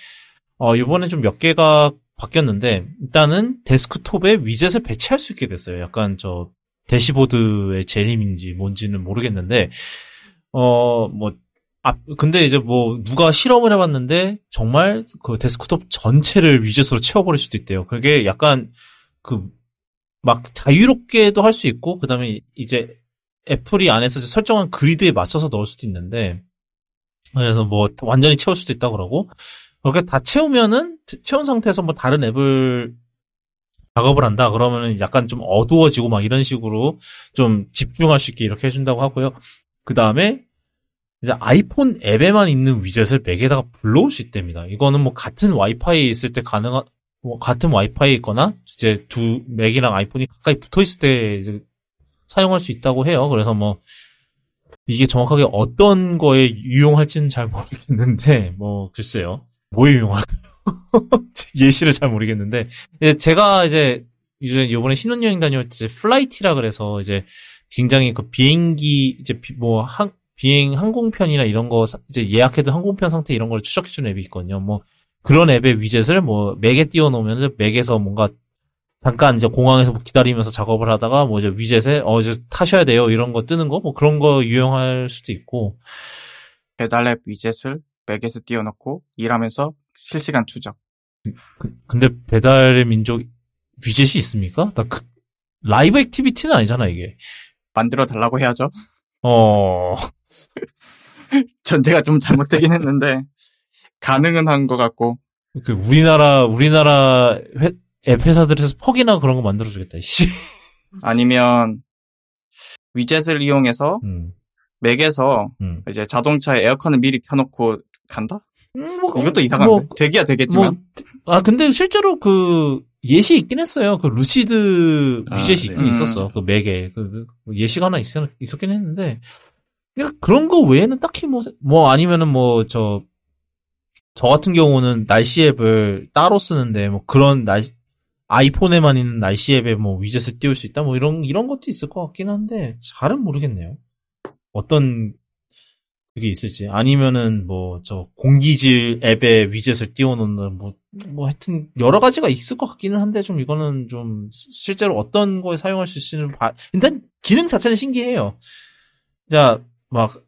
어 이번에 좀 몇 개가 바뀌었는데 일단은 데스크톱에 위젯을 배치할 수 있게 됐어요. 약간 저 대시보드의 재림인지 뭔지는 모르겠는데 어 뭐 아, 근데 이제 뭐, 누가 실험을 해봤는데, 정말 그 데스크톱 전체를 위젯으로 채워버릴 수도 있대요. 그게 약간, 그, 막 자유롭게도 할 수 있고, 그 다음에 이제 애플이 안에서 설정한 그리드에 맞춰서 넣을 수도 있는데, 그래서 뭐, 완전히 채울 수도 있다고 그러고, 그렇게 다 채우면은, 채운 상태에서 뭐 다른 앱을 작업을 한다, 그러면은 약간 좀 어두워지고 막 이런 식으로 좀 집중할 수 있게 이렇게 해준다고 하고요. 그 다음에, 이제 아이폰 앱에만 있는 위젯을 맥에다가 불러올 수 있답니다. 이거는 뭐 같은 와이파이 있을 때 가능한, 뭐 같은 와이파이 있거나 이제 두 맥이랑 아이폰이 가까이 붙어 있을 때 이제 사용할 수 있다고 해요. 그래서 뭐 이게 정확하게 어떤 거에 유용할지는 잘 모르겠는데 뭐 글쎄요. 뭐에 유용할까요? (laughs) 예시를 잘 모르겠는데 제가 이제 이제 이번에 신혼여행 다녀올 때 Flighty라 그래서 이제 굉장히 그 비행기 이제 비- 뭐 한, 비행 항공편이나 이런 거 사- 이제 예약해둔 항공편 상태 이런 걸 추적해주는 앱이 있거든요. 뭐 그런 앱의 위젯을 뭐 맥에 띄워놓으면 맥에서 뭔가 잠깐 이제 공항에서 뭐 기다리면서 작업을 하다가 뭐 이제 위젯에 어 이제 타셔야 돼요 이런 거 뜨는 거 뭐 그런 거 유용할 수도 있고 배달 앱 위젯을 맥에서 띄워놓고 일하면서 실시간 추적. 그- 근데 배달의 민족 위젯이 있습니까? 나 그, live activity는 아니잖아 이게. 만들어 달라고 해야죠. 어 (laughs) 전제가 좀 잘못되긴 했는데 가능은 한 것 같고 그 우리나라 우리나라 회, 앱 회사들에서 퍽이나 그런 거 만들어주겠다. 씨. (laughs) 아니면 위젯을 이용해서 음, 맥에서 음. 이제 자동차에 에어컨을 미리 켜놓고 간다? 음, 뭐, 이것도 이상한데 뭐, 되기야 되겠지만 뭐, 아 근데 실제로 그 예시 있긴 했어요. 그 루시드 아, 위젯이 네. 있긴 음. 있었어. 그 맥에 그, 그 예시가 하나 있, 있었긴 했는데 그냥 그런 거 외에는 딱히 뭐 뭐 아니면은 뭐 저 저 같은 경우는 날씨 앱을 따로 쓰는데 뭐 그런 날 아이폰에만 있는 날씨 앱에 뭐 위젯을 띄울 수 있다 뭐 이런 이런 것도 있을 것 같긴 한데 잘은 모르겠네요. 어떤 그게 있을지 아니면은 뭐 저 공기질 앱에 위젯을 띄워놓는 뭐 뭐 하여튼 여러 가지가 있을 것 같기는 한데 좀 이거는 좀 시- 실제로 어떤 거에 사용할 수 있을지는 봐 일단 기능 자체는 신기해요. 자 막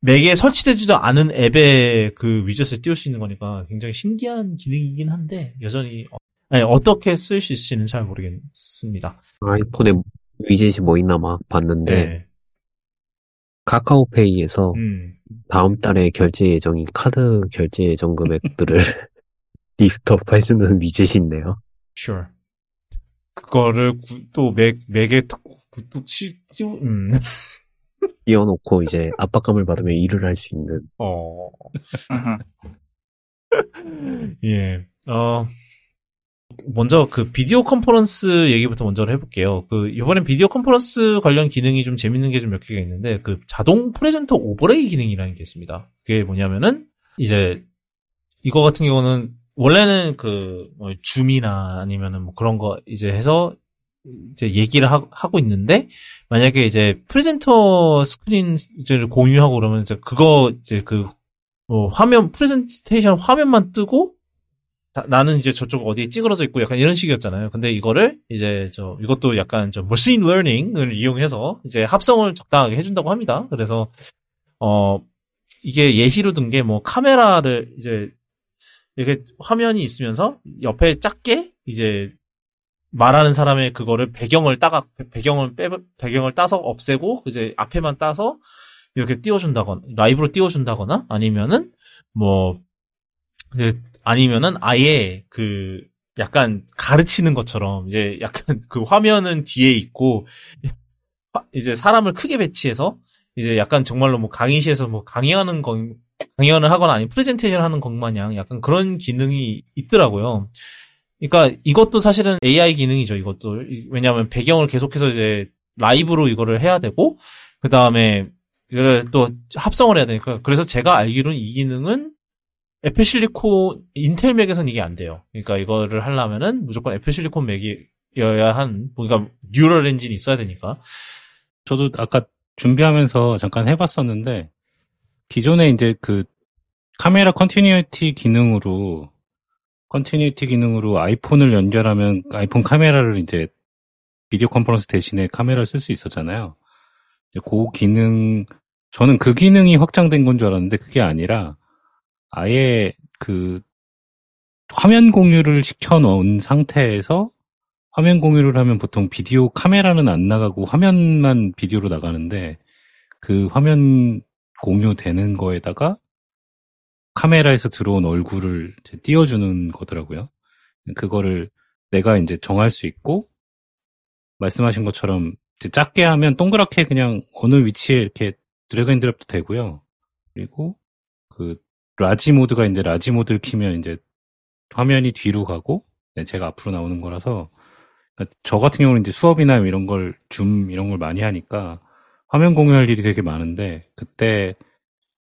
맥에 설치되지도 않은 앱에 그 위젯을 띄울 수 있는 거니까 굉장히 신기한 기능이긴 한데 여전히 어, 아니, 어떻게 쓸 수 있을지는 잘 모르겠습니다. 아이폰에 위젯이 뭐 있나 막 봤는데 네. 카카오페이에서 음. 다음 달에 결제 예정인 카드 결제 예정 금액들을 (laughs) list up 해주는 위젯이 있네요. sure. 그거를 구- 또 맥, 맥에 또, 또 치, 치- 음. 띄워놓고 이제 압박감을 받으면 일을 할 수 있는 어. (laughs) 예. 어, 먼저 그 video conference 얘기부터 먼저 해볼게요. 그, 이번엔 video conference 관련 기능이 좀 재밌는 게 좀 몇 개가 있는데, 그 자동 presenter overlay 기능이라는 게 있습니다. 그게 뭐냐면은, 이제, 이거 같은 경우는, 원래는 그, 뭐, 줌이나 아니면은 뭐 그런 거 이제 해서, 이제 얘기를 하, 고 있는데, 만약에 이제 presenter 스크린을 공유하고 그러면 이제 그거 이제 그 뭐 화면 프레젠테이션 화면만 뜨고 다- 나는 이제 저쪽 어디에 찌그러져 있고 약간 이런 식이었잖아요. 근데 이거를 이제 저 이것도 약간 좀 machine learning을 이용해서 이제 합성을 적당하게 해준다고 합니다. 그래서 어 이게 예시로 든 게 뭐 카메라를 이제 이렇게 화면이 있으면서 옆에 작게 이제 말하는 사람의 그거를 배경을 따가 배경을 빼 배경을 따서 없애고 이제 앞에만 따서 이렇게 띄워준다거나 라이브로 띄워준다거나 아니면은 뭐 그, 아니면은 아예 그 약간 가르치는 것처럼 이제 약간 (laughs) 그 화면은 뒤에 있고 화- 이제 사람을 크게 배치해서 이제 약간 정말로 뭐 강의실에서 뭐 강의하는 거 강연을 하거나 아니면 프레젠테이션 하는 것 마냥 약간 그런 기능이 있더라고요. 그러니까 이것도 사실은 AI 기능이죠. 이것도 왜냐하면 배경을 계속해서 이제 라이브로 이거를 해야 되고 그 다음에 이거를 또 합성을 해야 되니까 그래서 제가 알기로는 이 기능은 애플 실리콘 인텔 맥에서는 이게 안 돼요. 그러니까 이거를 하려면은 무조건 애플 실리콘 맥이어야 한 그러니까 neural engine이 있어야 되니까 저도 아까 준비하면서 잠깐 해봤었는데 기존에 이제 그 카메라 continuity 기능으로 continuity 기능으로 아이폰을 연결하면 아이폰 카메라를 이제 video conference 대신에 카메라를 쓸 수 있었잖아요. 그 기능 저는 그 기능이 확장된 건 줄 알았는데 그게 아니라 아예 그 화면 공유를 시켜 놓은 상태에서 화면 공유를 하면 보통 비디오 카메라는 안 나가고 화면만 비디오로 나가는데 그 화면 공유되는 거에다가 카메라에서 들어온 얼굴을 띄워주는 거더라고요. 그거를 내가 이제 정할 수 있고 말씀하신 것처럼 작게 하면 동그랗게 그냥 어느 위치에 이렇게 drag and drop도 되고요. 그리고 그 large mode가 있는데 large mode를 키면 이제 화면이 뒤로 가고 네, 제가 앞으로 나오는 거라서 그러니까 저 같은 경우는 이제 수업이나 이런 걸, 줌 이런 걸 많이 하니까 화면 공유할 일이 되게 많은데 그때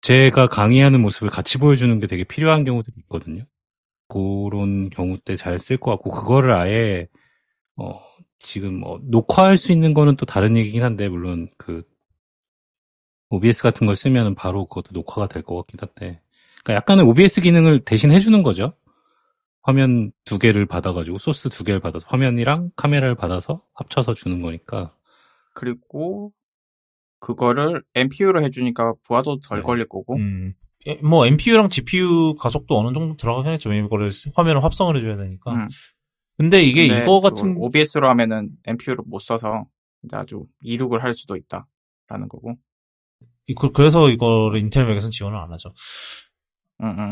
제가 강의하는 모습을 같이 보여주는 게 되게 필요한 경우들이 있거든요. 그런 경우 때 잘 쓸 것 같고 그거를 아예 어, 지금 어, 녹화할 수 있는 거는 또 다른 얘기긴 한데 물론 그 OBS 같은 걸 쓰면은 바로 그것도 녹화가 될 것 같긴 한데 그러니까 약간의 OBS 기능을 대신 해주는 거죠. 화면 두 개를 받아가지고 소스 두 개를 받아서 화면이랑 카메라를 받아서 합쳐서 주는 거니까 그리고 그거를 NPU로 해주니까 부하도 덜 네. 걸릴 거고. 음, 예, 뭐 NPU랑 GPU 가속도 어느 정도 들어가긴 했죠. 왜냐면 이거를 화면을 합성을 해줘야 되니까. 음. 근데 이게 근데 이거 그걸 같은 OBS로 하면은 NPU를 못 써서 아주 이륙을 할 수도 있다라는 거고. 이거- 그래서 이거를 인텔 맥에서는 지원을 안 하죠.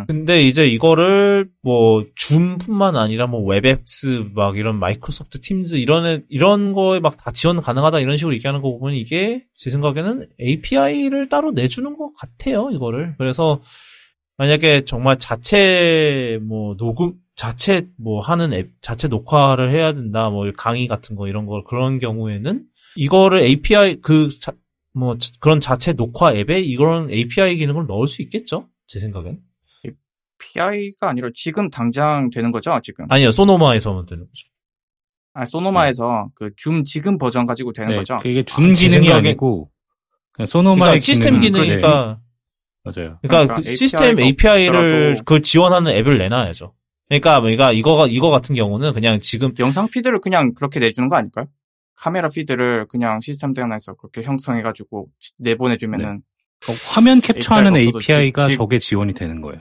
근데 이제 이거를 뭐 줌뿐만 아니라 뭐 웹엑스 막 이런 마이크로소프트 팀즈 이런 애- 이런 거에 막 다 지원 가능하다 이런 식으로 얘기하는 거 보면 이게 제 생각에는 API를 따로 내주는 것 같아요 이거를. 그래서 만약에 정말 자체 뭐 녹음 자체 뭐 하는 앱 자체 녹화를 해야 된다 뭐 강의 같은 거 이런 거 그런 경우에는 이거를 API 그뭐 그런 자체 녹화 앱에 이런 API 기능을 넣을 수 있겠죠? 제 생각엔. PI가 아니라 지금 당장 되는 거죠, 지금. 아니요, 소노마에서만 되는 거죠. 아, 소노마에서 그줌 지금 버전 가지고 되는 네, 거죠. 그게 줌 아, 제 기능이 아니고 그냥 소노마의 그러니까 시스템 기능이니까, 그게- 맞아요. 그러니까, 그러니까 그 시스템 API API를 없더라도 그 지원하는 앱을 내놔야죠. 그러니까, 그러니까 이거 이거 같은 경우는 그냥 지금 영상 피드를 그냥 그렇게 내주는 거 아닐까요? 카메라 피드를 그냥 시스템 내에서 그렇게 형성해가지고 내보내주면은 어, 화면 캡처하는 API 가 없어도 API가 지- 지- 저게 지원이 되는 거예요.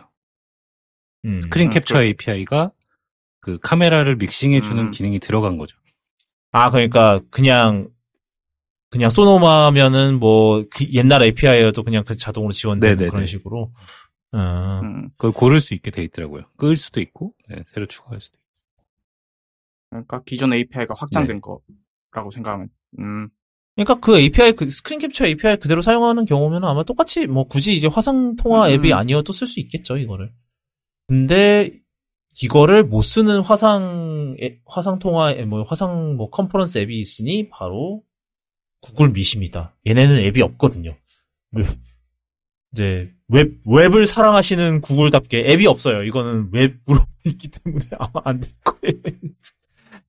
음, 스크린 음, 캡처 그- API가 그 카메라를 믹싱해 주는 음. 기능이 들어간 거죠. 아 그러니까 그냥 그냥 소노마면은 뭐그 옛날 API여도 그냥 그 자동으로 지원되는 네네네. 그런 식으로. 어, 음, 그걸 고를 수 있게 돼 있더라고요. 끌 수도 있고, 네, 새로 추가할 수도 있고. 그러니까 기존 API가 확장된 네. 거라고 생각하면, 음, 그러니까 그 API 그 스크린 캡처 API 그대로 사용하는 경우면 아마 똑같이 뭐 굳이 이제 화상 통화 음. 앱이 아니어도 쓸 수 있겠죠 이거를. 근데 이거를 못 쓰는 화상 애- 화상 통화 앱, 뭐 화상 뭐 컨퍼런스 앱이 있으니 바로 구글 밋입니다. 얘네는 앱이 없거든요. 웹- 이제 웹 웹을 사랑하시는 구글답게 앱이 없어요. 이거는 웹으로 (laughs) 있기 때문에 아마 안 될 거예요.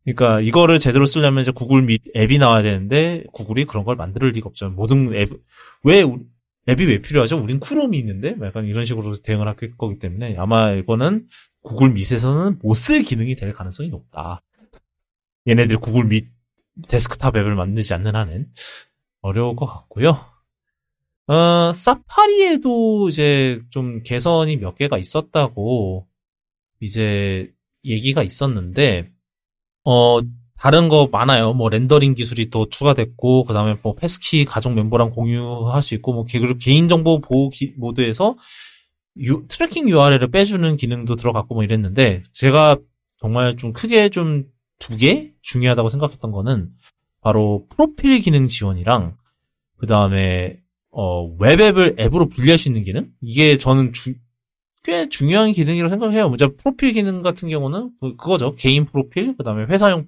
그러니까 이거를 제대로 쓰려면 이제 구글 밋 앱이 나와야 되는데 구글이 그런 걸 만들 리가 없죠. 모든 앱 왜 앱이 왜 필요하죠? 우린 크롬이 있는데 약간 이런 식으로 대응을 할 거기 때문에 아마 이거는 구글 밋에서는 못 쓸 기능이 될 가능성이 높다. 얘네들이 구글 밋 데스크탑 앱을 만들지 않는 한은 어려울 것 같고요. 어, 사파리에도 이제 좀 개선이 몇 개가 있었다고 이제 얘기가 있었는데 어, 다른 거 많아요. 뭐 렌더링 기술이 또 추가됐고 그다음에 뭐 passkey 가족 멤버랑 공유할 수 있고 뭐 개- 개인 정보 보호 기- 모드에서 유- tracking URL을 빼주는 기능도 들어갔고 뭐 이랬는데 제가 정말 좀 크게 좀 두 개 중요하다고 생각했던 거는 바로 프로필 기능 지원이랑 그 다음에 어, web app을 앱으로 분리할 수 있는 기능? 이게 저는 주- 꽤 중요한 기능이라고 생각해요. 먼저 프로필 기능 같은 경우는 그- 그거죠. 개인 프로필, 그 다음에 회사용,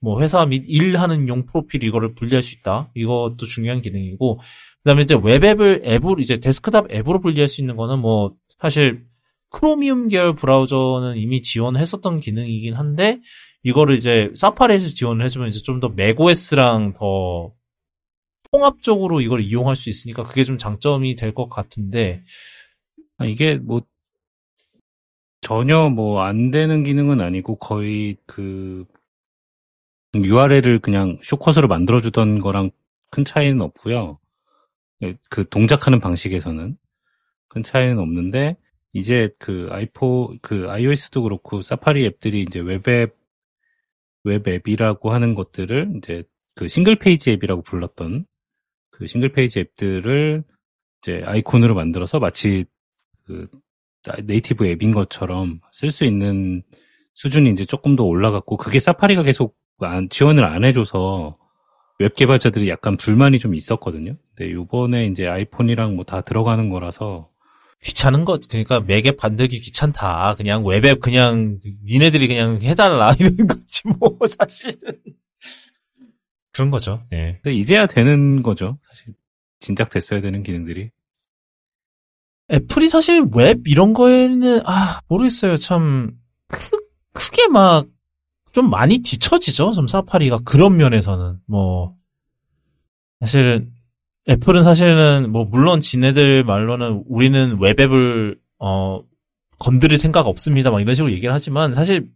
뭐 회사 및 일하는 용 프로필 이거를 분리할 수 있다. 이것도 중요한 기능이고, 그 다음에 이제 web app을 앱으로, 이제 데스크탑 앱으로 분리할 수 있는 거는 뭐, 사실, 크로미움 계열 브라우저는 이미 지원했었던 기능이긴 한데, 이거를 이제 사파리에서 지원을 해주면 이제 좀 더 맥OS랑 더 통합적으로 이걸 이용할 수 있으니까 그게 좀 장점이 될 것 같은데, 아, 이게 뭐 전혀 뭐 안 되는 기능은 아니고 거의 그 URL을 그냥 쇼컷으로 만들어주던 거랑 큰 차이는 없고요. 예, 그 동작하는 방식에서는 큰 차이는 없는데 이제 그 아이포 그 iOS도 그렇고 사파리 앱들이 이제 웹앱 웹앱이라고 하는 것들을 이제 그 싱글 페이지 앱이라고 불렀던 그 싱글 페이지 앱들을 이제 아이콘으로 만들어서 마치 그 native 앱인 것처럼 쓸 수 있는 수준이 이제 조금 더 올라갔고 그게 사파리가 계속 안- 지원을 안 해줘서 웹 개발자들이 약간 불만이 좀 있었거든요. 근데 요번에 이제 아이폰이랑 뭐 다 들어가는 거라서 귀찮은 것, 그러니까 맥앱 만들기 귀찮다. 그냥 웹앱 그냥 니네들이 그냥 해달라 (laughs) 이런 거지 뭐 사실은 그런 거죠. 예. 근데 이제야 되는 거죠. 사실 진작 됐어야 되는 기능들이. 애플이 사실 웹 이런 거에는 아 모르겠어요. 참 크, 크게 막 좀 많이 뒤처지죠. 좀 사파리가 그런 면에서는 뭐 사실 애플은 사실은 뭐 물론 지네들 말로는 우리는 웹앱을 어 건드릴 생각 없습니다. 막 이런 식으로 얘기를 하지만 사실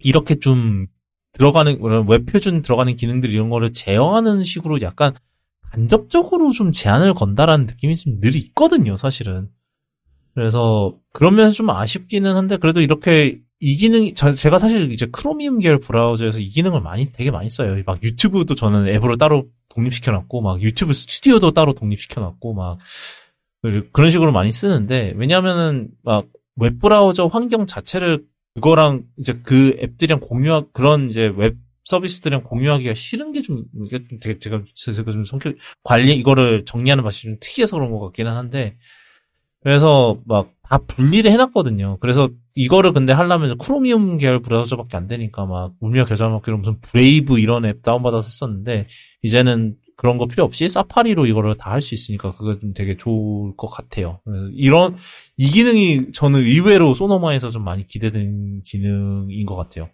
이렇게 좀 들어가는 웹 표준 들어가는 기능들 이런 거를 제어하는 식으로 약간 간접적으로 좀 제한을 건다라는 느낌이 좀 늘 있거든요, 사실은. 그래서 그런 면에서 좀 아쉽기는 한데 그래도 이렇게 이 기능이 저- 제가 사실 이제 크로미움 계열 브라우저에서 이 기능을 많이 되게 많이 써요. 막 유튜브도 저는 앱으로 따로 독립시켜 놨고 막 유튜브 스튜디오도 따로 독립시켜 놨고 막 그- 그런 식으로 많이 쓰는데 왜냐하면은 막 웹 브라우저 환경 자체를 그거랑 이제 그 앱들이랑 공유하 그런 이제 웹 서비스들이랑 공유하기가 싫은 게 좀 이게 좀 되게 제가 좀 성격 관리 이거를 정리하는 맛이 좀 특이해서 그런 것 같기는 한데 그래서 막 다 분리를 해놨거든요. 그래서 이거를 근데 하려면 크로미움 계열 브라우저밖에 안 되니까 막 울며 겨자 먹기로 무슨 브레이브 이런 앱 다운받아서 썼는데 이제는 그런 거 필요 없이 사파리로 이거를 다 할 수 있으니까 그거 좀 되게 좋을 것 같아요. 그래서 이런 이 기능이 저는 의외로 소노마에서 좀 많이 기대된 기능인 것 같아요.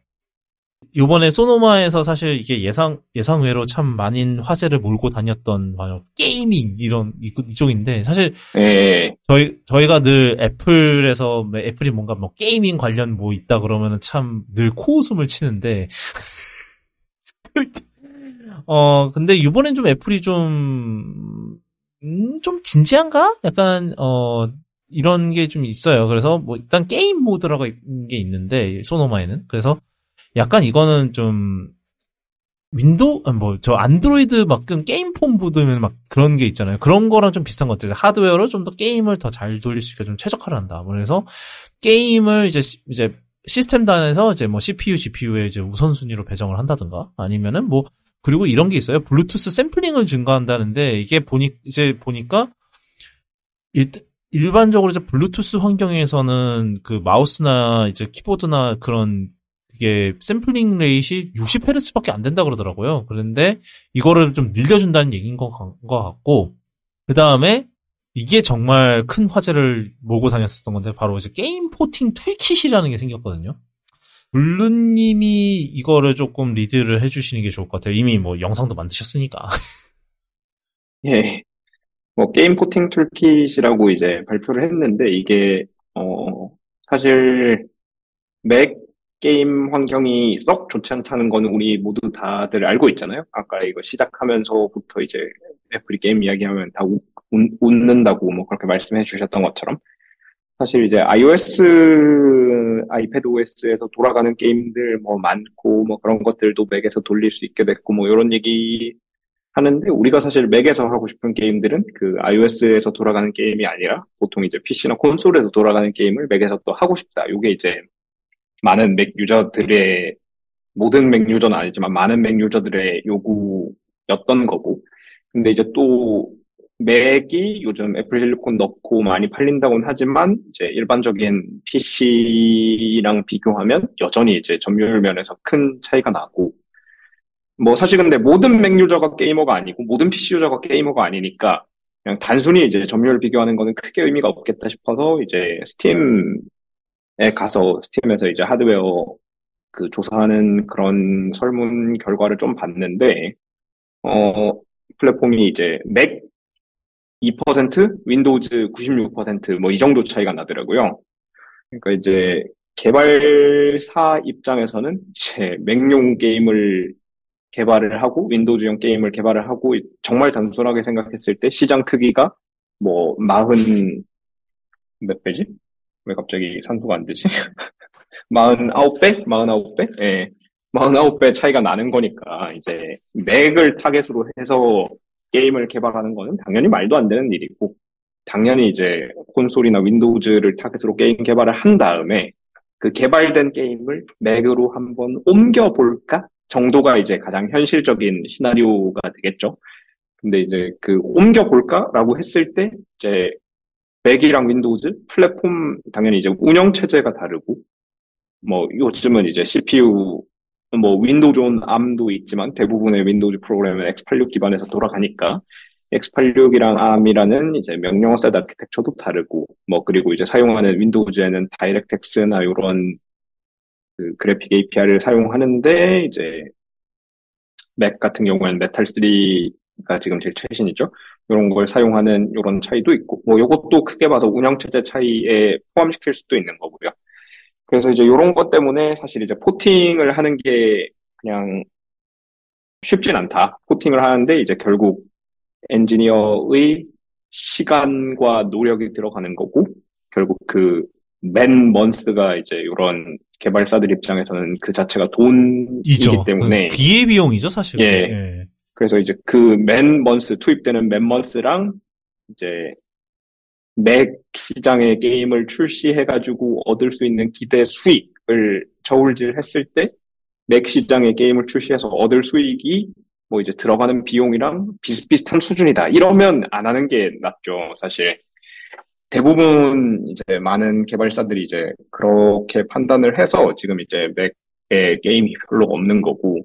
요번에 소노마에서 사실 이게 예상, 예상외로 참 많은 화제를 몰고 다녔던, 바로 gaming, 이런, 이- 이쪽인데, 사실 예. 저희, 저희가 늘 애플에서, 뭐 애플이 뭔가 뭐 gaming 관련 뭐 있다 그러면은 참 늘 코웃음을 치는데, (laughs) 어, 근데 이번엔 좀 애플이 좀, 음, 좀 진지한가? 약간, 어, 이런 게 좀 있어요. 그래서 뭐 일단 게임 모드라고 있는 게 있는데, 소노마에는. 그래서 약간 이거는 좀, 윈도우 아, 뭐저 안드로이드 막그 게임 폰 보면 막 그런 게 있잖아요. 그런 거랑 좀 비슷한 것 같아요. 하드웨어로 좀 더 게임을 더 잘 돌릴 수 있게 좀 최적화를 한다. 그래서 게임을 이제 시- 이제 시스템 단에서 이제 뭐 CPU, GPU에 이제 우선순위로 배정을 한다든가 아니면은 뭐 그리고 이런 게 있어요. 블루투스 샘플링을 증가한다는데 이게 보니 이제 보니까 일, 일반적으로 이제 블루투스 환경에서는 그 마우스나 이제 키보드나 그런 이게 샘플링 rate이 60Hz밖에 안 된다 그러더라고요. 그런데 이거를 좀 늘려준다는 얘기인 것, 같고 그 다음에 이게 정말 큰 화제를 몰고 다녔었던 건데 바로 이제 Game Porting Toolkit이라는 게 생겼거든요. 블루님이 이거를 조금 리드를 해주시는 게 좋을 것 같아요. 이미 뭐 영상도 만드셨으니까. (laughs) 예. 뭐 Game Porting Toolkit이라고 이제 발표를 했는데 이게 어 사실 맥 게임 환경이 썩 좋지 않다는 거는 우리 모두 다들 알고 있잖아요. 아까 이거 시작하면서부터 이제 애플이 게임 이야기하면 다 웃, 웃- 웃는다고 뭐 그렇게 말씀해 주셨던 것처럼 사실 이제 iOS, 아이패드 OS에서 돌아가는 게임들 뭐 많고 뭐 그런 것들도 맥에서 돌릴 수 있게 됐고 뭐 이런 얘기 하는데 우리가 사실 맥에서 하고 싶은 게임들은 그 iOS에서 돌아가는 게임이 아니라 보통 이제 PC나 콘솔에서 돌아가는 게임을 맥에서 또 하고 싶다. 이게 이제 많은 맥 유저들의 모든 맥 유저는 아니지만 많은 맥 유저들의 요구였던 거고. 근데 이제 또 맥이 요즘 애플 실리콘 넣고 많이 팔린다고는 하지만 이제 일반적인 PC랑 비교하면 여전히 이제 점유율 면에서 큰 차이가 나고 뭐 사실 근데 모든 맥 유저가 게이머가 아니고 모든 PC 유저가 게이머가 아니니까 그냥 단순히 이제 점유율 비교하는 거는 크게 의미가 없겠다 싶어서 이제 스팀에 가서 스팀에서 이제 하드웨어 그 조사하는 그런 설문 결과를 좀 봤는데 어 플랫폼이 이제 맥 2%, 윈도우즈 96%뭐 이 정도 차이가 나더라고요. 그러니까 이제 개발사 입장에서는 이제 맥용 게임을 개발을 하고 윈도우즈용 게임을 개발을 하고 정말 단순하게 생각했을 때 시장 크기가 뭐 마흔 몇 배지? 왜 갑자기 산수가 안 되지? (laughs) 마흔 아홉 배? 마흔 아홉 배? 예. 마흔 아홉 배 차이가 나는 거니까 이제 맥을 타겟으로 해서 게임을 개발하는 거는 당연히 말도 안 되는 일이고 당연히 이제 콘솔이나 윈도우즈를 타겟으로 게임 개발을 한 다음에 그 개발된 게임을 맥으로 한번 옮겨 볼까 정도가 이제 가장 현실적인 시나리오가 되겠죠. 근데 이제 그 옮겨 볼까라고 했을 때 이제 맥이랑 윈도우즈 플랫폼 당연히 이제 운영 체제가 다르고 뭐 요즘은 이제 CPU 뭐 Windows on ARM도 있지만 대부분의 윈도우즈 프로그램은 x86 기반에서 돌아가니까 x86이랑 ARM이라는 이제 명령어 set 아키텍처도 다르고 뭐 그리고 이제 사용하는 윈도우즈에는 DirectX나 이런 그 그래픽 API를 사용하는데 이제 맥 같은 경우에는 메탈 3가 지금 제일 최신이죠. 이런 걸 사용하는 이런 차이도 있고 뭐 이것도 크게 봐서 운영 체제 차이에 포함시킬 수도 있는 거고요. 그래서 이제 이런 것 때문에 사실 이제 porting을 하는 게 그냥 쉽진 않다. porting을 하는데 이제 결국 엔지니어의 시간과 노력이 들어가는 거고 결국 그 man month가 이제 이런 개발사들 입장에서는 그 자체가 돈이기 이죠. 때문에 그 기회 비용이죠, 사실. 예. 그래서 이제 그맨 먼스 투입되는 맨 먼스랑 이제 맥 시장에 게임을 출시해가지고 얻을 수 있는 기대 수익을 저울질했을 때 맥 시장에 게임을 출시해서 얻을 수익이 뭐 이제 들어가는 비용이랑 비슷비슷한 수준이다. 이러면 안 하는 게 낫죠, 사실. 대부분 이제 많은 개발사들이 이제 그렇게 판단을 해서 지금 이제 맥에 게임이 별로 없는 거고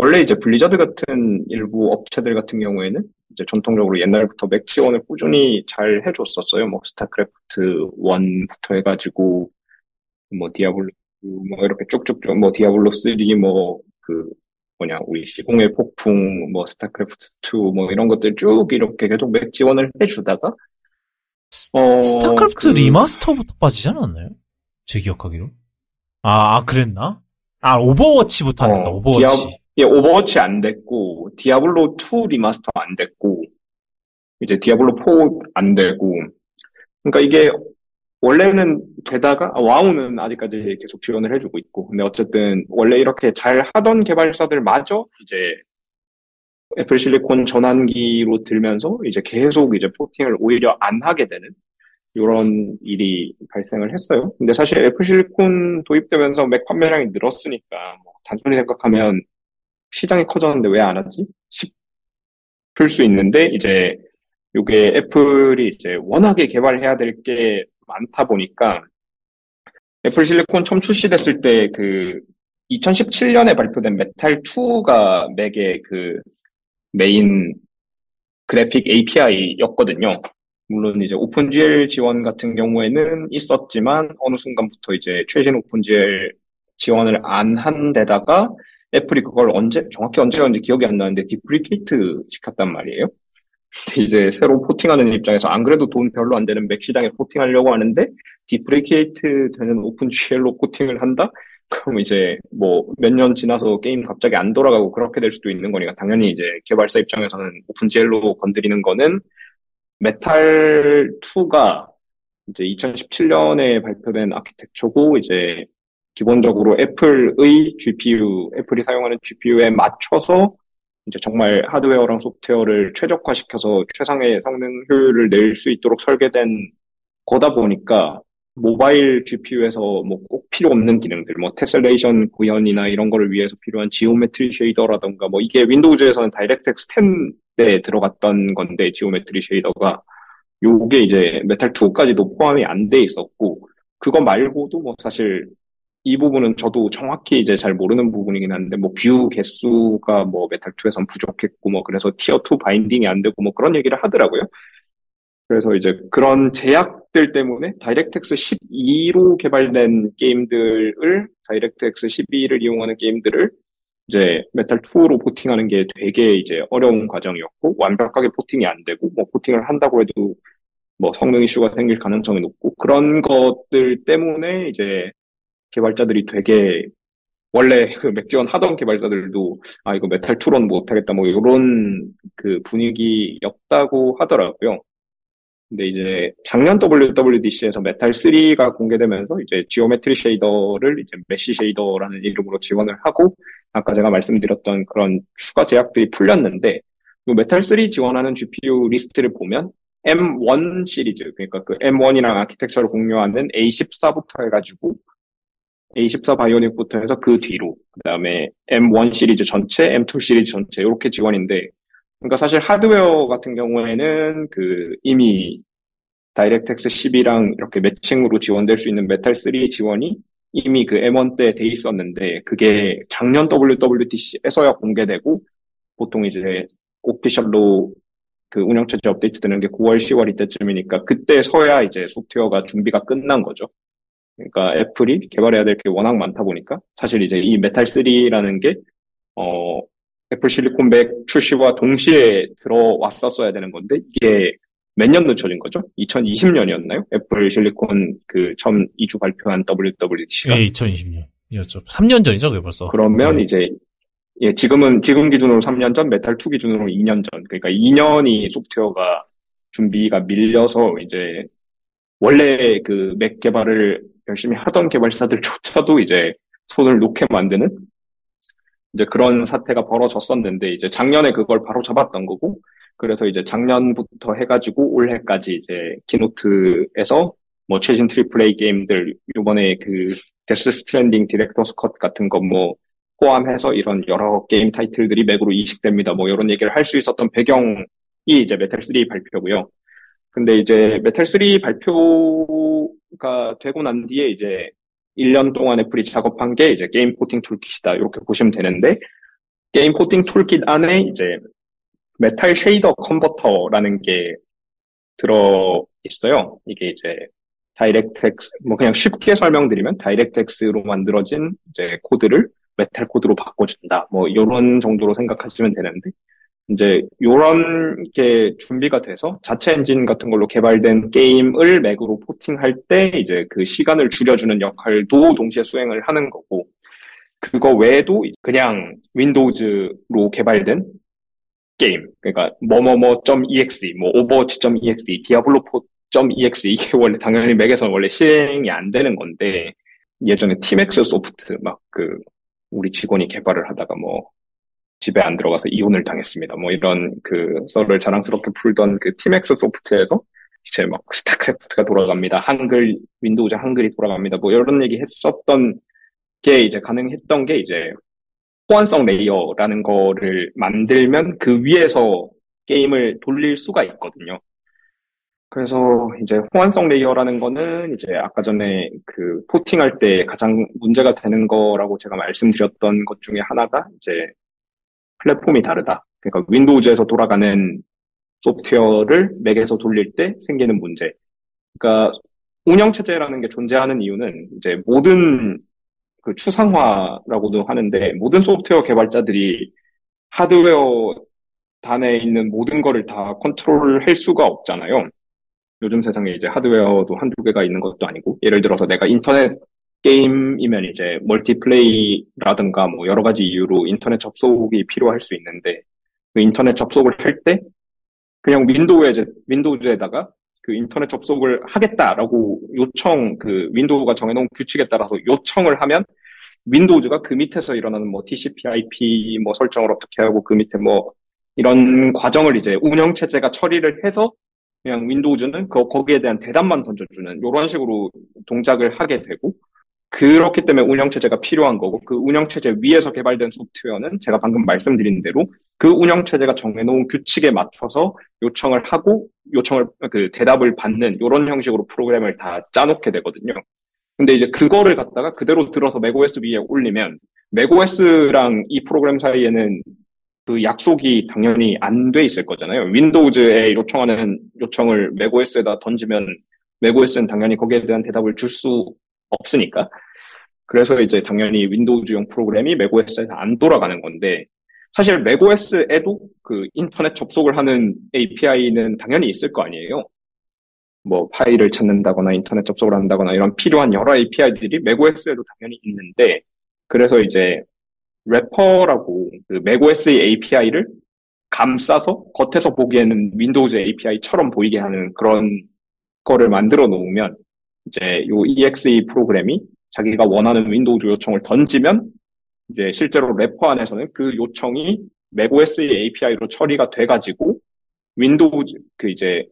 원래 이제 블리자드 같은 일부 업체들 같은 경우에는 이제 전통적으로 옛날부터 맥 지원을 꾸준히 잘 해줬었어요. 뭐 스타크래프트 1부터 해가지고 뭐 디아블로 2, 뭐 이렇게 쭉쭉쭉 뭐 디아블로 3, 뭐 그 뭐냐 우리 시공의 폭풍, 뭐 스타크래프트 2, 뭐 이런 것들 쭉 이렇게 계속 맥 지원을 해주다가 어, 스타크래프트 그- 리마스터부터 빠지지 않았나요? 제 기억하기로. 아, 아, 그랬나? 아, 오버워치부터 안 된다, 어, 오버워치. 예, 오버워치 안 됐고, 디아블로 2 리마스터 안 됐고, 이제 디아블로 4 안 되고, 그러니까 이게 원래는 되다가 아, 와우는 아직까지 계속 지원을 해주고 있고 근데 어쨌든 원래 이렇게 잘 하던 개발사들마저 이제 애플 실리콘 전환기로 들면서 이제 계속 이제 porting을 오히려 안 하게 되는 이런 일이 발생을 했어요. 근데 사실 애플 실리콘 도입되면서 맥 판매량이 늘었으니까 뭐 단순히 생각하면 시장이 커졌는데 왜 안 하지? 싶을 수 있는데 이제 이게 애플이 이제 워낙에 개발해야 될 게 많다 보니까 애플 실리콘 처음 출시됐을 때 그 2017년에 발표된 메탈 2가 맥의 그 메인 그래픽 API였거든요. 물론 이제 OpenGL 지원 같은 경우에는 있었지만 어느 순간부터 이제 최신 OpenGL 지원을 안 한 데다가 애플이 그걸 언제 정확히 언제였는지 기억이 안 나는데 deprecate 시켰단 말이에요. 근데 이제 새로 porting하는 입장에서 안 그래도 돈 별로 안 되는 맥 시장에 porting하려고 하는데 deprecate 되는 OpenGL로 porting을 한다? 그럼 이제 뭐 몇 년 지나서 게임 갑자기 안 돌아가고 그렇게 될 수도 있는 거니까 당연히 이제 개발사 입장에서는 OpenGL로 건드리는 거는 메탈 2가 이제 2017년에 발표된 아키텍처고 이제 기본적으로 애플의 GPU, 애플이 사용하는 GPU에 맞춰서 이제 정말 하드웨어랑 소프트웨어를 최적화시켜서 최상의 성능 효율을 낼 수 있도록 설계된 거다 보니까 모바일 GPU에서 뭐 꼭 필요 없는 기능들, 뭐 tessellation 구현이나 이런 거를 위해서 필요한 geometry shader라던가 뭐 이게 윈도우즈에서는 DirectX 10에 들어갔던 건데 geometry shader가 요게 이제 메탈 2까지도 포함이 안 돼 있었고 그거 말고도 뭐 사실 이 부분은 저도 정확히 이제 잘 모르는 부분이긴 한데 뭐 view 개수가 뭐 메탈 2에선 부족했고 뭐 그래서 tier 2 binding이 안 되고 뭐 그런 얘기를 하더라고요. 그래서 이제 그런 제약들 때문에 DirectX 12로 개발된 게임들을 DirectX 12를 이용하는 게임들을 이제 메탈 2로 porting하는 게 되게 이제 어려운 과정이었고 완벽하게 porting이 안 되고 뭐 porting을 한다고 해도 뭐 성능 이슈가 생길 가능성이 높고 그런 것들 때문에 이제 개발자들이 되게 원래 그 맥지원 하던 개발자들도 아 이거 메탈 2로는 못하겠다 뭐 이런 그 분위기였다고 하더라고요. 근데 이제 작년 WWDC에서 Metal 3가 공개되면서 이제 geometry shader를 이제 mesh shader라는 이름으로 지원을 하고 아까 제가 말씀드렸던 그런 추가 제약들이 풀렸는데 이 메탈 3 지원하는 GPU 리스트를 보면 M1 시리즈 그러니까 그 M1이랑 아키텍처를 공유하는 A14부터 해가지고 A14 Bionic부터 해서 그 뒤로 그 다음에 M1 시리즈 전체, M2 시리즈 전체 이렇게 지원인데 그러니까 사실 하드웨어 같은 경우에는 그 이미 DirectX 10이랑 이렇게 매칭으로 지원될 수 있는 메탈 3 지원이 이미 그 M1 때 돼 있었는데 그게 작년 WWDC에서야 공개되고 보통 이제 official로 그 운영체제 업데이트 되는 게 9월, 10월 이때쯤이니까 그때 서야 이제 소프트웨어가 준비가 끝난 거죠. 그러니까 애플이 개발해야 될 게 워낙 많다 보니까 사실 이제 이 메탈 3라는 게 어, 애플 실리콘 맥 출시와 동시에 들어왔었어야 되는 건데 이게 몇 년 늦춰진 거죠? 2020년이었나요? 애플 실리콘 그 처음 이주 발표한 WWDC가 예, 2020년이었죠. 3년 전이죠, 그게 벌써. 그러면 네. 이제 예, 지금은 지금 기준으로 3년 전, 메탈 2 기준으로 2년 전. 그러니까 2년이 소프트웨어가 준비가 밀려서 이제 원래 그 맥 개발을 열심히 하던 개발사들조차도 이제 손을 놓게 만드는 이제 그런 사태가 벌어졌었는데 이제 작년에 그걸 바로 잡았던 거고 그래서 이제 작년부터 해가지고 올해까지 이제 keynote에서 뭐 최신 triple A 게임들 요번에 그 데스 스트랜딩 디렉터스 컷 같은 거 뭐 포함해서 이런 여러 게임 타이틀들이 맥으로 이식됩니다. 뭐 이런 얘기를 할 수 있었던 배경이 이제 메탈 3 발표고요. 근데 이제 메탈 3 발표가 되고 난 뒤에 이제 1년 동안 애플이 작업한 게 이제 Game Porting Toolkit이다. 이렇게 보시면 되는데 Game Porting Toolkit 안에 이제 Metal Shader Converter라는 게 들어 있어요. 이게 이제 DirectX 뭐 그냥 쉽게 설명드리면 DirectX로 만들어진 이제 코드를 메탈 코드로 바꿔준다. 뭐 이런 정도로 생각하시면 되는데 이제 요런 게 준비가 돼서 자체 엔진 같은 걸로 개발된 게임을 맥으로 porting할 때 이제 그 시간을 줄여주는 역할도 동시에 수행을 하는 거고 그거 외에도 그냥 윈도우즈로 개발된 게임 그러니까 뭐뭐뭐.exe 뭐 오버워치.exe 디아블로 .exe 이게 원래 당연히 맥에서는 원래 실행이 안 되는 건데 예전에 티맥스 소프트 막 그 우리 직원이 개발을 하다가 뭐 집에 안 들어가서 이혼을 당했습니다. 뭐 이런 그 썰을 자랑스럽게 풀던 그 티맥스 소프트에서 이제 막 스타크래프트가 돌아갑니다. 한글 윈도우즈 한글이 돌아갑니다. 뭐 이런 얘기 했었던 게 이제 가능했던 게 이제 호환성 layer라는 거를 만들면 그 위에서 게임을 돌릴 수가 있거든요. 그래서 이제 호환성 layer라는 거는 이제 아까 전에 그 porting할 때 가장 문제가 되는 거라고 제가 말씀드렸던 것 중에 하나가 이제 플랫폼이 다르다. 그러니까 윈도우즈에서 돌아가는 소프트웨어를 맥에서 돌릴 때 생기는 문제. 그러니까 운영체제라는 게 존재하는 이유는 이제 모든 그 추상화라고도 하는데 모든 소프트웨어 개발자들이 하드웨어 단에 있는 모든 거를 다 컨트롤 할 수가 없잖아요. 요즘 세상에 이제 하드웨어도 한두 개가 있는 것도 아니고 예를 들어서 내가 인터넷 게임이면 이제 multiplay라든가 뭐 여러 가지 이유로 인터넷 접속이 필요할 수 있는데 그 인터넷 접속을 할 때 그냥 윈도우에 이제 윈도우즈에다가 그 인터넷 접속을 하겠다라고 요청 그 윈도우가 정해놓은 규칙에 따라서 요청을 하면 윈도우즈가 그 밑에서 일어나는 뭐 TCP/IP 뭐 설정을 어떻게 하고 그 밑에 뭐 이런 과정을 이제 운영 체제가 처리를 해서 그냥 윈도우즈는 그 거기에 대한 대답만 던져주는 이런 식으로 동작을 하게 되고 그렇기 때문에 운영체제가 필요한 거고 그 운영체제 위에서 개발된 소프트웨어는 제가 방금 말씀드린 대로 그 운영체제가 정해놓은 규칙에 맞춰서 요청을 하고 요청을 그 대답을 받는 이런 형식으로 프로그램을 다 짜놓게 되거든요. 근데 이제 그거를 갖다가 그대로 들어서 맥OS 위에 올리면 맥OS랑 이 프로그램 사이에는 그 약속이 당연히 안 돼 있을 거잖아요. 윈도우즈에 요청하는 요청을 맥OS에다 던지면 맥OS는 당연히 거기에 대한 대답을 줄 수 없으니까. 그래서 이제 당연히 윈도우즈용 프로그램이 맥OS에서 안 돌아가는 건데 사실 맥OS에도 그 인터넷 접속을 하는 API는 당연히 있을 거 아니에요. 뭐 파일을 찾는다거나 인터넷 접속을 한다거나 이런 필요한 여러 API들이 맥OS에도 당연히 있는데 그래서 이제 wrapper라고 그 맥OS의 API를 감싸서 겉에서 보기에는 윈도우즈 API처럼 보이게 하는 그런 거를 만들어 놓으면 이제 요 EXE 프로그램이 자기가 원하는 윈도우즈 요청을 던지면 이제 실제로 wrapper 안에서는 그 요청이 맥OS의 API로 처리가 돼가지고 윈도우즈 그 이제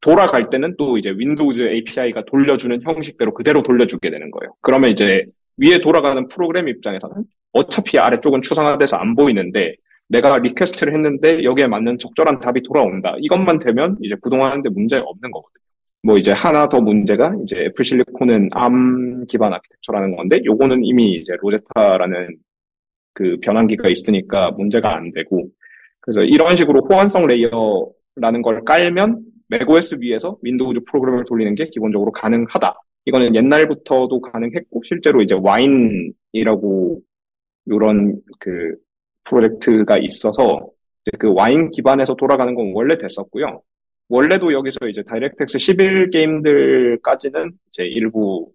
돌아갈 때는 또 이제 윈도우즈 API가 돌려주는 형식대로 그대로 돌려주게 되는 거예요. 그러면 이제 위에 돌아가는 프로그램 입장에서는 어차피 아래쪽은 추상화돼서 안 보이는데 내가 request를 했는데 여기에 맞는 적절한 답이 돌아온다. 이것만 되면 이제 구동하는데 문제가 없는 거거든요. 뭐 이제 하나 더 문제가 이제 애플 실리콘은 ARM 기반 architecture라는 건데 요거는 이미 이제 Rosetta라는 그 변환기가 있으니까 문제가 안 되고 그래서 이런 식으로 호환성 layer라는 걸 깔면 맥OS 위에서 윈도우즈 프로그램을 돌리는 게 기본적으로 가능하다. 이거는 옛날부터도 가능했고 실제로 이제 Wine이라고 이런 그 프로젝트가 있어서 그 와인 기반에서 돌아가는 건 원래 됐었고요. 원래도 여기서 이제 DirectX 11 게임들까지는 이제 일부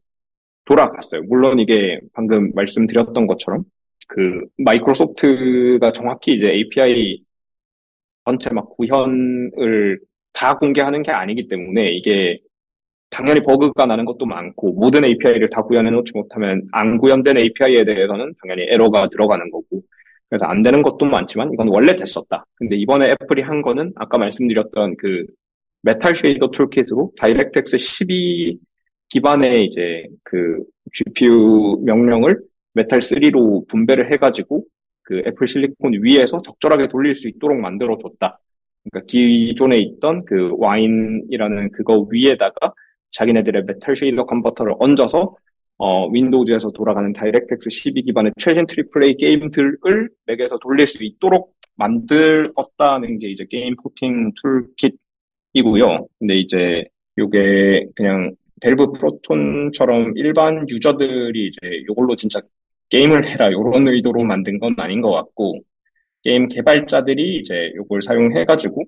돌아갔어요. 물론 이게 방금 말씀드렸던 것처럼 그 마이크로소프트가 정확히 이제 API 전체 막 구현을 다 공개하는 게 아니기 때문에 이게 당연히 버그가 나는 것도 많고 모든 API를 다 구현해 놓지 못하면 안 구현된 API에 대해서는 당연히 에러가 들어가는 거고 그래서 안 되는 것도 많지만 이건 원래 됐었다. 근데 이번에 애플이 한 거는 아까 말씀드렸던 그 Metal shader toolkit으로 DirectX 12 기반의 이제 그 GPU 명령을 메탈 3로 분배를 해가지고 그 애플 실리콘 위에서 적절하게 돌릴 수 있도록 만들어 줬다. 그러니까 기존에 있던 그 Wine이라는 그거 위에다가 자기네들의 Metal shader converter를 얹어서 어, 윈도우즈에서 돌아가는 DirectX 12 기반의 최신 triple A 게임들을 맥에서 돌릴 수 있도록 만들었다는 게 이제 게임 porting toolkit이고요. 근데 이제 요게 그냥 Valve Proton처럼 일반 user들이 이제 요걸로 진짜 게임을 해라 요런 의도로 만든 건 아닌 것 같고 게임 개발자들이 이제 요걸 사용해가지고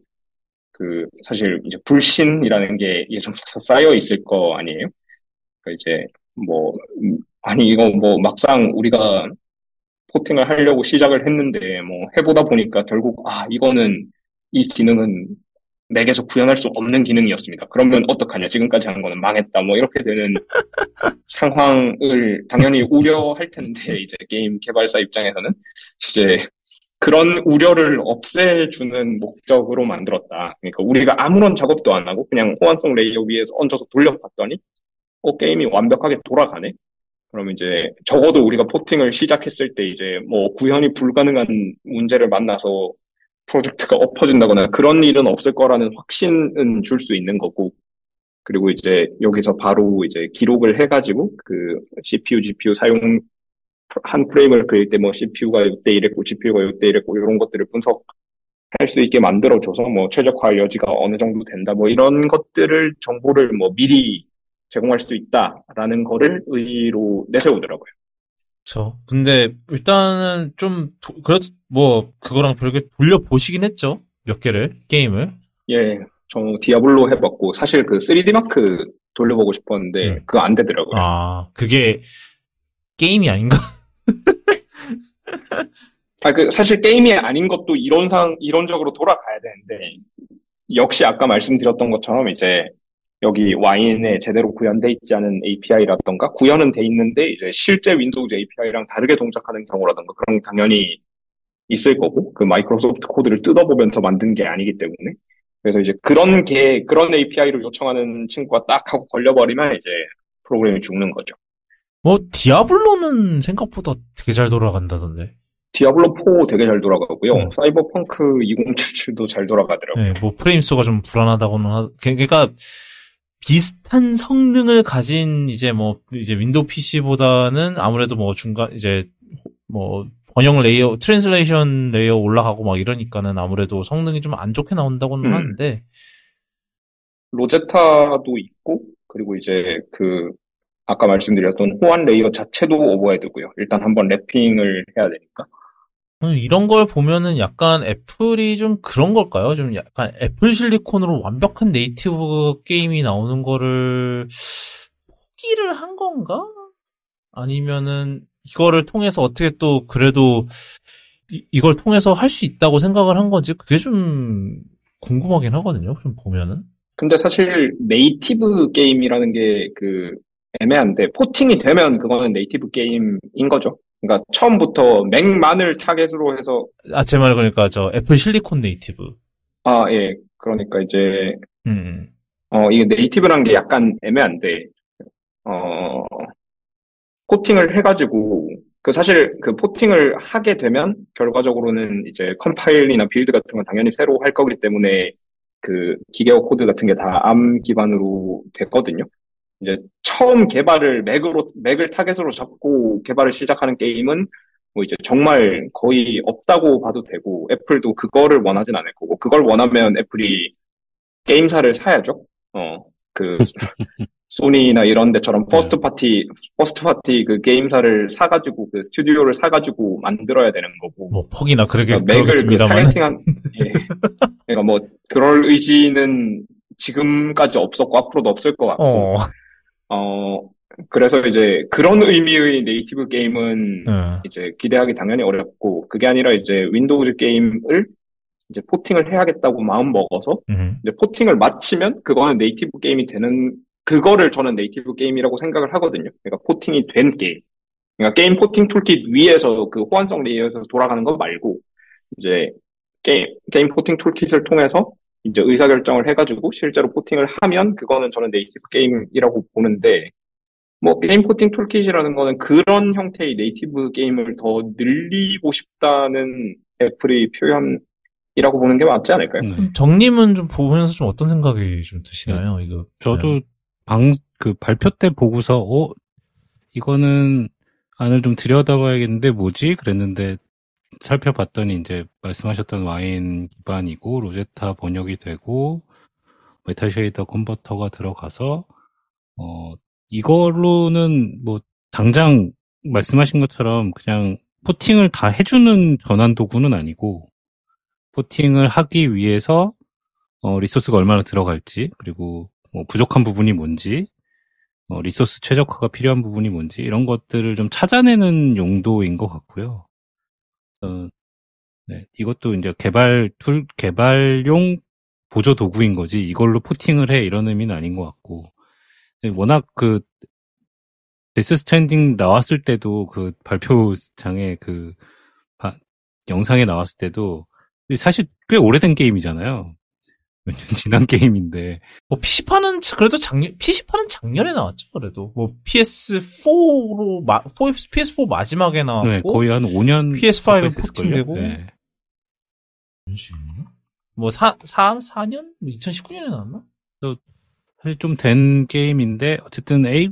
그 사실 이제 불신이라는 게 예전부터 (laughs) 쌓여 있을 거 아니에요? 그러니까 이제 뭐 음, 아니 이거 뭐 막상 우리가 porting을 하려고 시작을 했는데 뭐 해보다 보니까 결국 아 이거는 이 기능은 맥에서 구현할 수 없는 기능이었습니다. 그러면 어떡하냐? 지금까지 한 거는 망했다. 뭐 이렇게 되는 (laughs) 상황을 당연히 우려할 텐데 이제 게임 개발사 입장에서는 이제 그런 우려를 없애주는 목적으로 만들었다. 그러니까 우리가 아무런 작업도 안 하고 그냥 호환성 layer 위에서 얹어서 돌려봤더니 어 게임이 완벽하게 돌아가네. 그럼 이제 적어도 우리가 porting을 시작했을 때 이제 뭐 구현이 불가능한 문제를 만나서 프로젝트가 엎어진다거나 그런 일은 없을 거라는 확신은 줄 수 있는 거고 그리고 이제 여기서 바로 이제 기록을 해가지고 그 CPU, GPU 사용 한 프레임을 그릴 때 뭐 CPU가 이때 이랬고 GPU가 이때 이랬고 이런 것들을 분석할 수 있게 만들어줘서 뭐 최적화 여지가 어느 정도 된다 뭐 이런 것들을 정보를 뭐 미리 제공할 수 있다라는 거를 의의로 내세우더라고요. 그렇죠. 근데 일단은 좀 도- 그래도 뭐 그거랑 별개 돌려 보시긴 했죠. 몇 개를 게임을. 예, 저 디아블로 해봤고 사실 그 3DMark 돌려보고 싶었는데 음. 그거 안 되더라고요. 아 그게 게임이 아닌가? (laughs) 아, 그, 사실 게임이 아닌 것도 이론상, 이론적으로 돌아가야 되는데, 역시 아까 말씀드렸던 것처럼 이제, 여기 Wine에 제대로 구현돼 있지 않은 API라던가, 구현은 돼 있는데, 이제 실제 윈도우즈 API랑 다르게 동작하는 경우라던가, 그런 게 당연히 있을 거고, 그 마이크로소프트 코드를 뜯어보면서 만든 게 아니기 때문에. 그래서 이제 그런 게, 그런 API를 요청하는 친구가 딱 하고 걸려버리면 이제 프로그램이 죽는 거죠. 뭐 디아블로는 생각보다 되게 잘 돌아간다던데. 디아블로 4 되게 잘 돌아가고요. 음. 사이버펑크 2077도 잘 돌아가더라고요. 네, 뭐 프레임 수가 좀 불안하다고는 하, 그러니까 비슷한 성능을 가진 이제 뭐 이제 윈도우 PC보다는 아무래도 뭐 중간 이제 뭐 번역 layer translation layer 올라가고 막 이러니까는 아무래도 성능이 좀 안 좋게 나온다고는 음. 하는데 로제타도 있고, 그리고 이제 그, 아까 말씀드렸던 호환 layer 자체도 overhead고요. 일단 한번 wrapping을 해야 되니까. 음, 이런 걸 보면은 약간 애플이 좀 그런 걸까요? 좀 약간 애플 실리콘으로 완벽한 native 게임이 나오는 거를 포기를 한 건가? 아니면은 이거를 통해서 어떻게 또 그래도 이, 이걸 통해서 할 수 있다고 생각을 한 건지 그게 좀 궁금하긴 하거든요. 좀 보면은. 근데 사실 native 게임이라는 게 그 애매한데, porting이 되면 그거는 native 게임인 거죠. 그러니까 처음부터 맥만을 타겟으로 해서, 아, 제 말 그러니까 저 애플 실리콘 native. 아, 예. 그러니까 이제, 음, 음. 어, 이게 native라는 게 약간 애매한데, 어, porting을 해가지고, 그 사실 그 porting을 하게 되면 결과적으로는 이제 컴파일이나 build 같은 건 당연히 새로 할 거기 때문에 그 기계어 코드 같은 게 다 ARM 기반으로 됐거든요. 이제 처음 개발을 맥으로, 맥을 타겟으로 잡고 개발을 시작하는 게임은 뭐 이제 정말 거의 없다고 봐도 되고 애플도 그거를 원하진 않을 거고 그걸 원하면 애플이 게임사를 사야죠. 어, 그 (laughs) 소니나 이런 데처럼 first party first party 그 게임사를 사가지고 그 스튜디오를 사가지고 만들어야 되는 거고 뭐 퍽이나 그러게 그러니까 맥을 그. targeting한 예. 그러니까 뭐 그럴 의지는 지금까지 없었고 앞으로도 없을 것 같고 어. 어 그래서 이제 그런 의미의 native 게임은 어. 이제 기대하기 당연히 어렵고 그게 아니라 이제 윈도우즈 게임을 이제 porting을 해야겠다고 마음 먹어서 음. 이제 porting을 마치면 그거는 native 게임이 되는 그거를 저는 native 게임이라고 생각을 하거든요. 그러니까 porting이 된 게임. 그러니까 Game Porting Toolkit 위에서 그 호환성 layer에서 돌아가는 거 말고 이제 게임 Game Porting Toolkit을 통해서 이제 의사결정을 해가지고 실제로 porting을 하면 그거는 저는 native 게임이라고 보는데 뭐 Game Porting Toolkit이라는 거는 그런 형태의 native 게임을 더 늘리고 싶다는 애플의 표현이라고 보는 게 맞지 않을까요? 네. 정님은 좀 보면서 좀 어떤 생각이 좀 드시나요? 이거 저도 방, 그 발표 때 보고서, 어, 이거는 안을 좀 들여다봐야겠는데 뭐지? 그랬는데 살펴봤더니 이제 말씀하셨던 와인 기반이고 로제타 번역이 되고 Metal Shader Converter가 들어가서 어 이걸로는 뭐 당장 말씀하신 것처럼 그냥 porting을 다 해주는 전환 도구는 아니고 porting을 하기 위해서 어, resource가 얼마나 들어갈지 그리고 뭐 부족한 부분이 뭔지 어, resource 최적화가 필요한 부분이 뭔지 이런 것들을 좀 찾아내는 용도인 것 같고요. 어, 네, 이것도 이제 개발 tool 개발용 보조 도구인 거지. 이걸로 porting을 해. 이런 의미는 아닌 것 같고. 워낙 그 데스 스트랜딩 나왔을 때도 그 발표장에 그 바- 영상에 나왔을 때도 사실 꽤 오래된 게임이잖아요. 몇 년 지난 게임인데 뭐 PC판은 그래도 작년 PC판은 작년에 나왔죠. 그래도 뭐 PS4로 마, PS4 마지막에 나왔고 네, 거의 한 5년 PS5에 가까이 됐을걸요? porting되고 네. 뭐 4, 4, 4년? 2019년에 나왔나? 사실 좀 된 게임인데 어쨌든 A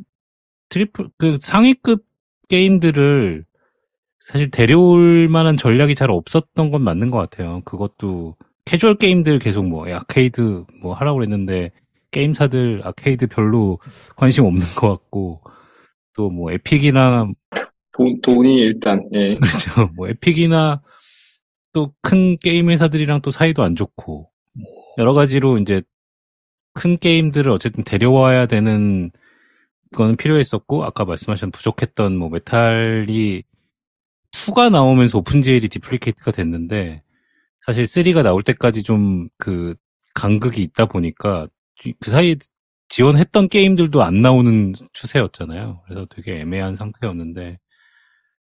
triple 그 상위급 게임들을 사실 데려올 만한 전략이 잘 없었던 건 맞는 것 같아요. 그것도 캐주얼 게임들 계속 뭐 아케이드 뭐 하라고 그랬는데 게임사들 아케이드 별로 관심 없는 것 같고 또 뭐 에픽이나 돈, 돈이 일단, 예. (laughs) 그렇죠. 뭐 에픽이나 또 큰 게임 회사들이랑 또 사이도 안 좋고 여러 가지로 이제 큰 게임들을 어쨌든 데려와야 되는 거는 필요했었고 아까 말씀하신 부족했던 뭐 메탈이 2가 나오면서 오픈GL이 디플리케이트가 됐는데 사실 3가 나올 때까지 좀 그 간극이 있다 보니까 그 사이에 지원했던 게임들도 안 나오는 추세였잖아요. 그래서 되게 애매한 상태였는데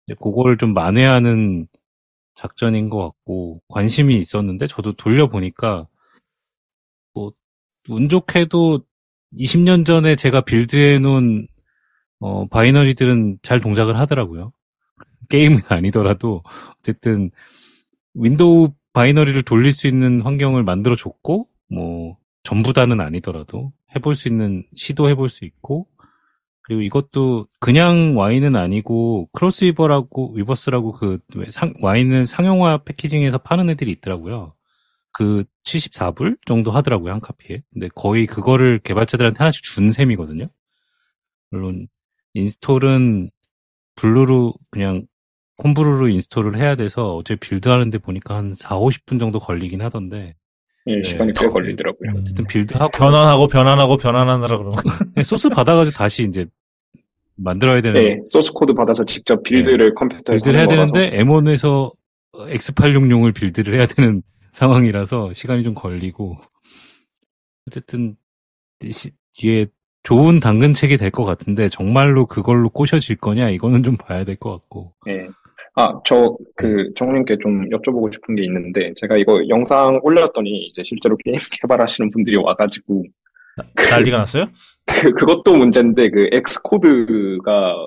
이제 그거를 좀 만회하는 작전인 것 같고 관심이 있었는데 저도 돌려보니까 뭐 운 좋게도 20년 전에 제가 build해 놓은 어, binary들은 잘 동작을 하더라고요. 게임은 아니더라도 어쨌든 윈도우 binary를 돌릴 수 있는 환경을 만들어 줬고 뭐 전부 다는 아니더라도 해볼 수 있는 시도해 볼 수 있고 그리고 이것도 그냥 Wine은 아니고 크로스오버라고 위버스라고 그 상, Wine을 상용화 packaging해서 파는 애들이 있더라고요. 그 74불 정도 하더라고요 한 카피에. 근데 거의 그거를 개발자들한테 하나씩 준 셈이거든요. 물론 install은 brew로 그냥 Homebrew로 install을 해야 돼서 어제 build하는데 보니까 한 4, 50분 정도 걸리긴 하던데. 예, 시간이 꽤 걸리더라고요. 어쨌든 build하고 변환하고 변환하고 변환하느라 그러고. 그냥 소스 받아가지고 다시 이제 만들어야 되는 예, 소스 코드 받아서 직접 build를 컴퓨터에 build를 해야 되는데 M1에서 X86용을 build를 해야 되는 (laughs) 상황이라서 시간이 좀 걸리고. 어쨌든 시- 이게 좋은 당근책이 될 것 같은데 정말로 그걸로 꼬셔질 거냐? 이거는 좀 봐야 될 것 같고. 예. 아, 저, 그, 정님께 좀 여쭤보고 싶은 게 있는데, 제가 이거 영상 올렸더니, 이제 실제로 게임 (laughs) 개발하시는 분들이 와가지고, 난리가 났어요? (laughs) 그, 그것도 문제인데, 그, Xcode가,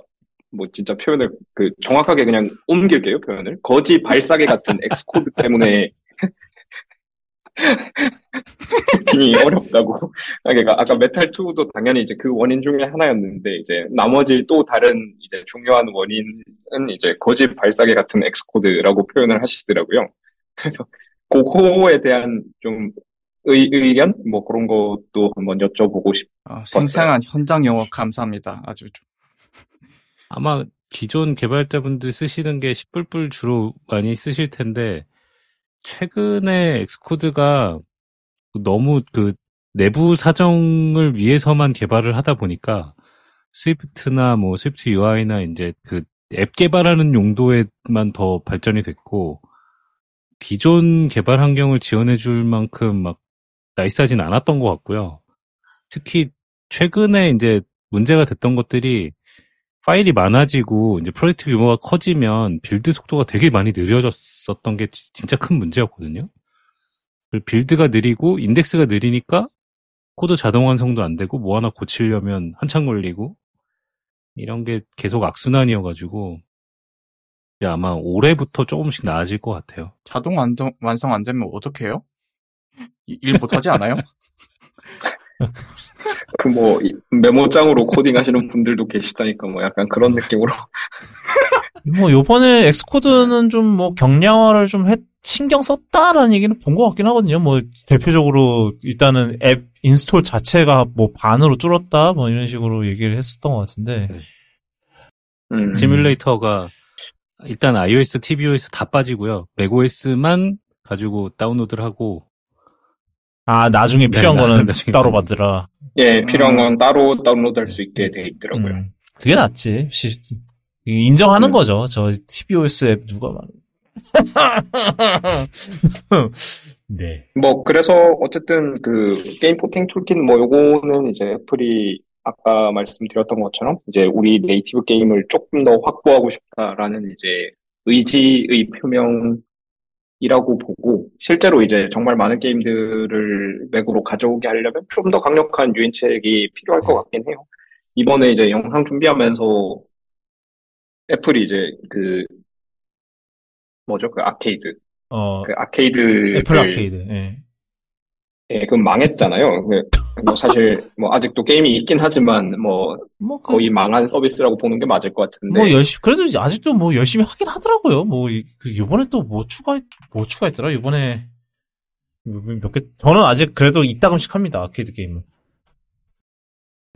뭐, 진짜 표현을, 그, 정확하게 그냥 옮길게요, 표현을. 거지 발싸개 같은 Xcode 때문에, (laughs) 이 어렵다고. 아, 그러니까 아까 메탈 2도 당연히 이제 그 원인 중에 하나였는데, 이제 나머지 또 다른 이제 중요한 원인은 이제 거지 발싸개 같은 Xcode라고 표현을 하시더라고요. 그래서 그거에 대한 좀 의, 의견? 뭐 그런 것도 한번 여쭤보고 싶, 아, 생생한 현장 영어 감사합니다. 아주 좀. 아마 기존 개발자분들 쓰시는 게 10불불 주로 많이 쓰실 텐데 최근에 엑스코드가 너무 그 내부 사정을 위해서만 개발을 하다 보니까 스위프트나 뭐 스위프트 UI나 이제 그 앱 개발하는 용도에만 더 발전이 됐고 기존 개발 환경을 지원해 줄 만큼 막 nice하진 않았던 것 같고요. 특히 최근에 이제 문제가 됐던 것들이 파일이 많아지고 이제 프로젝트 규모가 커지면 build 속도가 되게 많이 느려졌었던 게 지- 진짜 큰 문제였거든요. build가 느리고 인덱스가 느리니까 코드 자동 완성도 안 되고 뭐 하나 고치려면 한참 걸리고 이런 게 계속 악순환이어가지고 아마 올해부터 조금씩 나아질 것 같아요. 자동 완성, 완성 안 되면 어떡해요? 이- 일 못하지 않아요? (laughs) 그 뭐, 이 메모장으로 코딩 하시는 분들도 계시다니까 뭐 약간 그런 느낌으로. (laughs) 뭐 요번에 Xcode는 좀 뭐 경량화를 좀 했, 신경 썼다라는 얘기는 본 것 같긴 하거든요. 뭐 대표적으로 일단은 앱 install 자체가 뭐 반으로 줄었다 뭐 이런 식으로 얘기를 했었던 것 같은데 음. 시뮬레이터가 일단 iOS, tvOS 다 빠지고요. macOS만 가지고 다운로드를 하고 아 나중에 네, 필요한 나- 거는 나중에 따로 받으라. 예, 필요한 건 따로 다운로드 할 수 있게 돼 있더라고요. 음, 그게 낫지. 시- 인정하는 음. 거죠. 저 tvOS 앱 누가 말. (laughs) 네. 뭐 그래서 어쨌든 그 Game Porting Toolkit 뭐 요거는 이제 애플이 아까 말씀드렸던 것처럼 이제 우리 native 게임을 조금 더 확보하고 싶다라는 이제 의지의 표명 이라고 보고 실제로 이제 정말 많은 게임들을 맥으로 가져오게 하려면 좀 더 강력한 유인책이 필요할 것 같긴 해요. 이번에 이제 영상 준비하면서 애플이 이제 그 뭐죠 그 아케이드 어, 그 아케이드 애플 아케이드. 예. 예, 그건 망했잖아요. 그, 뭐 사실 뭐 아직도 게임이 있긴 하지만 뭐 뭐, 그, 거의 망한 서비스라고 보는 게 맞을 것 같은데. 뭐 열심히, 그래도 아직도 뭐 열심히 하긴 하더라고요. 뭐, 이- 그 요번에 또 뭐 추가, 뭐 추가했더라? 요번에 몇 개, 저는 아직 그래도 이따금씩 합니다. 아케이드 게임은.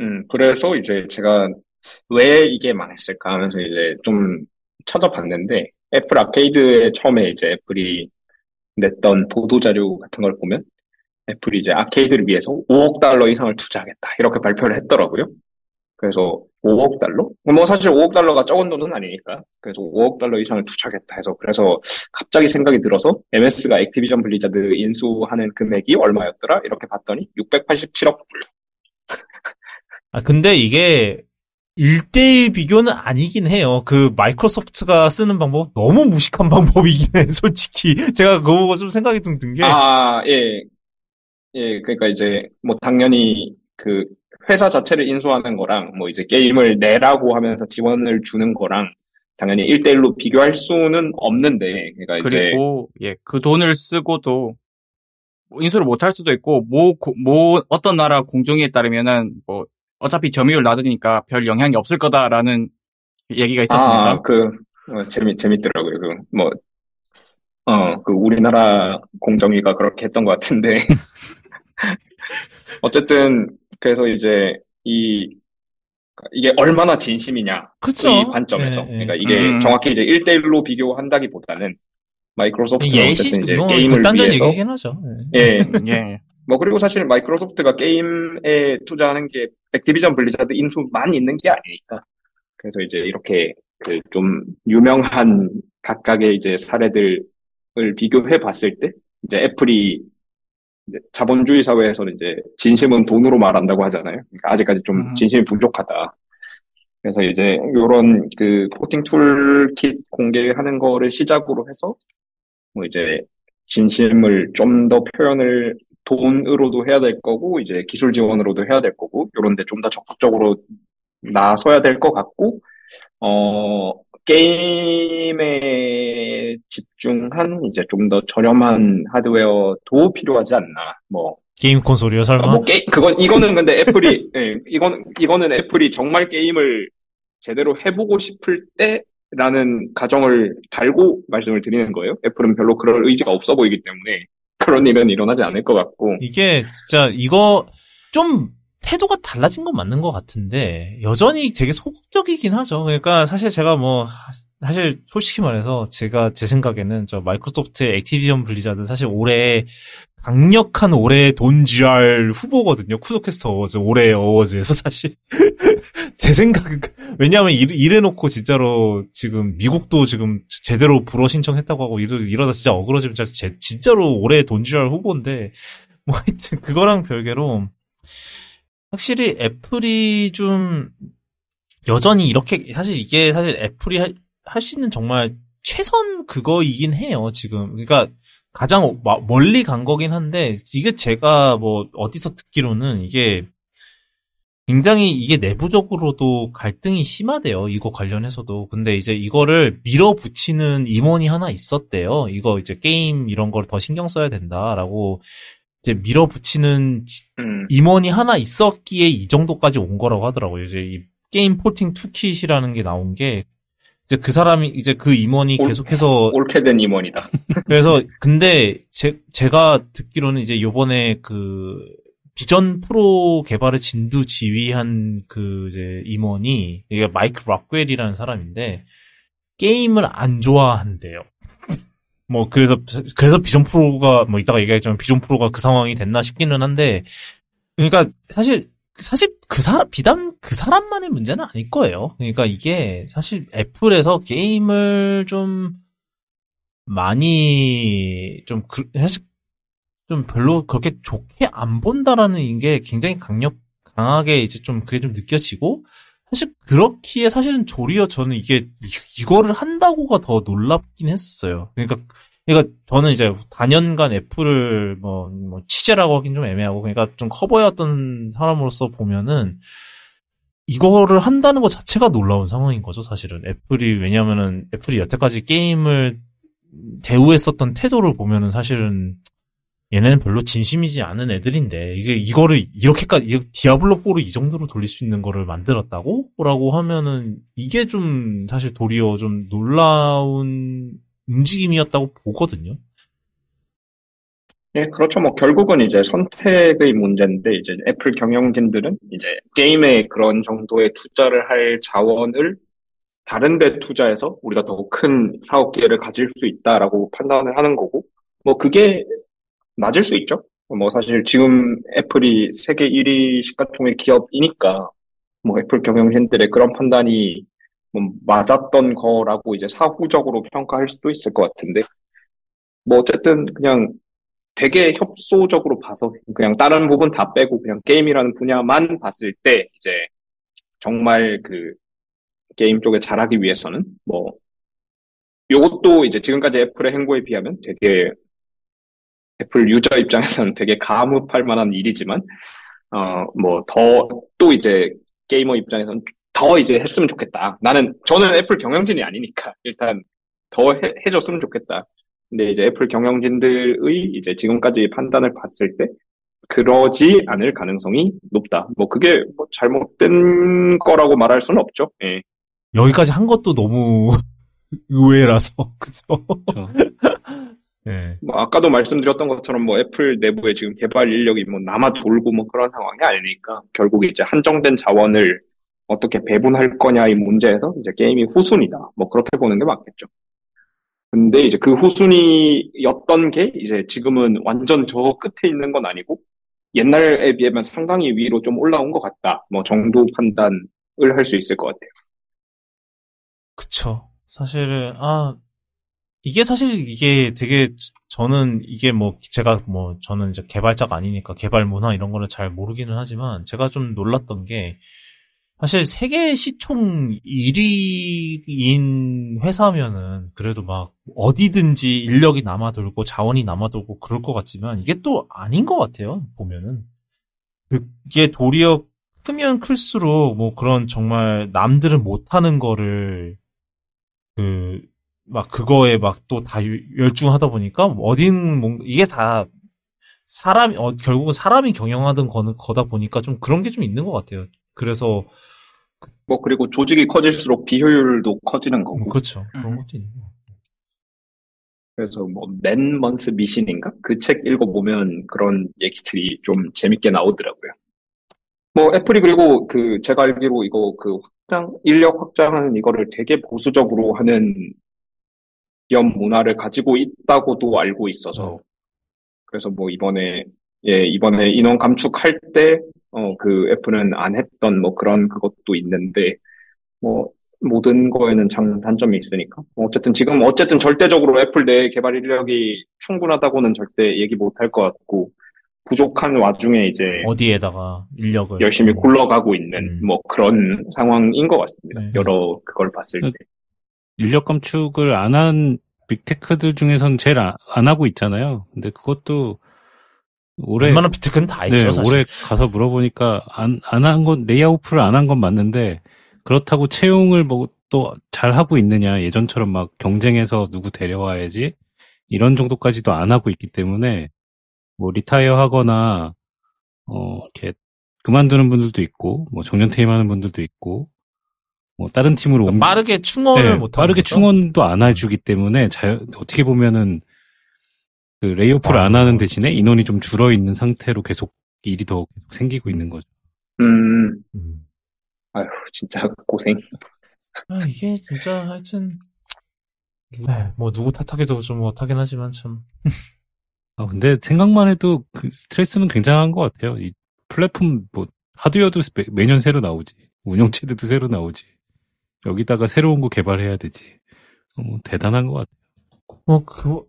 음, 그래서 이제 제가 왜 이게 망했을까 하면서 이제 좀 찾아봤는데 애플 아케이드에 처음에 이제 애플이 냈던 보도자료 같은 걸 보면 애플이 이제 아케이드를 위해서 5억 달러 이상을 투자하겠다 이렇게 발표를 했더라고요. 그래서 5억 달러? 뭐 사실 5억 달러가 적은 돈은 아니니까. 그래서 5억 달러 이상을 투자하겠다 해서 그래서 갑자기 생각이 들어서 MS가 액티비전 블리자드 인수하는 금액이 얼마였더라? 이렇게 봤더니 687억 불. (laughs) 아, 근데 이게 1대1 비교는 아니긴 해요. 그 마이크로소프트가 쓰는 방법 너무 무식한 방법이긴 해, 솔직히. 제가 그거 보고 좀 생각이 좀 든 게. 아, 예. 예, 그러니까 이제 뭐 당연히 그 회사 자체를 인수하는 거랑 뭐 이제 게임을 내라고 하면서 지원을 주는 거랑 당연히 1대1로 비교할 수는 없는데, 그러니까 그리고 예, 그 돈을 쓰고도 뭐 인수를 못 할 수도 있고 뭐, 고- 뭐 어떤 나라 공정위에 따르면은 뭐 어차피 점유율 낮으니까 별 영향이 없을 거다라는 얘기가 있었습니다. 아, 그, 어, 재미, 재밌더라고요. 그, 뭐, 어, 그, 우리나라 공정위가 그렇게 했던 것 같은데. (laughs) (laughs) 어쨌든, 그래서 이제, 이, 이게 얼마나 진심이냐. 그쵸. 이 관점에서. 예, 예. 그러니까 이게 음. 정확히 이제 1대1로 비교한다기보다는, 마이크로소프트는 예시, 어쨌든 이제 뭐, 게임을 위해서. 얘기긴 하죠. 예. 예. 예. (laughs) 뭐, 그리고 사실 마이크로소프트가 게임에 투자하는 게 액티비전 블리자드 인수만 있는 게 아니니까. 그래서 이제 이렇게 그 좀 유명한 각각의 이제 사례들을 비교해 봤을 때, 이제 애플이 자본주의 사회에서는 이제 진심은 돈으로 말한다고 하잖아요. 그러니까 아직까지 좀 음. 진심이 부족하다. 그래서 이제 요런 그 포팅 툴킷 공개하는 거를 시작으로 해서 뭐 이제 진심을 좀 더 표현을 돈으로도 해야 될 거고 이제 기술 지원으로도 해야 될 거고 요런데 좀 더 적극적으로 나서야 될 것 같고 어 게임에 집중한 이제 좀 더 저렴한 하드웨어도 필요하지 않나 뭐 게임 콘솔이요, 설마? 뭐 게, 그건, 이거는 근데 (laughs) 애플이, 예, 이건, 이거는 애플이 정말 게임을 제대로 해보고 싶을 때라는 가정을 달고 말씀을 드리는 거예요. 애플은 별로 그럴 의지가 없어 보이기 때문에 그런 일은 일어나지 않을 것 같고. 이게 진짜 이거 좀 태도가 달라진 건 맞는 것 같은데 여전히 되게 소극적이긴 하죠. 그러니까 사실 제가 뭐 사실 솔직히 말해서 제가 제 생각에는 저 마이크로소프트의 액티비전 블리자드 사실 올해 강력한 올해 돈 GR 후보거든요. 쿠도캐스터 어워즈 올해 어워즈에서 사실 (laughs) 제 생각은 왜냐하면 이래, 이래놓고 진짜로 지금 미국도 지금 제대로 불허 신청했다고 하고 이러, 이러다 진짜 어그러지면 진짜 제- 진짜로 올해 돈 GR 후보인데 뭐 하여튼 그거랑 별개로 확실히 애플이 좀 여전히 이렇게 사실 이게 사실 애플이 할 수 있는 정말 최선 그거이긴 해요 지금 그러니까 가장 마- 멀리 간 거긴 한데 이게 제가 뭐 어디서 듣기로는 이게 굉장히 이게 내부적으로도 갈등이 심하대요. 이거 관련해서도. 근데 이제 이거를 밀어붙이는 임원이 하나 있었대요. 이거 이제 게임 이런 걸 더 신경 써야 된다라고 이제 밀어붙이는 지- 음, 임원이 하나 있었기에 이 정도까지 온 거라고 하더라고요. 이제 이 Game Porting Toolkit이라는 게 나온 게 이제 그 사람이 이제 그 임원이 올- 계속해서 옳게 된 임원이다. (laughs) 그래서 근데 제, 제가 듣기로는 이제 요번에 그 비전 프로 개발을 진두 지휘한 그 이제 임원이 이게 마이크 락웰이라는 사람인데 게임을 안 좋아한대요. 뭐 그래서 그래서 비전 프로가 뭐 이따가 얘기하겠지만 비전 프로가 그 상황이 됐나 싶기는 한데 그러니까 사실 사실 그 사람 비단 그 사람만의 문제는 아닐 거예요. 그러니까 이게 사실 애플에서 게임을 좀 많이 좀 그, 사실 좀 별로 그렇게 좋게 안 본다라는 게 굉장히 강력 강하게 이제 좀 그게 좀 느껴지고 사실 그렇기에 사실은 조리어 저는 이게 이- 이거를 한다고가 더 놀랍긴 했었어요. 그러니까 그러니까 저는 이제 단연간 애플을 뭐, 뭐 취재라고 하긴 좀 애매하고 그러니까 좀 커버해왔던 사람으로서 보면은 이거를 한다는 것 자체가 놀라운 상황인 거죠, 사실은. 애플이, 왜냐면은, 애플이 여태까지 게임을 대우했었던 태도를 보면은 사실은, 얘네는 별로 진심이지 않은 애들인데, 이제 이거를 이렇게까지, 이- 디아블로4를 이 정도로 돌릴 수 있는 거를 만들었다고? 라고 하면은, 이게 좀, 사실 도리어 좀 놀라운 움직임이었다고 보거든요. 예, 그렇죠. 뭐 결국은 이제 선택의 문제인데 이제 애플 경영진들은 이제 게임에 그런 정도의 투자를 할 자원을 다른 데 투자해서 우리가 더 큰 사업 기회를 가질 수 있다라고 판단을 하는 거고 뭐 그게 맞을 수 있죠. 뭐 사실 지금 애플이 세계 1위 시가총액 기업이니까 뭐 애플 경영진들의 그런 판단이 뭐 맞았던 거라고 이제 사후적으로 평가할 수도 있을 것 같은데 뭐 어쨌든 그냥 되게 협소적으로 봐서 그냥 다른 부분 다 빼고 그냥 게임이라는 분야만 봤을 때 이제 정말 그 게임 쪽에 잘하기 위해서는 뭐 요것도 이제 지금까지 애플의 행보에 비하면 되게 애플 유저 입장에서는 되게 가무할 만한 일이지만 어 뭐 더 또 이제 게이머 입장에서는 더 이제 했으면 좋겠다. 나는 저는 애플 경영진이 아니니까 일단 더 해, 해줬으면 좋겠다. 근데 이제 애플 경영진들의 이제 지금까지 판단을 봤을 때 그러지 않을 가능성이 높다. 뭐 그게 뭐 잘못된 거라고 말할 수는 없죠. 예. 여기까지 한 것도 너무 (laughs) 의외라서, 그죠? 예. 뭐 아까도 말씀드렸던 것처럼 뭐 애플 내부에 지금 개발 인력이 뭐 남아 돌고 뭐 그런 상황이 아니니까 결국 이제 한정된 자원을 어떻게 배분할 거냐의 문제에서 이제 게임이 후순위다. 뭐 그렇게 보는 게 맞겠죠. 근데 이제 그 후순위였던 게 이제 지금은 완전 저 끝에 있는 건 아니고 옛날에 비하면 상당히 위로 좀 올라온 것 같다. 뭐 정도 판단을 할 수 있을 것 같아요. 그쵸. 사실은, 아, 이게 사실 이게 되게, 저는 이게 뭐, 제가 뭐, 저는 이제 개발자가 아니니까 개발 문화 이런 거를 잘 모르기는 하지만, 제가 좀 놀랐던 게, 사실 세계 시총 1위인 회사면은, 그래도 막, 어디든지 인력이 남아돌고, 자원이 남아돌고, 그럴 것 같지만, 이게 또 아닌 것 같아요, 보면은. 그게 도리어 크면 클수록, 뭐 그런 정말 남들은 못하는 거를, 그, 막 그거에 막 또 다 열중하다 보니까 어딘 뭔 이게 다 사람이 어, 결국은 사람이 경영하던 거는 거다 보니까 좀 그런 게 좀 있는 것 같아요. 그래서 뭐 그리고 조직이 커질수록 비효율도 커지는 거고. 뭐 그렇죠 그런 음. 것도 있는 것 같아요. 그래서 뭐 맨 먼스 미신인가? 그 책 읽어보면 그런 얘기들이 좀 재밌게 나오더라고요. 뭐 애플이 그리고 그 제가 알기로 이거 그 확장 인력 확장하는 이거를 되게 보수적으로 하는 기업 문화를 가지고 있다고도 알고 있어서 그래서 뭐 이번에 예 이번에 인원 감축할 때 어 그 애플은 안 했던 뭐 그런 그것도 있는데 뭐 모든 거에는 장 단점이 있으니까. 뭐 어쨌든 지금 어쨌든 절대적으로 애플 내 개발 인력이 충분하다고는 절대 얘기 못 할 것 같고 부족한 와중에 이제 어디에다가 인력을 열심히 음. 굴러가고 있는 음. 뭐 그런 상황인 것 같습니다. 네. 여러 그걸 봤을 때. 인력 감축을 안 한 빅테크들 중에서는 제일 아- 안 하고 있잖아요. 근데 그것도 올해 웬만한 빅테크는 다 네, 있죠 사실. 올해 가서 물어보니까 안 안 한 건 레이오프를 안 한 건 맞는데 그렇다고 채용을 뭐 또 잘 하고 있느냐 예전처럼 막 경쟁해서 누구 데려와야지 이런 정도까지도 안 하고 있기 때문에 뭐 retire 하거나 어 이렇게 그만두는 분들도 있고 뭐 정년 퇴임하는 분들도 있고 뭐 다른 팀으로 옮 빠르게 충원을 네, 못 빠르게 충원도 안 해주기 때문에 자, 어떻게 보면은 그 레이오프를 안 아. 하는 대신에 인원이 좀 줄어 있는 상태로 계속 일이 더 계속 생기고 있는 거죠. 음, 음. 아휴 진짜 고생. 아, 이게 진짜 하여튼 네, 뭐 누구 탓하기도 좀 못하긴 하지만 참 아 근데 생각만 해도 그 스트레스는 굉장한 것 같아요. 이 플랫폼 뭐 하드웨어도 매, 매년 새로 나오지, 운영체제도 새로 나오지. 여기다가 새로운 거 개발해야 되지. 어, 뭐 대단한 것 같아요. 뭐, 그,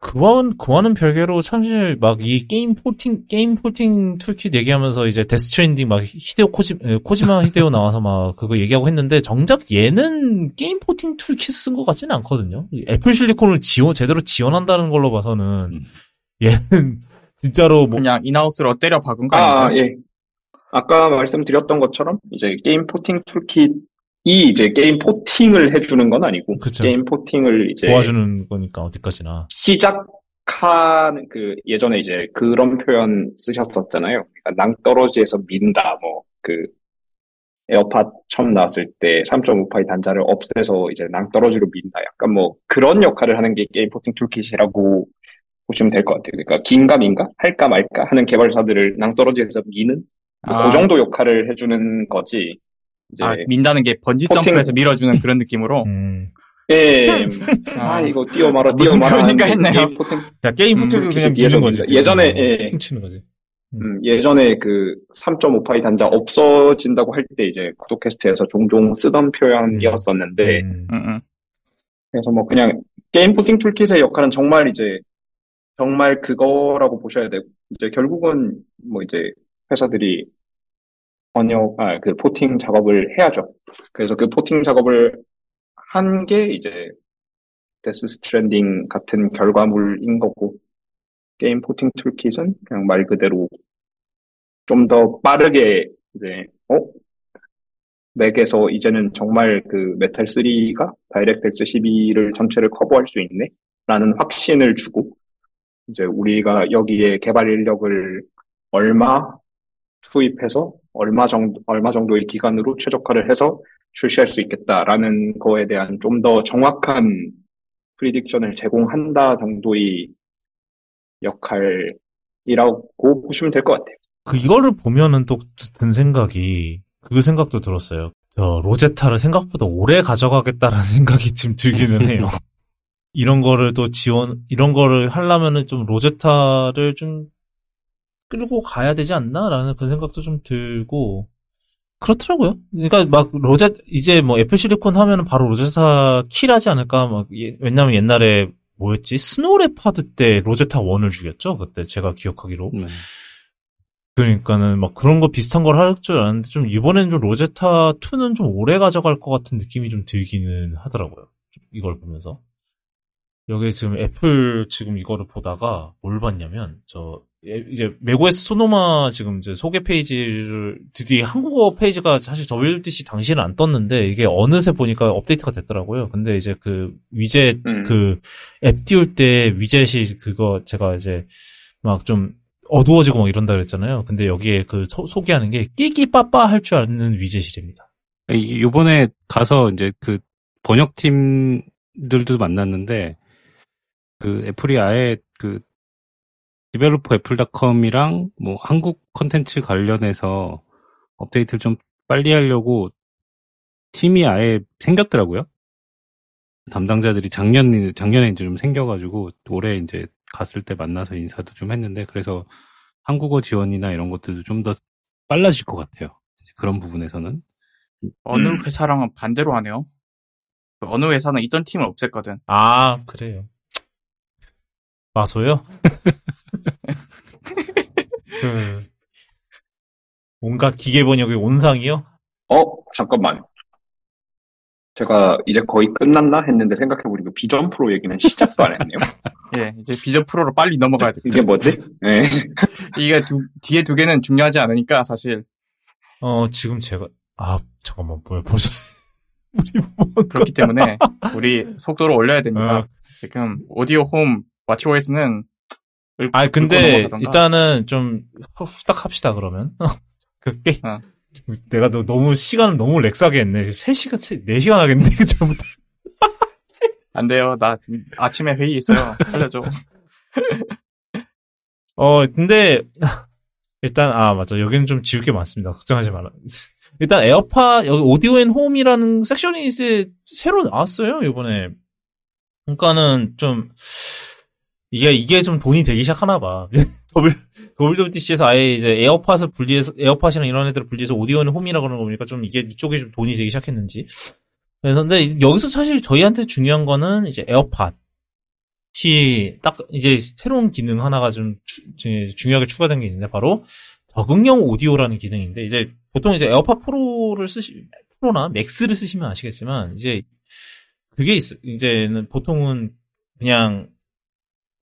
그와는, 그와는 별개로 사실 막 이 게임 porting, 게임 porting toolkit 얘기하면서 이제 Death Stranding 막 히데오 코지, 에, 코지마 히데오 (laughs) 나와서 막 그거 얘기하고 했는데 정작 얘는 게임 porting toolkit 쓴 것 같지는 않거든요. 애플 실리콘을 지원, 제대로 지원한다는 걸로 봐서는 음. 얘는 (laughs) 진짜로 뭐, 그냥 in-house로 때려 박은 거 아, 아닌가요? 예. 아까 말씀드렸던 것처럼 이제 게임 porting toolkit 이 이제 게임 porting을 해주는 건 아니고 그쵸. 게임 porting을 이제 도와주는 거니까 어디까지나. 시작한 그 예전에 이제 그런 표현 쓰셨었잖아요. 그러니까 낭떠러지에서 민다 뭐 그 에어팟 처음 나왔을 때 3.5파이 단자를 없애서 이제 낭떠러지로 민다. 약간 뭐 그런 역할을 하는 게 게임 porting toolkit이라고 보시면 될 것 같아요. 그러니까 긴가 민가 할까 말까 하는 개발사들을 낭떠러지에서 미는 뭐 아. 그 정도 역할을 해주는 거지. 이제 아, 민다는 게 번지 점프에서 밀어주는 그런 느낌으로. (laughs) 음. 예, 아, 아 이거 뛰어 말아 뛰어 말아 하는데 했네요. 게임 porting 자, 게임 음, porting을 그냥 뒤에서 미는 거지. 예전에, 예. 훔치는 거지. 음, 예전에 그 3.5파이 단자 없어진다고 할 때 이제 쿠도캐스트에서 종종 쓰던 표현이었었는데, 음. 음, 음. 그래서 뭐 그냥 게임 porting toolkit의 역할은 정말 이제, 정말 그거라고 보셔야 되고, 이제 결국은 뭐 이제 회사들이 번역, 아, 그 porting 작업을 해야죠. 그래서 그 porting 작업을 한 게 이제 Death Stranding 같은 결과물인 거고, 게임 porting toolkit은 그냥 말 그대로 좀 더 빠르게 이제 어 맥에서 이제는 정말 그 메탈 3가 DirectX 12를 전체를 커버할 수 있네 라는 확신을 주고 이제 우리가 여기에 개발 인력을 얼마 투입해서 얼마 정도 얼마 정도의 기간으로 최적화를 해서 출시할 수 있겠다라는 거에 대한 좀 더 정확한 prediction을 제공한다 정도의 역할이라고 보시면 될 것 같아요. 그 이거를 보면은 또 든 생각이 그 생각도 들었어요. 저 Rosetta를 생각보다 오래 가져가겠다라는 (laughs) 생각이 지금 들기는 해요. (laughs) 이런 거를 또 지원 이런 거를 하려면은 좀 Rosetta를 좀 끌고 가야 되지 않나라는 그런 생각도 좀 들고 그렇더라고요. 그러니까 막 로제 이제 뭐 애플 실리콘 하면은 바로 Rosetta kill하지 않을까 막 예- 왜냐면 옛날에 뭐였지 Snow Leopard 때 로제타 1을 죽였죠 그때 제가 기억하기로 네. 그러니까는 막 그런 거 비슷한 걸 할 줄 알았는데 좀 이번엔 좀 로제타 2는 좀 오래 가져갈 것 같은 느낌이 좀 들기는 하더라고요. 좀 이걸 보면서. 여기 지금 애플 지금 이거를 보다가 뭘 봤냐면 저 예- 이제 macOS Sonoma 지금 이제 소개 페이지를 드디어 한국어 페이지가 사실 WWDC 당시에는 안 떴는데 이게 어느새 보니까 업데이트가 됐더라고요. 근데 이제 그 위젯 음. 그 앱 띄울 때 위젯이 그거 제가 이제 막 좀 어두워지고 막 이런다 그랬잖아요. 근데 여기에 그 소, 소개하는 게 낄끼빠빠 할 줄 아는 위젯이랍니다. 이- 요번에 가서 이제 그 번역팀들도 만났는데 그 애플이 아예 그 developer apple.com이랑 뭐 한국 컨텐츠 관련해서 업데이트를 좀 빨리 하려고 팀이 아예 생겼더라고요. 담당자들이 작년 작년에 이제 좀 생겨가지고 올해 이제 갔을 때 만나서 인사도 좀 했는데 그래서 한국어 지원이나 이런 것들도 좀 더 빨라질 것 같아요. 이제 그런 부분에서는 어느 음. 회사랑은 반대로 하네요. 그 어느 회사는 있던 팀을 없앴거든. 아 그래요. 마소요? (laughs) 그 뭔가 기계 번역의 온상이요? 어, 잠깐만. 제가 이제 거의 끝났나 했는데 생각해보니까 비전 프로 얘기는 시작도 안 했네요. (laughs) 예, 이제 비전 프로로 빨리 넘어가야 돼. 이게 뭐지? 네. (laughs) 이게 두, 뒤에 두 개는 중요하지 않으니까 사실 어 지금 제가 아 잠깐만 뭐야 벌써 (laughs) 우리 뭐 그렇기 때문에 우리 속도를 올려야 됩니다. 어. 지금 오디오 홈 와치OS는 아 근데 일단은 좀 후딱 합시다 그러면. (laughs) 그 게 어. 내가 너, 너무 시간을 너무 렉싸게 했네. 3시간 4시간 하겠네 이거 잘못 (laughs) 안 돼요. 나 아침에 회의 있어요. 살려줘. (laughs) 어 근데 일단 아 맞아. 여기는 좀 지울 게 많습니다. 걱정하지 마라. 일단 에어팟 여기 Audio and Home이라는 섹션이 이제 새로 나왔어요 이번에. 그러니까는 좀 이게 이게 좀 돈이 되기 시작하나 봐. (laughs) WWDC에서 아예 이제 에어팟을 분리해서 에어팟이랑 이런 애들을 분리해서 Audio and Home이라 그러는 거 보니까 좀 이게 이쪽에 좀 돈이 되기 시작했는지. 그래서 근데 여기서 사실 저희한테 중요한 거는 이제 에어팟 딱 이제 새로운 기능 하나가 좀 주- 이제 중요하게 추가된 게 있는데 바로 적응형 오디오라는 기능인데 이제 보통 이제 에어팟 프로를 쓰시 프로나 맥스를 쓰시면 아시겠지만 이제 그게 있어 이제는 보통은 그냥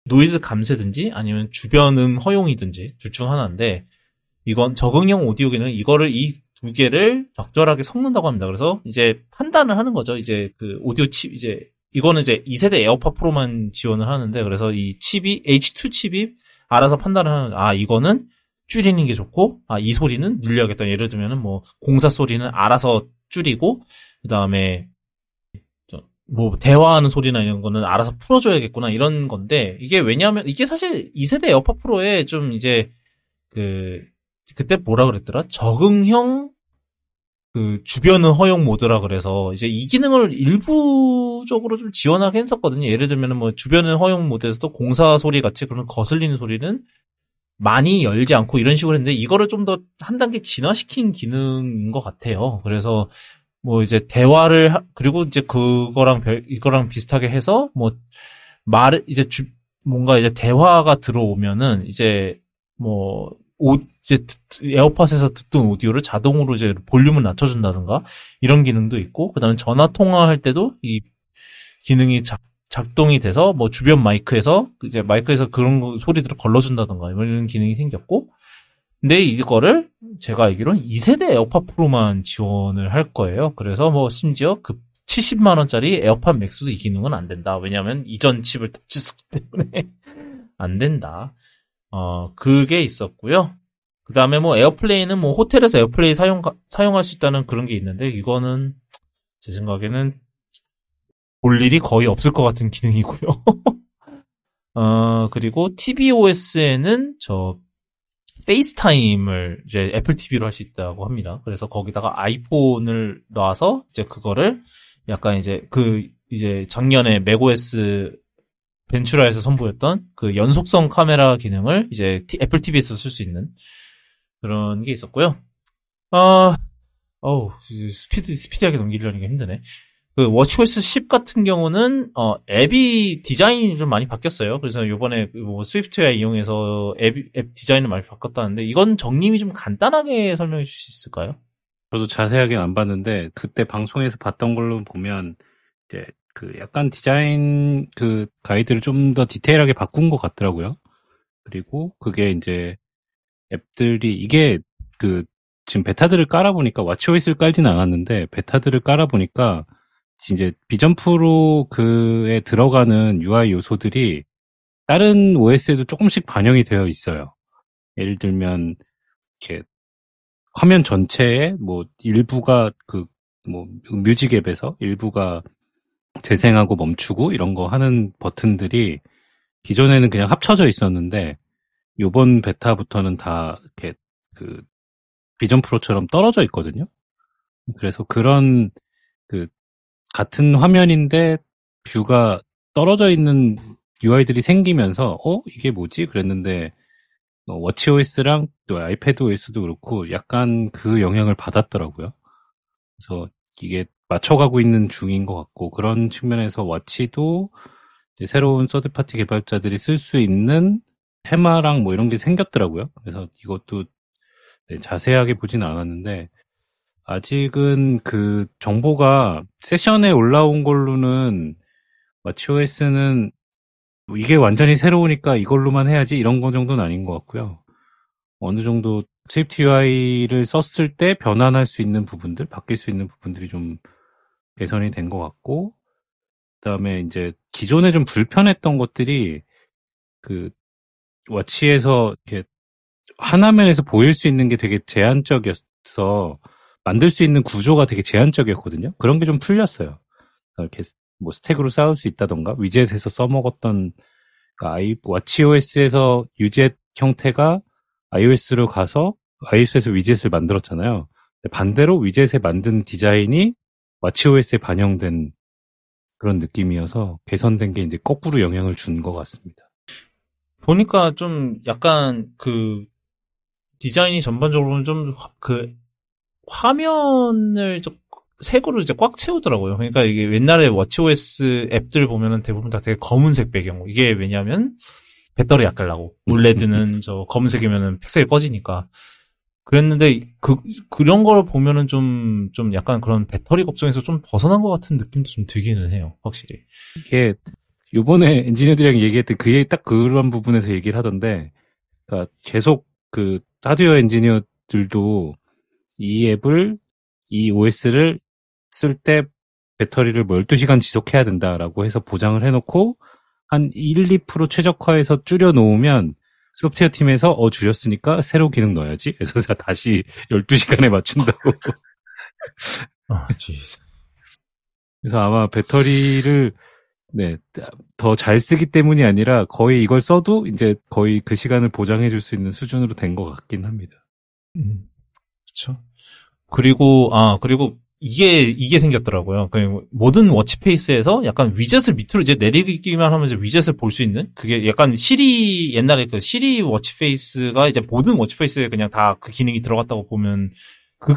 노이즈 감쇄든지 아니면 주변 음 허용이든지 둘 중 하나인데 이건 적응형 오디오 기능 이거를 이 두 개를 적절하게 섞는다고 합니다. 그래서 이제 판단을 하는 거죠. 이제 그 오디오 칩 이제 이거는 이제 2세대 에어팟 프로만 지원을 하는데 그래서 이 칩이 H2 칩이 알아서 판단을 하는 아 이거는 줄이는 게 좋고 아 이 소리는 늘려야겠다. 예를 들면은 뭐 공사 소리는 알아서 줄이고 그다음에 저- 뭐 대화하는 소리나 이런 거는 알아서 풀어줘야겠구나 이런 건데 이게 왜냐하면 이게 사실 2세대 에어팟 프로에 좀 이제 그 그때 뭐라 그랬더라 적응형 그 주변은 허용 모드라 그래서 이제 이 기능을 일부적으로 좀 지원하게 했었거든요. 예를 들면은 뭐 주변은 허용 모드에서도 공사 소리 같이 그런 거슬리는 소리는 많이 열지 않고 이런 식으로 했는데 이거를 좀 더 한 단계 진화시킨 기능인 것 같아요. 그래서 뭐 이제 대화를 하- 그리고 이제 그거랑 별 이거랑 비슷하게 해서 뭐 말을 이제 주 뭔가 이제 대화가 들어오면은 이제 뭐 오, 이제 듣- 에어팟에서 듣던 오디오를 자동으로 이제 볼륨을 낮춰준다든가 이런 기능도 있고 그다음에 전화 통화할 때도 이 기능이 작, 작동이 돼서 뭐 주변 마이크에서 이제 마이크에서 그런 거- 소리들을 걸러준다든가 이런 기능이 생겼고 근데 이거를 제가 알기로는 2세대 AirPod Pro만 지원을 할 거예요. 그래서 뭐 심지어 그 70만 원짜리 에어팟 맥스도 이 기능은 안 된다. 왜냐하면 이전 칩을 탑재했기 때문에 (laughs) 안 된다. 어 그게 있었고요. 그 다음에 뭐 AirPlay는 뭐 호텔에서 AirPlay 사용 사용할 수 있다는 그런 게 있는데 이거는 제 생각에는 볼 일이 거의 없을 것 같은 기능이고요. (laughs) 어 그리고 tvOS에는 저 FaceTime을 이제 Apple TV로 할 수 있다고 합니다. 그래서 거기다가 iPhone을 놔서 이제 그거를 약간 이제 그 이제 작년에 macOS Ventura에서 선보였던 그 연속성 카메라 기능을 이제 티- Apple TV에서 쓸 수 있는 그런 게 있었고요. 아, 어우, 스피드, 스피디하게 넘기려니까 힘드네. 그 watchOS 10 같은 경우는 어 앱이 디자인이 좀 많이 바뀌었어요. 그래서 요번에 그뭐 SwiftUI 이용해서 앱, 앱 디자인을 많이 바꿨다는데 이건 정님이 좀 간단하게 설명해 주실 수 있을까요? 저도 자세하게는 안 봤는데 그때 방송에서 봤던 걸로 보면 이제 그 약간 디자인 그 가이드를 좀 더 디테일하게 바꾼 것 같더라고요. 그리고 그게 이제 앱들이 이게 그 지금 베타들을 깔아보니까 와치오이스를 깔지는 않았는데 베타들을 깔아보니까 이제 비전 프로 그에 들어가는 UI 요소들이 다른 OS에도 조금씩 반영이 되어 있어요. 예를 들면 이렇게 화면 전체에 뭐 일부가 그 뭐 뮤직 앱에서 일부가 재생하고 멈추고 이런 거 하는 버튼들이 기존에는 그냥 합쳐져 있었는데 요번 베타부터는 다 이렇게 그 비전 프로처럼 떨어져 있거든요. 그래서 그런 그 같은 화면인데 뷰가 떨어져 있는 UI들이 생기면서 어 이게 뭐지 그랬는데 어, 워치OS랑 또 아이패드OS도 그렇고 약간 그 영향을 받았더라고요. 그래서 이게 맞춰가고 있는 중인 것 같고 그런 측면에서 워치도 새로운 서드파티 개발자들이 쓸 수 있는 테마랑 뭐 이런 게 생겼더라고요. 그래서 이것도 네, 자세하게 보진 않았는데 아직은 그 정보가 세션에 올라온 걸로는 워치OS는 뭐 이게 완전히 새로우니까 이걸로만 해야지 이런 거 정도는 아닌 것 같고요. 어느 정도 스위프트 UI를 썼을 때 변환할 수 있는 부분들, 바뀔 수 있는 부분들이 좀 개선이 된 것 같고, 그 다음에 이제 기존에 좀 불편했던 것들이 그 워치에서 이렇게 하나면에서 보일 수 있는 게 되게 제한적이어서 만들 수 있는 구조가 되게 제한적이었거든요. 그런 게 좀 풀렸어요. 그러니까 이렇게 뭐 스택으로 쌓을 수 있다던가 위젯에서 써먹었던 그러니까 아이 워치OS에서 유젯 형태가 iOS로 가서 iOS에서 위젯을 만들었잖아요. 반대로 위젯에 만든 디자인이 watchOS에 반영된 그런 느낌이어서 개선된 게 이제 거꾸로 영향을 준 것 같습니다. 보니까 좀 약간 그 디자인이 전반적으로는 좀그 화면을 좀새 거를 이제 꽉 채우더라고요. 그러니까 이게 옛날에 워치OS 앱들 보면은 대부분 다 되게 검은색 배경. 이게 왜냐면 배터리 아끼려고. 올레드는 (laughs) 저 검은색이면은 픽셀이 꺼지니까. 그랬는데 그 그런 걸 보면은 좀좀 약간 그런 배터리 걱정에서 좀 벗어난 것 같은 느낌도 좀 들기는 해요. 확실히. 이게 요번에 엔지니어들이랑 얘기했던 그 얘기 딱 그런 부분에서 얘기를 하던데 그러니까 계속 그 하드웨어 엔지니어들도 이 앱을 이 OS를 쓸 때 배터리를 뭐 12시간 지속해야 된다라고 해서 보장을 해놓고 한 1, 2% 최적화해서 줄여 놓으면 소프트웨어 팀에서 어 줄였으니까 새로 기능 넣어야지. 그래서 (laughs) 다시 12시간에 맞춘다고. 아, jeez. 그래서 아마 배터리를 네, 더 잘 쓰기 때문이 아니라 거의 이걸 써도 이제 거의 그 시간을 보장해 줄 수 있는 수준으로 된 것 같긴 합니다. 음, 그렇죠. 그리고 아 그리고 이게 이게 생겼더라고요. 그 모든 watch face에서 약간 위젯을 밑으로 이제 내리기만 하면 이제 위젯을 볼 수 있는 그게 약간 Siri 옛날에 그 Siri watch face가 이제 모든 watch face에 그냥 다 그 기능이 들어갔다고 보면 그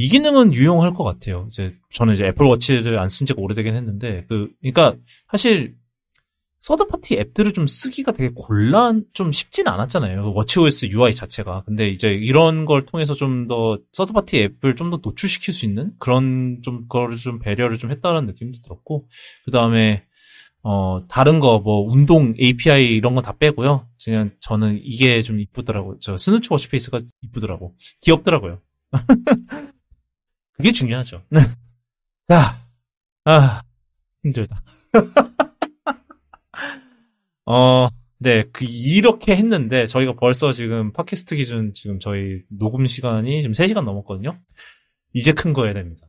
이 기능은 유용할 것 같아요. 이제 저는 이제 Apple Watch를 안 쓴 지가 오래되긴 했는데 그 그러니까 사실 third party 앱들을 좀 쓰기가 되게 곤란, 좀 쉽진 않았잖아요. 그 워치OS UI 자체가. 근데 이제 이런 걸 통해서 좀 더 third party 앱을 좀 더 노출시킬 수 있는 그런 좀 거를 좀 배려를 좀 했다는 느낌도 들었고, 그 다음에 어 다른 거 뭐 운동 API 이런 거다 빼고요. 그냥 저는 이게 좀 이쁘더라고요. 저 Snoopy watch face가 이쁘더라고. 귀엽더라고요. (laughs) 그게 중요하죠. (laughs) 자, 아 힘들다. (laughs) 어, 네, 그, 이렇게 했는데, 저희가 벌써 지금 팟캐스트 기준 지금 저희 녹음 시간이 지금 3시간 넘었거든요? 이제 큰 거 해야 됩니다.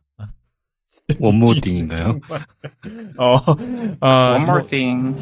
원모딩인가요? (laughs) 어, 아, One more 뭐, thing.